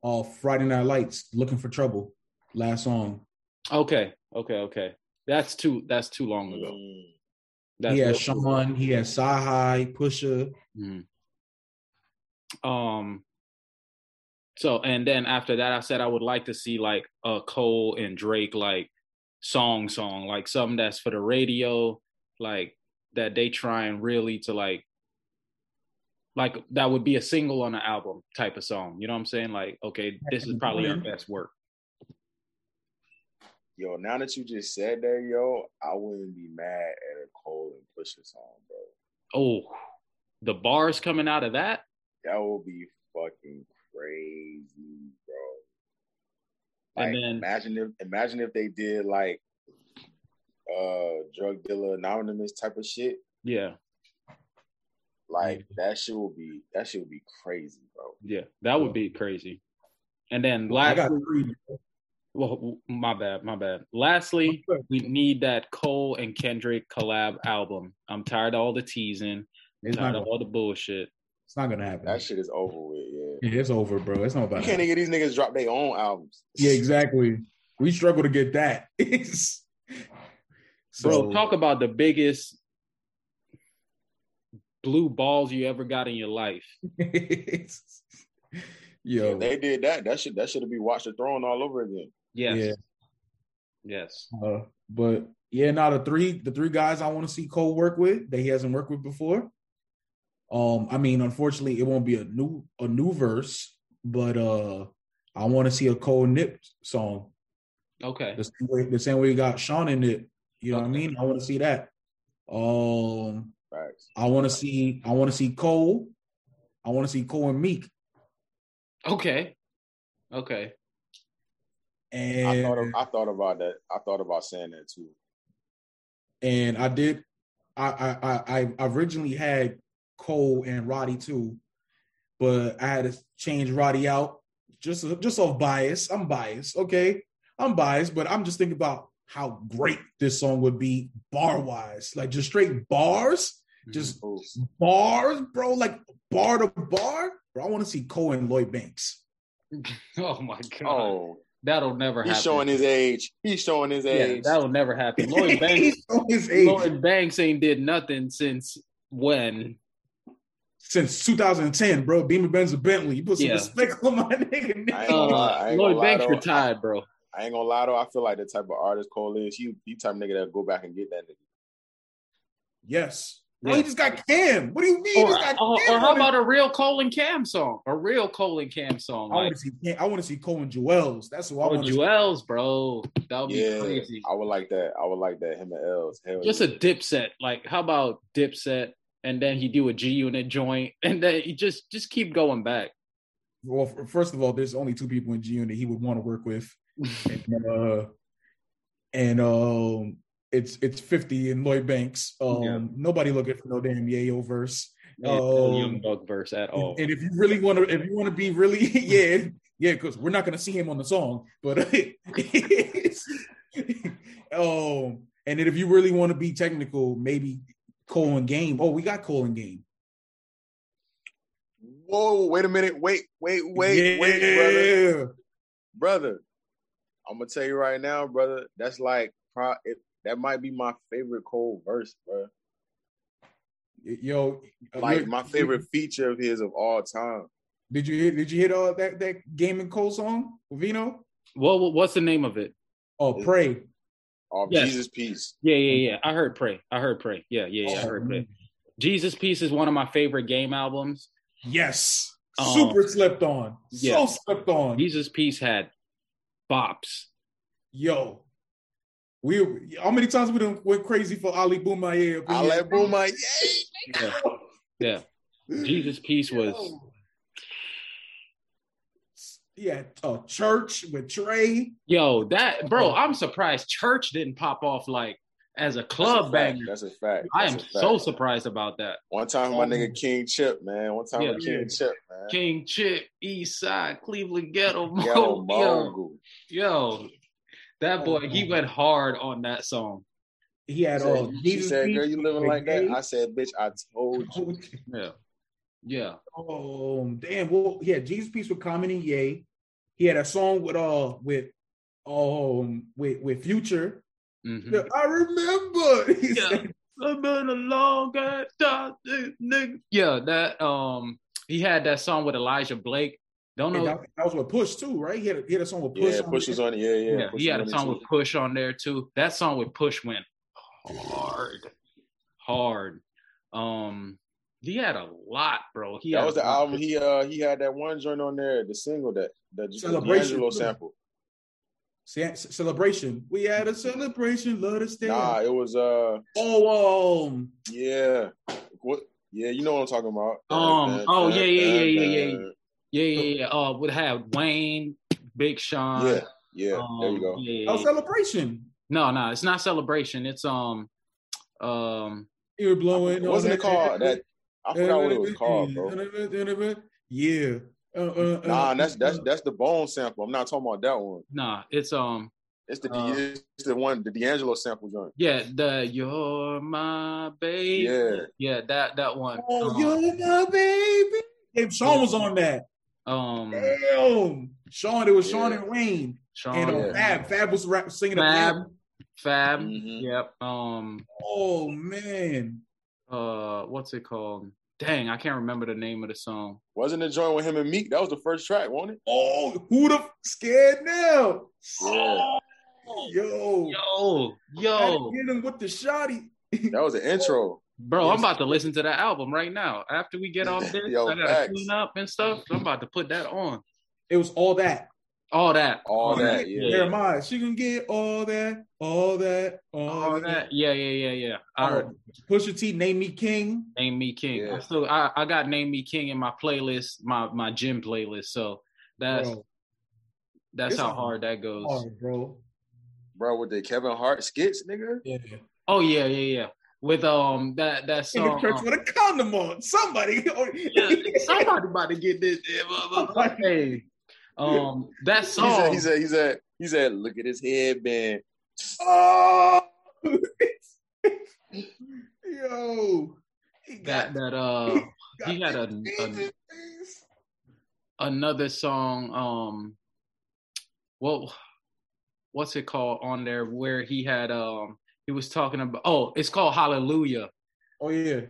E: Uh, Friday Night Lights, Looking for Trouble, last song.
D: Okay, okay, okay. That's too. That's too long ago.
F: Mm.
D: That's
E: he has Sean, he has Sahai, Pusha.
D: Mhm. Um. So and then after that, I said I would like to see like a Cole and Drake like song song like something that's for the radio, like that they trying really to like like that would be a single on an album type of song. You know what I'm saying? Like, okay, this is probably our mm-hmm. best work.
F: Yo, now that you just said that, yo, I wouldn't be mad at a Cole and Pusha song, bro.
D: Oh, the bars coming out of that.
F: That would be fucking crazy, bro.
D: And
F: Like,
D: then-
F: imagine if imagine if they did like uh drug dealer anonymous type of shit.
D: Yeah,
F: Like that shit would be that shit would be crazy, bro.
D: yeah, that would be crazy. And then lastly. Well, my bad, my bad. Lastly, we need that Cole and Kendrick collab album. I'm tired of all the teasing.
E: It's
D: tired
E: not
D: of
E: gonna,
D: all the bullshit.
E: it's not gonna happen.
F: That shit is over with, yeah.
E: Yeah, it's over, bro. It's not
F: You
E: about
F: can't even get these niggas drop their own albums.
E: Yeah, exactly. We struggle to get that.
D: Bro,
E: so,
D: talk about the biggest blue balls you ever got in your life.
E: yo,
F: If they did that, that should that should be watched the Throne all over again.
D: Yes.
E: Yeah.
D: Yes.
E: Uh, but yeah, now the three the three guys I want to see Cole work with that he hasn't worked with before. Um, I mean, unfortunately, it won't be a new a new verse, but uh, I want to see a Cole Nip song
D: Okay.
E: the same way the same way you got Sean in it. You know what I mean? I want to see that. Um,
F: Facts.
E: I want to see I want to see Cole. I want to see Cole and Meek.
D: Okay. Okay.
E: And
F: I thought of, I thought about that. I thought about saying that too.
E: and I did. I I I, I originally had Cole and Roddy too, but I had to change Roddy out just just off bias. I'm biased, okay. I'm biased, but I'm just thinking about how great this song would be bar wise, like just straight bars, mm-hmm. just
F: Ooh.
E: bars, bro, like bar to bar. Bro, I want to see Cole and Lloyd Banks.
D: Oh my god.
F: Oh,
D: That'll never
F: he's
D: happen.
F: He's showing his age. He's showing his age.
D: yeah,
F: age.
D: that'll never happen. Lloyd Banks
E: He's on his age.
D: Lloyd Banks ain't did nothing since when?
E: since 2010, bro. Beamer Benz a Bentley. You put some
D: Yeah.
E: respect on my nigga.
F: I ain't gonna lie. I ain't uh, gonna
D: Lloyd Banks retired, bro.
F: I ain't gonna lie though. I feel like the type of artist Cole is, he he type of nigga that go back and get that nigga.
E: Yes. Oh, bro,
D: Yeah.
E: he just got Cam. What do you mean? he
D: Or,
E: just got
D: or,
E: Cam
D: or how
E: on it?
D: about a real Cole and Cam song? A real Cole and Cam song.
E: I
D: Like,
E: want to see. I want to see Cole and Juelz. That's who I
D: oh,
E: want to see.
D: Bro. That would be
F: Yeah,
D: crazy.
F: I would like that. I would like that. Him and Els. Hell
D: Just
F: yeah.
D: a dipset. Like, how about dipset? And then he do a G unit joint, and then he just just keep going back.
E: Well, first of all, there's only two people in G Unit he would want to work with, and, uh, and um, it's it's 50 and Lloyd Banks. Um,
D: Yeah.
E: nobody looking for no damn Yayo verse.
D: Yeah,
E: Um,
D: Young Buck verse at all.
E: And if you really want to, if you want to be really, yeah, yeah, because we're not going to see him on the song, but um, and then if you really want to be technical, maybe Cole and Game. Oh, we got Cole and Game.
F: Whoa, wait a minute. Wait, wait, wait,
E: yeah.
F: wait, brother. Brother, I'm gonna tell you right now, brother. That's like pro- it, that might be my favorite Cole verse, bro.
E: Yo, uh,
F: Like my favorite feature of his of all time.
E: Did you hear? Did you hear all that that Game and Cole song Vino?
D: Well, what's the name of it?
E: Oh, pray.
F: Oh,
D: Yes.
F: Jesus Piece.
D: Yeah, yeah, yeah. I heard Pray. I heard Pray. Yeah, yeah, yeah. I heard Pray. Jesus Piece is one of my favorite game albums.
E: Yes,
D: Um,
E: super slept on.
D: yeah.
E: So slept on.
D: Jesus Piece had bops.
E: Yo, we how many times we done went crazy for Ali Bomaye?
F: I let Booma,
D: Yeah, yeah. Jesus Piece was
E: Yeah, uh, church with Trey.
D: yo that bro. I'm surprised Church didn't pop off like as a club
F: That's a
D: banger.
F: That's a fact.
D: I am
F: fact.
D: so surprised about that.
F: One time, my nigga King Chip, man. One time,
D: Yeah.
F: with King Chip, man.
D: King Chip, East Side, Cleveland Ghetto, Mo,
F: Ghetto
D: yo,
F: Mongo.
D: yo, that boy, he went hard on that song.
E: He had
F: She
E: all.
F: said, she said, "Girl, you living like that?" I said, "Bitch, I told you."
D: Yeah, yeah.
E: Oh damn! Well, yeah, Jesus Piece with Common and Ye. He had a song with uh with um with with Future.
D: Mhm.
E: Yeah, I remember. He
D: Yeah.
E: said,
D: I've been a long time, nigga. Yeah, that um, he had that song with Elijah Blake. Don't know.
E: that, that was with Push too, right? He had a, he had a song with Push.
F: Yeah,
E: on
F: Push
E: there.
F: was on it. Yeah, yeah.
D: Yeah, he had a
F: on it
D: song
F: too.
D: with Push on there too. That song with Push went hard, hard. Um, he had a lot, bro. He
F: That
D: had
F: was the
D: lot.
F: album. He uh he had that one joint on there, the single that the
E: Celebration.
F: D'Angelo sample.
E: Ce- celebration. We had a celebration. Let us stand.
F: Nah, it was uh
E: oh, um,
F: yeah. What? Yeah, you know what I'm talking about.
D: Um, oh yeah, yeah, yeah, yeah, yeah, yeah, yeah, yeah. Uh, would have Wayne, Big Sean.
F: Yeah, yeah.
D: um,
F: there you go.
D: yeah,
E: oh, celebration.
D: No, no, it's not celebration. It's um, um,
E: You're blowing.
F: Wasn't it called? That I forgot what it was called, bro.
E: Yeah. Uh, uh, uh,
F: Nah, that's that's that's the Bone sample. I'm not talking about that one.
D: nah, it's um,
F: It's the
D: Uh,
F: it's the one the D'Angelo sample joint.
D: yeah, the You're My Baby.
F: Yeah.
D: yeah, that that one.
E: Oh,
D: Um,
E: you're my baby. Hey, Sean was on that.
D: um,
E: Damn. Sean, it was Sean and Wayne.
D: Sean,
E: And uh,
F: yeah.
E: Fab. Fab was rap, singing at the
D: Fab,
E: end.
D: Fab.
F: Mhm.
D: Yep. Um,
E: Oh, man.
D: uh, what's it called? Dang, I can't remember the name of the song.
F: Wasn't the joint with him and Meek? That was the first track, wasn't it?
E: Oh, who the f- scared now?
F: Yeah.
E: Yo.
D: Yo,
E: Gotta
D: yo,
E: Get him with the shotty.
F: That was the intro.
D: bro, I'm about to listen to that album right now. After we get off this,
F: Yo,
D: I gotta
F: facts.
D: clean up and stuff. I'm about to put that on.
E: It was all that.
D: All that,
F: All that, yeah.
E: Jeremih, she can get all that, all that, all,
D: all that. Yeah, yeah, yeah, yeah. I heard.
E: Oh, Pusha T, name me king.
D: Name Me King.
F: Yeah.
D: I still I, I got Name Me King in my playlist, my my gym playlist. So that's
E: Bro,
D: that's
E: it's
D: how
E: a-
D: hard that goes.
E: hard, bro.
F: Bro, with the Kevin Hart skits, nigga.
E: Yeah.
D: Oh yeah, yeah, yeah. With um that that song.
E: In the church
D: um,
E: with a condom on. Somebody.
D: yeah, somebody about to get this. Hey, um, that
F: He said,
D: song.
F: he said, he said, he said, look at his headband.
E: oh. Yo. He
D: that
E: got,
D: that uh
E: got
D: he had a, a another song um well what's it called on there where he had um he was talking about oh it's called hallelujah
E: Oh, yeah.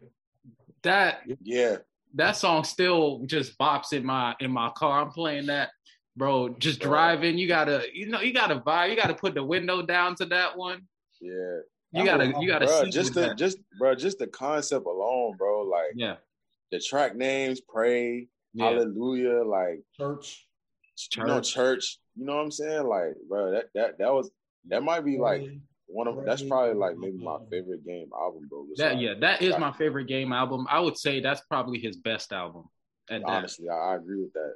D: that
F: Yeah,
D: that song still just bops in my in my car. I'm playing that, bro. Just driving, you gotta you know you gotta vibe. You gotta put the window down to that one.
F: Yeah.
D: You gotta you gotta
F: Bruh,
D: sing
F: just the
D: that.
F: just bro, just the concept alone, bro. Like
D: yeah,
F: the track names, pray,
D: Yeah.
F: hallelujah, like
E: church,
F: you know, church. You know what I'm saying? Like, bro, that that that was that might be like one of that's probably like maybe my favorite game album, bro. Just
D: that
F: like-
D: yeah that is
F: like,
D: my favorite game album. I would say that's probably his best album. At
F: honestly, I, I agree with that.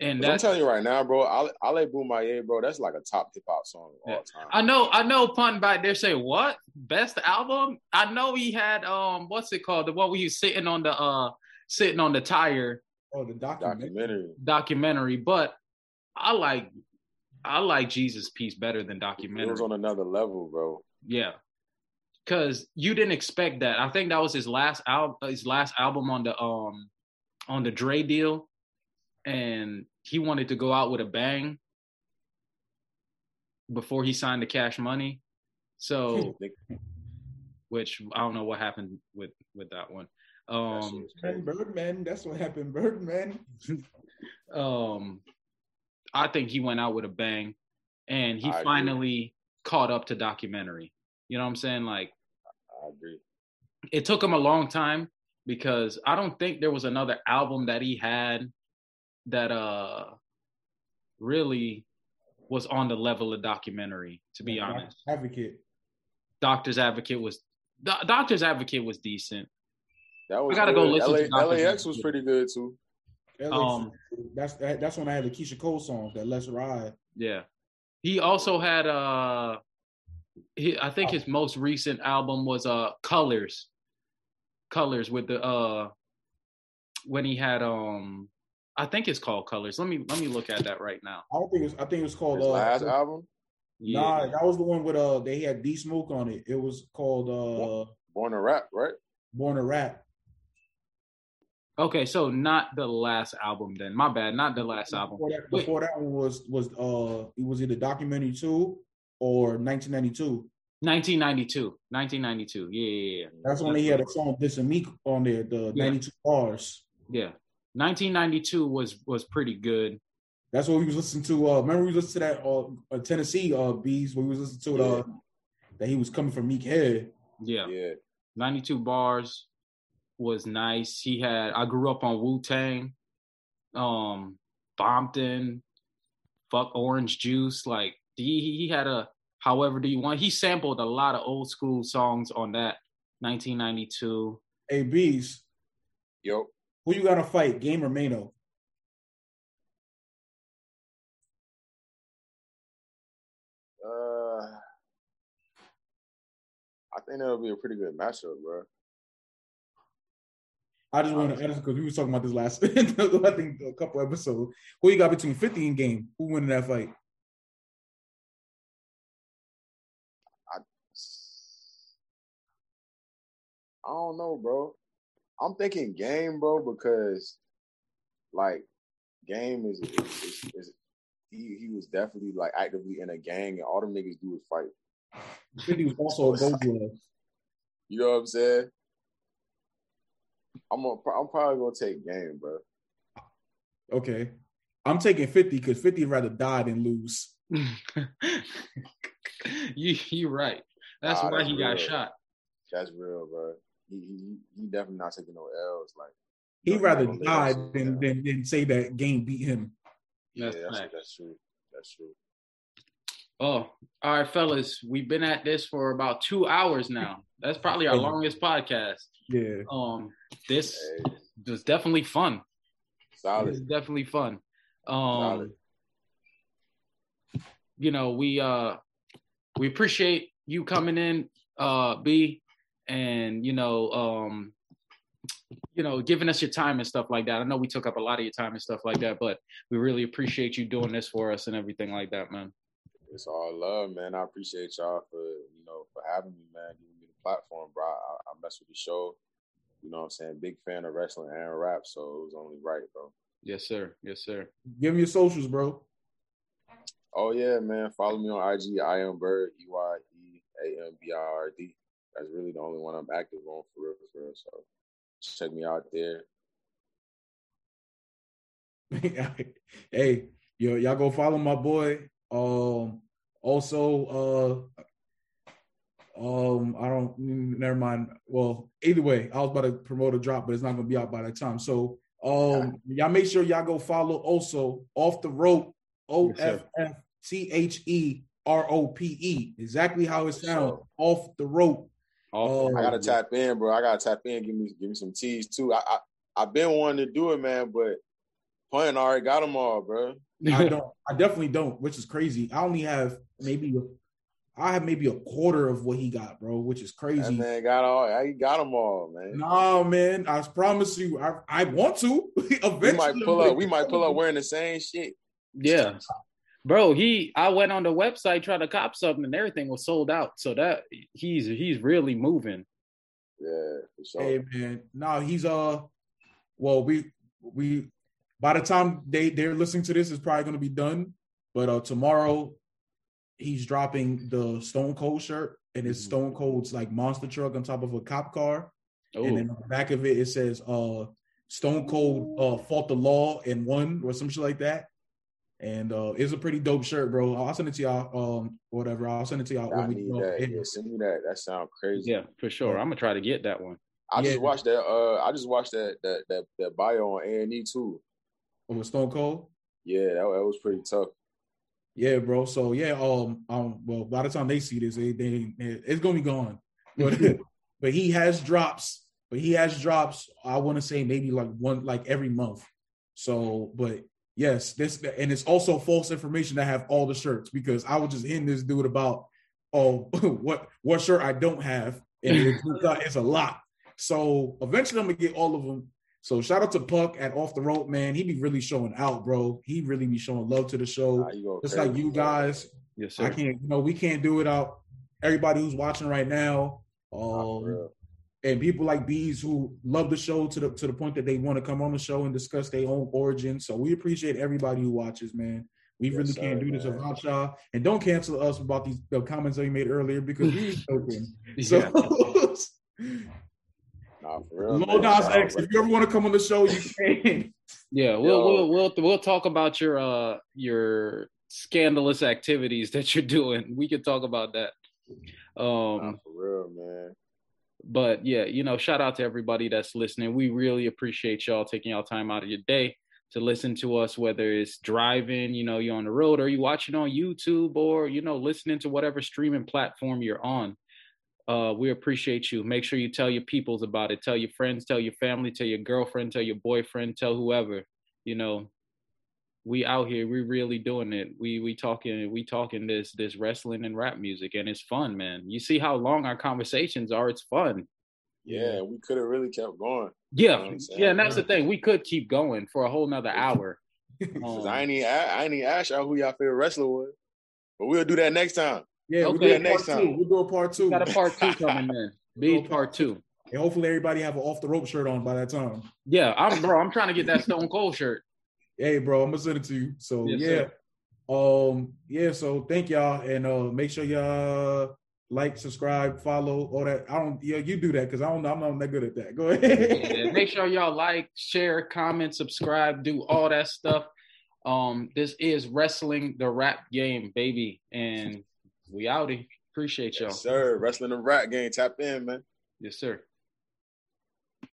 D: And
F: 'Cause I'm telling you right now, bro, I'll Ale, Ale Bomaye, bro, that's like a top hip hop song of all time.
D: I know, I know. Pun back there say what best album? I know he had um, what's it called? The one where he was sitting on the uh, sitting on the tire
E: Oh, the documentary.
F: Documentary.
D: documentary. But I like, I like Jesus Piece better than
F: It
D: documentary.
F: was on another level, bro.
D: Yeah, because you didn't expect that. I think that was his last album. His last album on the um, on the Dre deal, and he wanted to go out with a bang before he signed the Cash Money. So, which I don't know what happened with with that one. Um,
E: Birdman, that's what happened. Birdman.
D: um, I think he went out with a bang, and he
F: I agree.
D: finally caught up to documentary. You know what I'm saying? Like.
F: I agree.
D: it took him a long time because I don't think there was another album that he had that uh really was on the level of documentary to be honest.
E: Advocate.
D: Doctor's Advocate was Do- Doctor's Advocate was decent.
F: That was
D: I gotta go listen
F: LA,
D: to Doctor's
F: LAX was pretty good too.
D: Um,
E: that's that, that's when I had the Keyshia Cole song, that Let's Ride.
D: Yeah. He also had uh he, I think his most recent album was uh Colors. Colors with the uh when he had um I think it's called Colors. Let me let me look at that right now.
E: I don't think it's. I think it was called
F: His
E: uh,
F: last album,
E: Nah, that was the one with uh they had D Smoke on it. It was called uh
F: Born to Rap, right?
E: Born to Rap.
D: Okay, so not the last album then. My bad, not the last album.
E: Before that,
D: Wait,
E: before that one was was uh it was either documentary two or 1992.
D: 1992. 1992. Yeah, yeah, yeah.
E: That's when he had a song This and Meek on there, the
D: Yeah.
E: 92 bars.
D: Yeah. 1992 was was pretty good.
E: That's what we was listening to. Uh, remember we listened to that uh, uh Tennessee uh bees where we was listening to uh, that he was coming from Meek Head.
D: Yeah.
F: Yeah.
D: 92 bars was nice. He had I grew up on Wu Tang, um, Bompton, fuck Orange Juice. Like he he he had a however do you want. He sampled a lot of old school songs on that 1992.
E: Hey bees,
F: Yo,
E: who you gotta fight, Game or Mano?
F: uh, I think that'll be a pretty good matchup, bro.
E: I just want to answer because we was talking about this last I think a couple episodes. Who you got between 50 and Game? Who winning that fight?
F: I don't know, bro. I'm thinking game, bro, because like game is, is, is, is he, he was definitely like actively in a gang, and all them niggas do is fight.
E: 50 was also a gold glove.
F: You know what I'm saying? I'm gonna, I'm probably gonna take game, bro.
E: Okay. I'm taking 50 because 50 would rather die than lose.
D: you you right. That's
F: Nah,
D: why
F: that's
D: he got shot.
F: That's real, bro. He he, he definitely not taking no L's. Like
E: He'd rather die
F: let us-
E: than, than than say that game beat him.
F: yeah,
D: That's
F: that's, that's true. That's true.
D: Oh, all right, fellas. We've been at this for about two hours now. That's probably our longest podcast.
E: Yeah.
D: Um, this
F: Hey,
D: was definitely fun. It
F: solid.
D: was definitely fun.
F: Solid.
D: Um, you know, we uh we appreciate you coming in, uh, B, and you know, um, you know, giving us your time and stuff like that. I know we took up a lot of your time and stuff like that, but we really appreciate you doing this for us and everything like that, man.
F: It's all love, man. I appreciate y'all for you know for having me, man. Giving me the platform, bro. I, I mess with the show. You know what I'm saying? Big fan of wrestling and rap, so it was only right, bro.
D: Yes, sir. Yes, sir.
E: Give me your socials, bro.
F: Oh yeah, man. Follow me on IG. I am Bird. E Y E A M B I R D. That's really the only one I'm active on for real, for real. So check me out there.
E: hey, yo, y'all go follow my boy. Um, also, uh, um, I don't. Never mind. Well, either way, I was about to promote a drop, but it's not gonna be out by that time. So, um, y'all make sure y'all go follow also off the rope. O F F T H E R O P E. Exactly how it sounds. Off the rope.
F: Oh, I gotta oh. tap in, bro. I gotta tap in. Give me, give me some teas too. I, I, I've been wanting to do it, man, but Pun already got them all, bro.
E: I don't. I definitely don't, which is crazy. I only have maybe. I have maybe a quarter of what he got, bro, which is crazy.
F: That man got all. He got them all, man.
E: No, man. I promise you, I I want to. Eventually,
F: we might pull up. We might pull up wearing the same shit.
D: Yeah. Bro, he I went on the website trying to cop something and everything was sold out. So that he's he's really moving.
F: Yeah, for sure.
E: Hey man, no, he's uh well we we by the time they they're listening to this, it's probably gonna be done. But uh tomorrow he's dropping the Stone Cold shirt and it's Stone Cold's like monster truck on top of a cop car. And then on the back of it it says uh Stone Cold uh fought the law and won or some shit like that. And uh it's a pretty dope shirt, bro. I'll send it to y'all um whatever. I'll send it to y'all
F: I
E: when we
F: need
E: go.
F: that. Yeah, send me that. That sounds crazy.
D: Yeah, for sure. I'm gonna try to get that one.
F: I
E: Yeah.
F: just watched that. Uh, I just watched that that that, that bio on A and E too.
E: With Stone Cold.
F: Yeah, that, that was pretty tough.
E: Yeah, bro. So yeah, um, um, well, by the time they see this, they, they it's gonna be gone. But but he has drops. But he has drops. I want to say maybe like one, like every month. So, but yes, this and it's also false information to have all the shirts because I was just hitting this dude about oh what what shirt I don't have, and it it's a lot. So eventually I'm gonna get all of them. So shout out to Puck at Off the Rope, man. He be really showing out, bro. He really be showing love to the show.
F: Nah,
E: Just like you guys.
D: Yes, sir.
E: I can't, you know, we can't do it out. Everybody who's watching right now, um,
F: real.
E: And people like Bees who love the show to the to the point that they want to come on the show and discuss their own origin. So we appreciate everybody who watches, man. We
F: Yes,
E: really
F: sir,
E: can't do this
F: man.
E: without y'all. And don't cancel us about these the comments that you made earlier because we was joking.
D: Yeah.
E: So
F: Nah, for real.
E: Lil. Nas X, if you ever want to come on the show, you can.
D: Yeah, we'll
F: Yo.
D: we'll we'll we'll talk about your uh your scandalous activities that you're doing. We could talk about that.
F: Nah,
D: Um
F: for real, man.
D: But yeah, you know, shout out to everybody that's listening. We really appreciate y'all taking y'all time out of your day to listen to us, whether it's driving, you know, you're on the road or you watching on YouTube or, you know, listening to whatever streaming platform you're on. Uh, we appreciate you. Make sure you tell your peoples about it. Tell your friends, tell your family, tell your girlfriend, tell your boyfriend, tell whoever. You know, we out here, we really doing it. We we talking we talking this this wrestling and rap music, and it's fun, man. You see how long our conversations are. It's fun.
F: Yeah, we could have really kept going.
D: Yeah,
F: You know what I'm saying?
D: yeah, and that's the thing. We could keep going for a whole nother hour.
F: Cause
D: Um,
F: I ain't even, I, I ain't even ask y'all who y'all favorite wrestler was, but we'll do that next time.
E: Yeah, we'll do that
F: next time.
E: two. We'll do a part two.
D: We got a part two coming in. Be part two.
E: And hopefully everybody have an off the rope shirt on by that time.
D: Yeah, I'm bro. I'm trying to get that Stone Cold shirt.
E: Hey, bro, I'm gonna send it to you. So
D: Yes,
E: yeah, um, yeah. So thank y'all, and uh, make sure y'all like, subscribe, follow, all that. I don't, yeah, you do that because I don't, know, I'm not that good at that. Go ahead.
D: Yeah, make sure y'all like, share, comment, subscribe, do all that stuff. Um, this is wrestling the rap game, baby, and we outie. Appreciate y'all.
F: Yes, sir. Wrestling the rap game. Tap in, man.
D: Yes, sir.